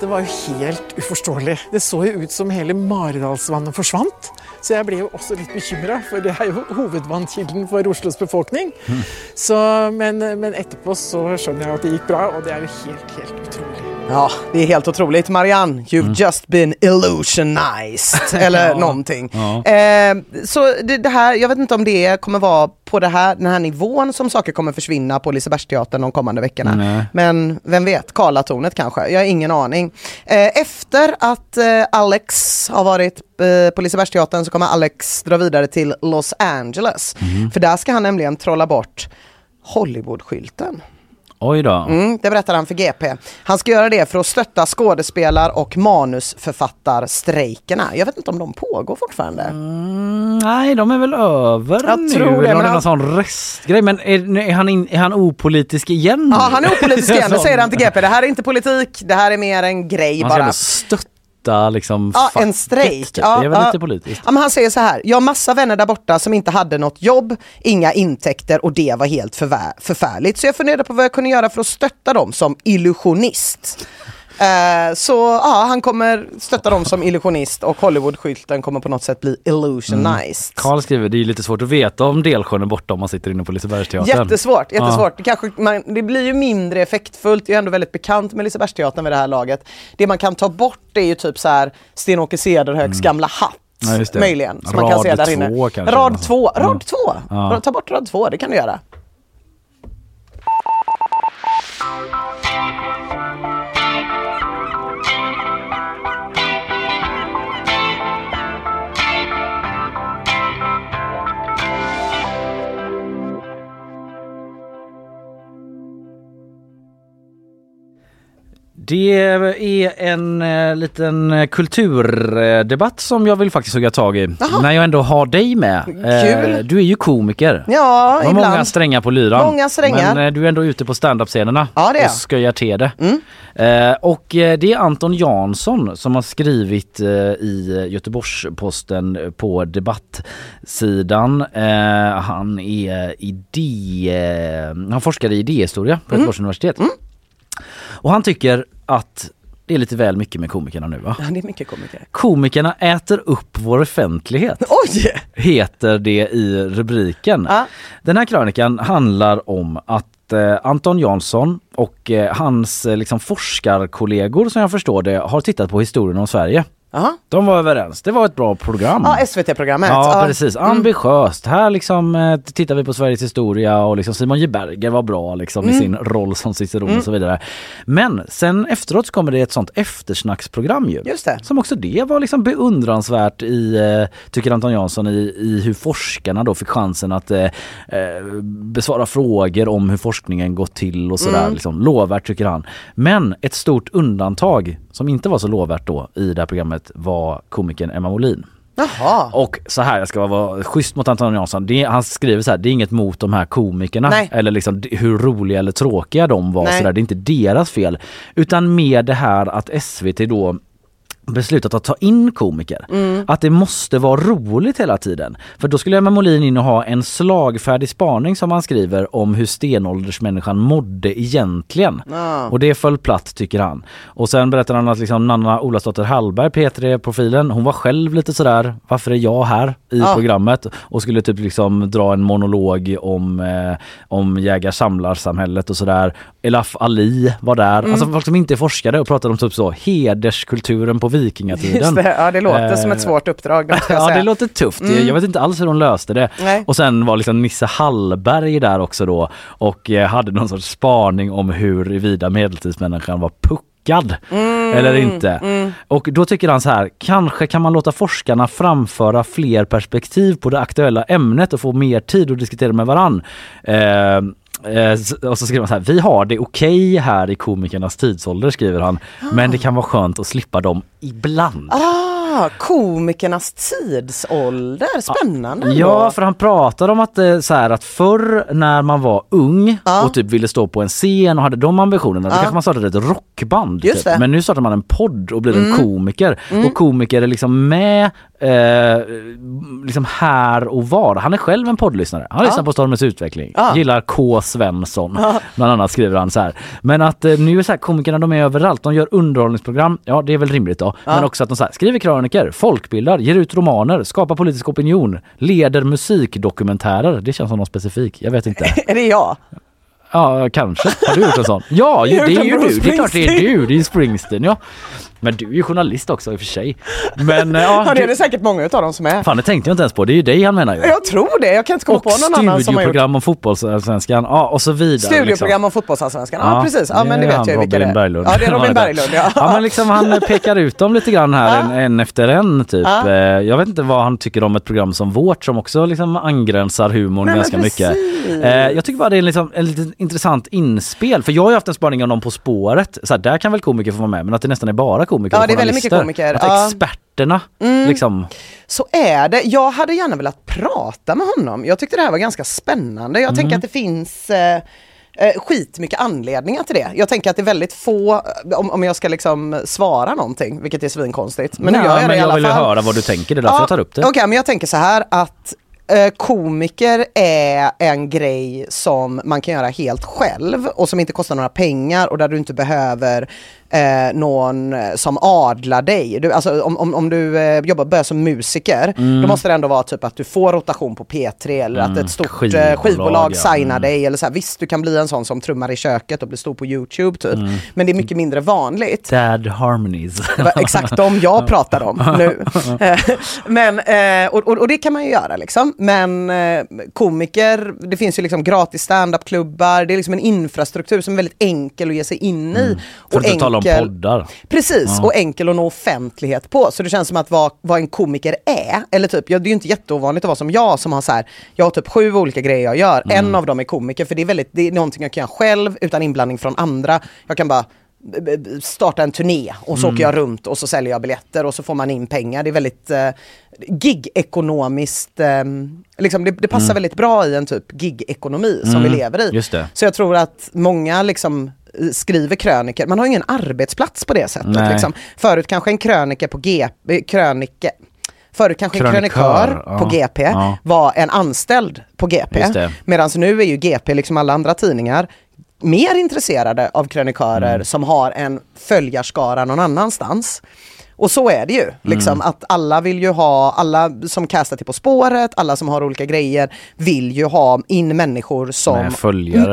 Speaker 11: Det var jo helt uforståelig. Det så jo ut som hele Maridalsvannet forsvant. Så jeg ble jo også litt bekymra, for det er jo hovedvannkilden for Oslos befolkning. Så, men, men etterpå så skjønner jeg at det gikk bra, og det er jo helt, helt utrolig.
Speaker 3: Ja, det är helt otroligt. Marianne, you've just been illusionized. Eller
Speaker 11: Ja.
Speaker 3: någonting.
Speaker 11: Ja.
Speaker 3: Eh, så det, det här, jag vet inte om det kommer vara på det här, den här nivån som saker kommer försvinna på Lisebergsteatern de kommande veckorna.
Speaker 2: Nej.
Speaker 3: Men vem vet, Karlatornet kanske? Jag har ingen aning. Eh, efter att eh, Alex har varit eh, på Lisebergsteatern så kommer Alex dra vidare till Los Angeles.
Speaker 2: Mhm.
Speaker 3: För där ska han nämligen trolla bort Hollywoodskylten.
Speaker 2: Oj då.
Speaker 3: Mm, det berättar han för GP. Han ska göra det för att stötta skådespelar och manusförfattarstrejkerna. Jag vet inte om de pågår fortfarande.
Speaker 2: Mm, nej, de är väl över
Speaker 3: Jag
Speaker 2: nu.
Speaker 3: tror det, men han-
Speaker 2: någon sån restgrej. Men är, är, han in, är han opolitisk igen?
Speaker 3: Ja, han är opolitisk igen. Det säger han till GP. Det här är inte politik, det här är mer en grej
Speaker 2: ska
Speaker 3: bara.
Speaker 2: ändå stötta liksom
Speaker 3: Ja, en strejk.
Speaker 2: Typ. det är väl lite politiskt.
Speaker 3: Ja, men han säger så här, jag har massa vänner där borta som inte hade något jobb, inga intäkter och det var helt förfärligt. Så jag funderade på vad jag kunde göra för att stötta dem som illusionist. Eh, så ja, han kommer stötta dem som illusionist och Hollywoodskylten kommer på något sätt bli illusionized.
Speaker 2: Karl skriver, det är lite svårt att veta om Delsjön är borta om man sitter inne på Lisebergsteatern.
Speaker 3: Jättesvårt, jättesvårt.
Speaker 2: Ja.
Speaker 3: Kanske, man, det blir ju mindre effektfullt, jag är ändå väldigt bekant med Lisebergsteatern vid det här laget. Det man kan ta bort är ju typ så här Sten-Åke Cederhögs gamla hatt.
Speaker 2: Ja.
Speaker 3: Möjligen, som man kan
Speaker 2: Rad
Speaker 3: se där inne.
Speaker 2: två kanske.
Speaker 3: Rad två, rad
Speaker 2: Ja.
Speaker 3: två.
Speaker 2: Ja.
Speaker 3: Ta bort rad två, det kan du göra.
Speaker 2: Det är en eh, liten eh, kulturdebatt som jag vill faktiskt hugga tag i. När jag ändå har dig med.
Speaker 3: Kul.
Speaker 2: Eh, du är ju komiker.
Speaker 3: Ja,
Speaker 2: Du har
Speaker 3: ibland.
Speaker 2: många strängar på lyran.
Speaker 3: Många strängar.
Speaker 2: Men eh, du är ändå ute på standup-scenerna
Speaker 3: Ja, det är
Speaker 2: och
Speaker 3: jag.
Speaker 2: skojar till det.
Speaker 3: Mm.
Speaker 2: Eh, och eh, det är Anton Jansson som har skrivit eh, i Göteborgs-Posten på debattsidan. Eh, han är idé... eh, Han forskar i idéhistoria på
Speaker 3: Mm.
Speaker 2: Göteborgs universitet. Och han tycker att det är lite väl mycket med komikerna nu va?
Speaker 3: Ja, det är mycket komiker.
Speaker 2: Komikerna äter upp vår offentlighet.
Speaker 3: Oj!
Speaker 2: Heter det i rubriken. Den här krönikan handlar om att att eh, Anton Jansson och eh, hans eh, liksom forskarkollegor som jag förstår det har tittat på historien om Sverige.
Speaker 3: Aha.
Speaker 2: De var överens. Det var ett bra program.
Speaker 3: Ja, SVT-programmet.
Speaker 2: Ja,
Speaker 3: Ja.
Speaker 2: precis.
Speaker 3: Mm.
Speaker 2: Ambitiöst. Här liksom eh, tittar vi på Sveriges historia och liksom Simon J Berger var bra liksom i
Speaker 3: Mm.
Speaker 2: sin roll som Ciceron
Speaker 3: Mm.
Speaker 2: och så vidare. Men sen efteråt så kommer det ett sånt eftersnacksprogram ju.
Speaker 3: Just det.
Speaker 2: Som också det var liksom beundransvärt i, eh, tycker Anton Jansson, i, i hur forskarna då fick chansen att eh, eh, besvara frågor om hur forskningen gått till och sådär.
Speaker 3: Mm.
Speaker 2: Liksom, lovvärt tycker han. Men ett stort undantag som inte var så lovvärt då i det här programmet var komikern Emma Molin.
Speaker 3: Jaha.
Speaker 2: Och så här, jag ska vara schysst mot Anton Jansson. Det, han skriver så här, det är inget mot de här komikerna.
Speaker 3: Nej.
Speaker 2: Eller liksom hur roliga eller tråkiga de var.
Speaker 3: Nej.
Speaker 2: Så där. Det är inte deras fel. Utan mer det här att SVT då beslutat att ta in komiker.
Speaker 3: Mm.
Speaker 2: Att det måste vara roligt hela tiden. För då skulle Emma Molin in och ha en slagfärdig spaning som han skriver om hur stenåldersmänniskan mådde egentligen.
Speaker 3: Ja.
Speaker 2: Och det föll platt tycker han. Och sen berättar han att liksom Nanna Olasdotter Hallberg, P3-profilen, hon var själv lite sådär, varför är jag här i
Speaker 3: Ja.
Speaker 2: programmet? Och skulle typ liksom dra en monolog om, eh, om jägar-samlarsamhället och sådär. Elaf Ali var där,
Speaker 3: Mm.
Speaker 2: alltså folk som inte är forskare och pratade om typ så hederskulturen på vikingatiden.
Speaker 3: Det, ja det låter som
Speaker 2: Eh,
Speaker 3: ett svårt uppdrag. det
Speaker 2: Ja
Speaker 3: säga.
Speaker 2: det låter tufft.
Speaker 3: Mm.
Speaker 2: Jag vet inte alls hur de löste det.
Speaker 3: Nej.
Speaker 2: Och sen var liksom Nisse Hallberg där också då och eh, hade någon sorts spaning om huruvida medeltidsmänniskan var puckad
Speaker 3: Mm,
Speaker 2: eller inte.
Speaker 3: mm.
Speaker 2: Och då tycker han så här, kanske kan man låta forskarna framföra fler perspektiv på det aktuella ämnet och få mer tid att diskutera med varann. Eh, eh, och så skriver han så här, vi har det okej här i komikernas tidsålder skriver han. Men det kan vara skönt att slippa dem ibland.
Speaker 3: Ah, komikernas tidsålder, spännande ändå.
Speaker 2: Ja, för han pratar om att, eh, så här, att förr när man var ung och typ ville stå på en scen och hade de ambitionerna, då
Speaker 3: Ja.
Speaker 2: kanske man startade ett rockband. Typ. Men nu startar man en podd och blir en
Speaker 3: Mm.
Speaker 2: komiker.
Speaker 3: Mm.
Speaker 2: Och komiker är liksom med eh, liksom här och var. Han är själv en poddlyssnare. Han
Speaker 3: Ja.
Speaker 2: lyssnar på Stormens utveckling.
Speaker 3: Ja.
Speaker 2: Gillar K. Svensson.
Speaker 3: Ja.
Speaker 2: Bland annat skriver han så här. Men att eh, nu är så här, komikerna de är överallt. De gör underhållningsprogram. Ja, det är väl rimligt då.
Speaker 3: Ja.
Speaker 2: Men också att de så här, skriver kröniker, folkbildar, ger ut romaner, skapar politisk opinion, leder musikdokumentärer. Det känns som något specifik. Jag vet inte.
Speaker 3: Är det jag?
Speaker 2: Ja, kanske. Har du gjort en sån? Ja, det är ju du. Det är klart det är du. Det är Springsteen, ja. Men du är ju journalist också i och för sig. Men eh, ja,
Speaker 3: Ja, det är det säkert många utav dem som är.
Speaker 2: fan det tänkte jag inte ens på. Det är ju dig han menar ju.
Speaker 3: Jag tror det, jag kan inte komma
Speaker 2: Och
Speaker 3: på någon annan som har gjort
Speaker 2: studioprogram om fotbollsallsvenskan. Ja, och så vidare.
Speaker 3: Studioprogram
Speaker 2: liksom.
Speaker 3: om fotbollsallsvenskan. Ja, precis, ja men det vet jag ju vilka det är.
Speaker 2: Berglund.
Speaker 3: Ja det är Robin. Berglund ja.
Speaker 2: Ja men liksom han pekar ut dem lite grann här en, en efter en typ.
Speaker 3: Ja.
Speaker 2: Eh, Jag vet inte vad han tycker om ett program som vårt som också liksom angränsar humorn
Speaker 3: Nej,
Speaker 2: ganska mycket. Eh, Jag tycker bara det är liksom en liten intressant inspel. För jag har ju haft en spaning om dem På spåret. Så här, där kan väl komiker få vara med men att det nästan är bara komiker
Speaker 3: Ja, det är väldigt mycket komiker.
Speaker 2: Att
Speaker 3: Ja.
Speaker 2: experterna
Speaker 3: Mm.
Speaker 2: liksom.
Speaker 3: Så är det. Jag hade gärna velat prata med honom. Jag tyckte det här var ganska spännande. Jag tänker
Speaker 2: Mm.
Speaker 3: att det finns eh, eh, skitmycket anledningar till det. Jag tänker att det är väldigt få, eh, om, om jag ska liksom svara någonting, vilket är svinkonstigt. Men nu
Speaker 2: Ja,
Speaker 3: gör jag
Speaker 2: men
Speaker 3: det i
Speaker 2: jag
Speaker 3: alla
Speaker 2: vill
Speaker 3: fall.
Speaker 2: höra vad du tänker, det är därför jag tar upp det.
Speaker 3: Okej, men jag tänker så här att eh, komiker är en grej som man kan göra helt själv och som inte kostar några pengar och där du inte behöver eh, någon eh, som adlar dig. Du, alltså, om, om, om du eh, jobbar, börjar som musiker,
Speaker 2: Mm.
Speaker 3: då måste det ändå vara typ att du får rotation på P3 eller
Speaker 2: Mm,
Speaker 3: att ett stort
Speaker 2: skivbolag,
Speaker 3: skivbolag, skivbolag
Speaker 2: ja.
Speaker 3: signar
Speaker 2: Mm.
Speaker 3: dig. Eller så här, visst, du kan bli en sån som trummar i köket och blir stor på Youtube typ.
Speaker 2: Mm.
Speaker 3: Men det är mycket mindre vanligt.
Speaker 2: Dad harmonies.
Speaker 3: Exakt de jag pratar om nu. Eh, Men, eh, och, och, och det kan man ju göra liksom. Men eh, komiker, det finns ju liksom gratis standupklubbar, det är liksom en infrastruktur som är väldigt enkel att ge sig in i.
Speaker 2: Mm. För att om poddar.
Speaker 3: Precis,
Speaker 2: Ja.
Speaker 3: och enkel att nå offentlighet på. Så det känns som att vad, vad en komiker är, eller typ, ja, det är ju inte jätteovanligt att vara som jag som har så här, jag har typ sju olika grejer jag gör.
Speaker 2: Mm.
Speaker 3: En av dem är komiker, för det är, väldigt, det är någonting jag kan göra själv utan inblandning från andra. Jag kan bara starta en turné och så
Speaker 2: Mm.
Speaker 3: åker jag runt och så säljer jag biljetter och så får man in pengar. Det är väldigt eh, gig-ekonomiskt, eh, liksom det, det passar
Speaker 2: Mm.
Speaker 3: väldigt bra i en typ gig-ekonomi som
Speaker 2: Mm,
Speaker 3: vi lever i. Så jag tror att många liksom skriver kröniker, man har ingen arbetsplats på det sättet. Liksom. Förut kanske en kröniker på GP, krönike, Förut kanske en
Speaker 2: Krönikör,
Speaker 3: krönikör på
Speaker 2: ja.
Speaker 3: GP
Speaker 2: Ja.
Speaker 3: var en anställd på GP. Medan nu är ju GP, liksom alla andra tidningar, mer intresserade av krönikörer
Speaker 2: Mm.
Speaker 3: som har en följarskara någon annanstans. Och så är det ju. Liksom, Att alla vill ju ha, alla som castar till På spåret, alla som har olika grejer vill ju ha in människor som,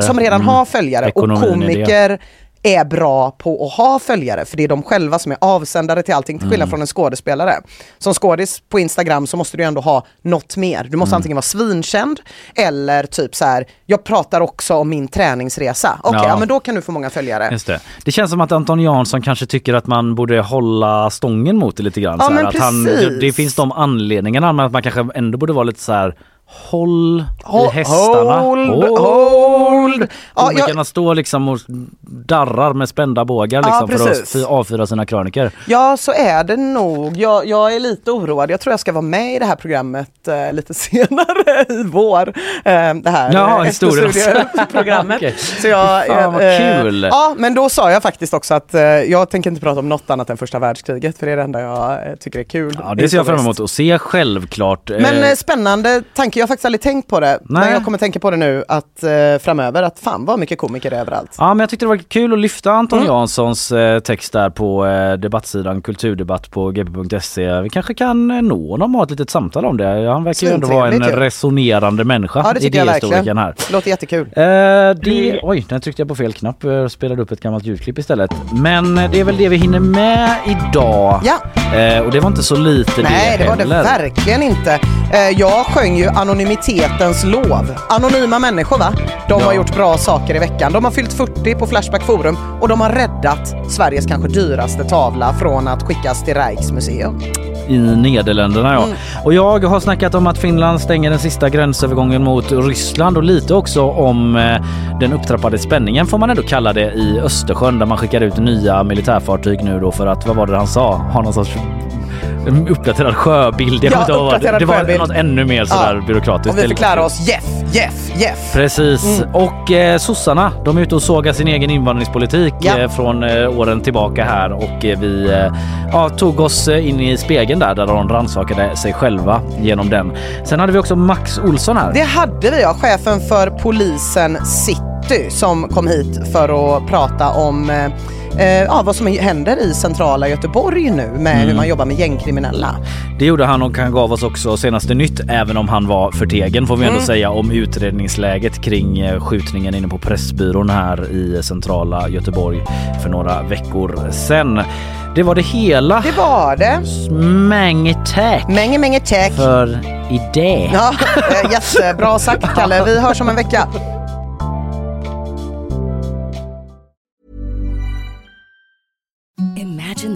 Speaker 3: som redan
Speaker 2: Mm.
Speaker 3: har följare.
Speaker 2: Ekonomin
Speaker 3: och komiker är bra på att ha följare för det är de själva som är avsändare till allting till skillnad
Speaker 2: Mm.
Speaker 3: från en skådespelare. Som skådis på Instagram så måste du ändå ha något mer. Du måste
Speaker 2: Mm.
Speaker 3: antingen vara svinkänd eller typ så här, jag pratar också om min träningsresa. Okej,
Speaker 2: Ja.
Speaker 3: ja. men då kan du få många följare.
Speaker 2: Just det. det känns som att Anton Jansson kanske tycker att man borde hålla stången mot det lite grann.
Speaker 3: Ja,
Speaker 2: så här,
Speaker 3: men
Speaker 2: att han,
Speaker 3: precis.
Speaker 2: det, det finns de anledningarna men att man kanske ändå borde vara lite så här Håll
Speaker 3: Hå-
Speaker 2: i hästarna.
Speaker 3: hold, hold. Ja,
Speaker 2: Komikerna
Speaker 3: jag-
Speaker 2: står liksom och darrar med spända bågar
Speaker 3: Ja,
Speaker 2: liksom, för att avfyra sina kröniker.
Speaker 3: Ja, så är det nog. Jag, jag är lite oroad. Jag tror jag ska vara med i det här programmet eh, lite senare i vår. Eh, det här
Speaker 2: Ja,
Speaker 3: eh,
Speaker 2: historien.
Speaker 3: efterstudieprogrammet.
Speaker 2: Okej.
Speaker 3: Så jag,
Speaker 2: fan, vad
Speaker 3: eh,
Speaker 2: kul.
Speaker 3: Ja, men då sa jag faktiskt också att eh, jag tänker inte prata om något annat än första världskriget för det är det enda jag eh, tycker är kul.
Speaker 2: Ja, det ser jag fram emot att se självklart.
Speaker 3: Men
Speaker 2: Eh,
Speaker 3: eh, spännande tanke, jag har faktiskt aldrig tänkt på det.
Speaker 2: Nej.
Speaker 3: Men jag kommer tänka på det nu att eh, framöver att fan vad mycket komiker det är överallt.
Speaker 2: Ja men jag tyckte det var kul att lyfta Anton
Speaker 3: Mm.
Speaker 2: Janssons eh, text där på eh, debattsidan kulturdebatt på gp.se. Vi kanske kan eh, nå honom och ha ett litet samtal om det. Han verkar ju ändå vara en resonerande människa.
Speaker 3: Ja det tycker jag verkligen.
Speaker 2: här.
Speaker 3: Det låter jättekul.
Speaker 2: Eh, det, oj, den tryckte jag på fel knapp och spelade upp ett gammalt ljudklipp istället. Men eh, det är väl det vi hinner med idag.
Speaker 3: Ja.
Speaker 2: Eh, och det var inte så lite
Speaker 3: Nej, det var det verkligen inte. Jag sjöng ju anonymitetens lov. Anonyma människor va? De har gjort bra saker i veckan. De har fyllt 40 på Flashback Forum och de har räddat Sveriges kanske dyraste tavla från att skickas till Rijksmuseum.
Speaker 2: i Nederländerna. Ja.
Speaker 3: Mm.
Speaker 2: Och jag har snackat om att Finland stänger den sista gränsövergången mot Ryssland och lite också om eh, den upptrappade spänningen får man ändå kalla det i Östersjön där man skickar ut nya militärfartyg nu då för att, vad var det han sa, ha någon sorts uppdaterad sjöbild. Jag
Speaker 3: Ja,
Speaker 2: inte
Speaker 3: uppdaterad
Speaker 2: det var
Speaker 3: sjöbild.
Speaker 2: något ännu mer sådär
Speaker 3: Ja.
Speaker 2: byråkratiskt.
Speaker 3: Och vi
Speaker 2: kul.
Speaker 3: oss Jeff, Jeff, Jeff.
Speaker 2: Precis.
Speaker 3: Mm.
Speaker 2: Och eh, sossarna, de är ute och sågar sin egen invandringspolitik
Speaker 3: Ja.
Speaker 2: eh, från eh, åren tillbaka här och eh, vi eh, ja, tog oss eh, in i spegeln där, där de rannsakade sig själva genom den. Sen hade vi också Max Olsson här.
Speaker 3: Det hade vi ja, chefen för polisen City som kom hit för att prata om eh, ja, vad som händer i centrala Göteborg nu med
Speaker 2: Mm.
Speaker 3: hur man jobbar med gängkriminella.
Speaker 2: Det gjorde han och han gav oss också senaste nytt även om han var förtegen får vi ändå
Speaker 3: Mm.
Speaker 2: säga om utredningsläget kring eh, skjutningen inne på Pressbyrån här i centrala Göteborg för några veckor sedan. Det var det hela.
Speaker 3: Det var det.
Speaker 2: Mange tack
Speaker 3: Mange, mange tack.
Speaker 2: för idé.
Speaker 3: Ja, eh, jättebra sagt Kalle. Vi hörs om en vecka.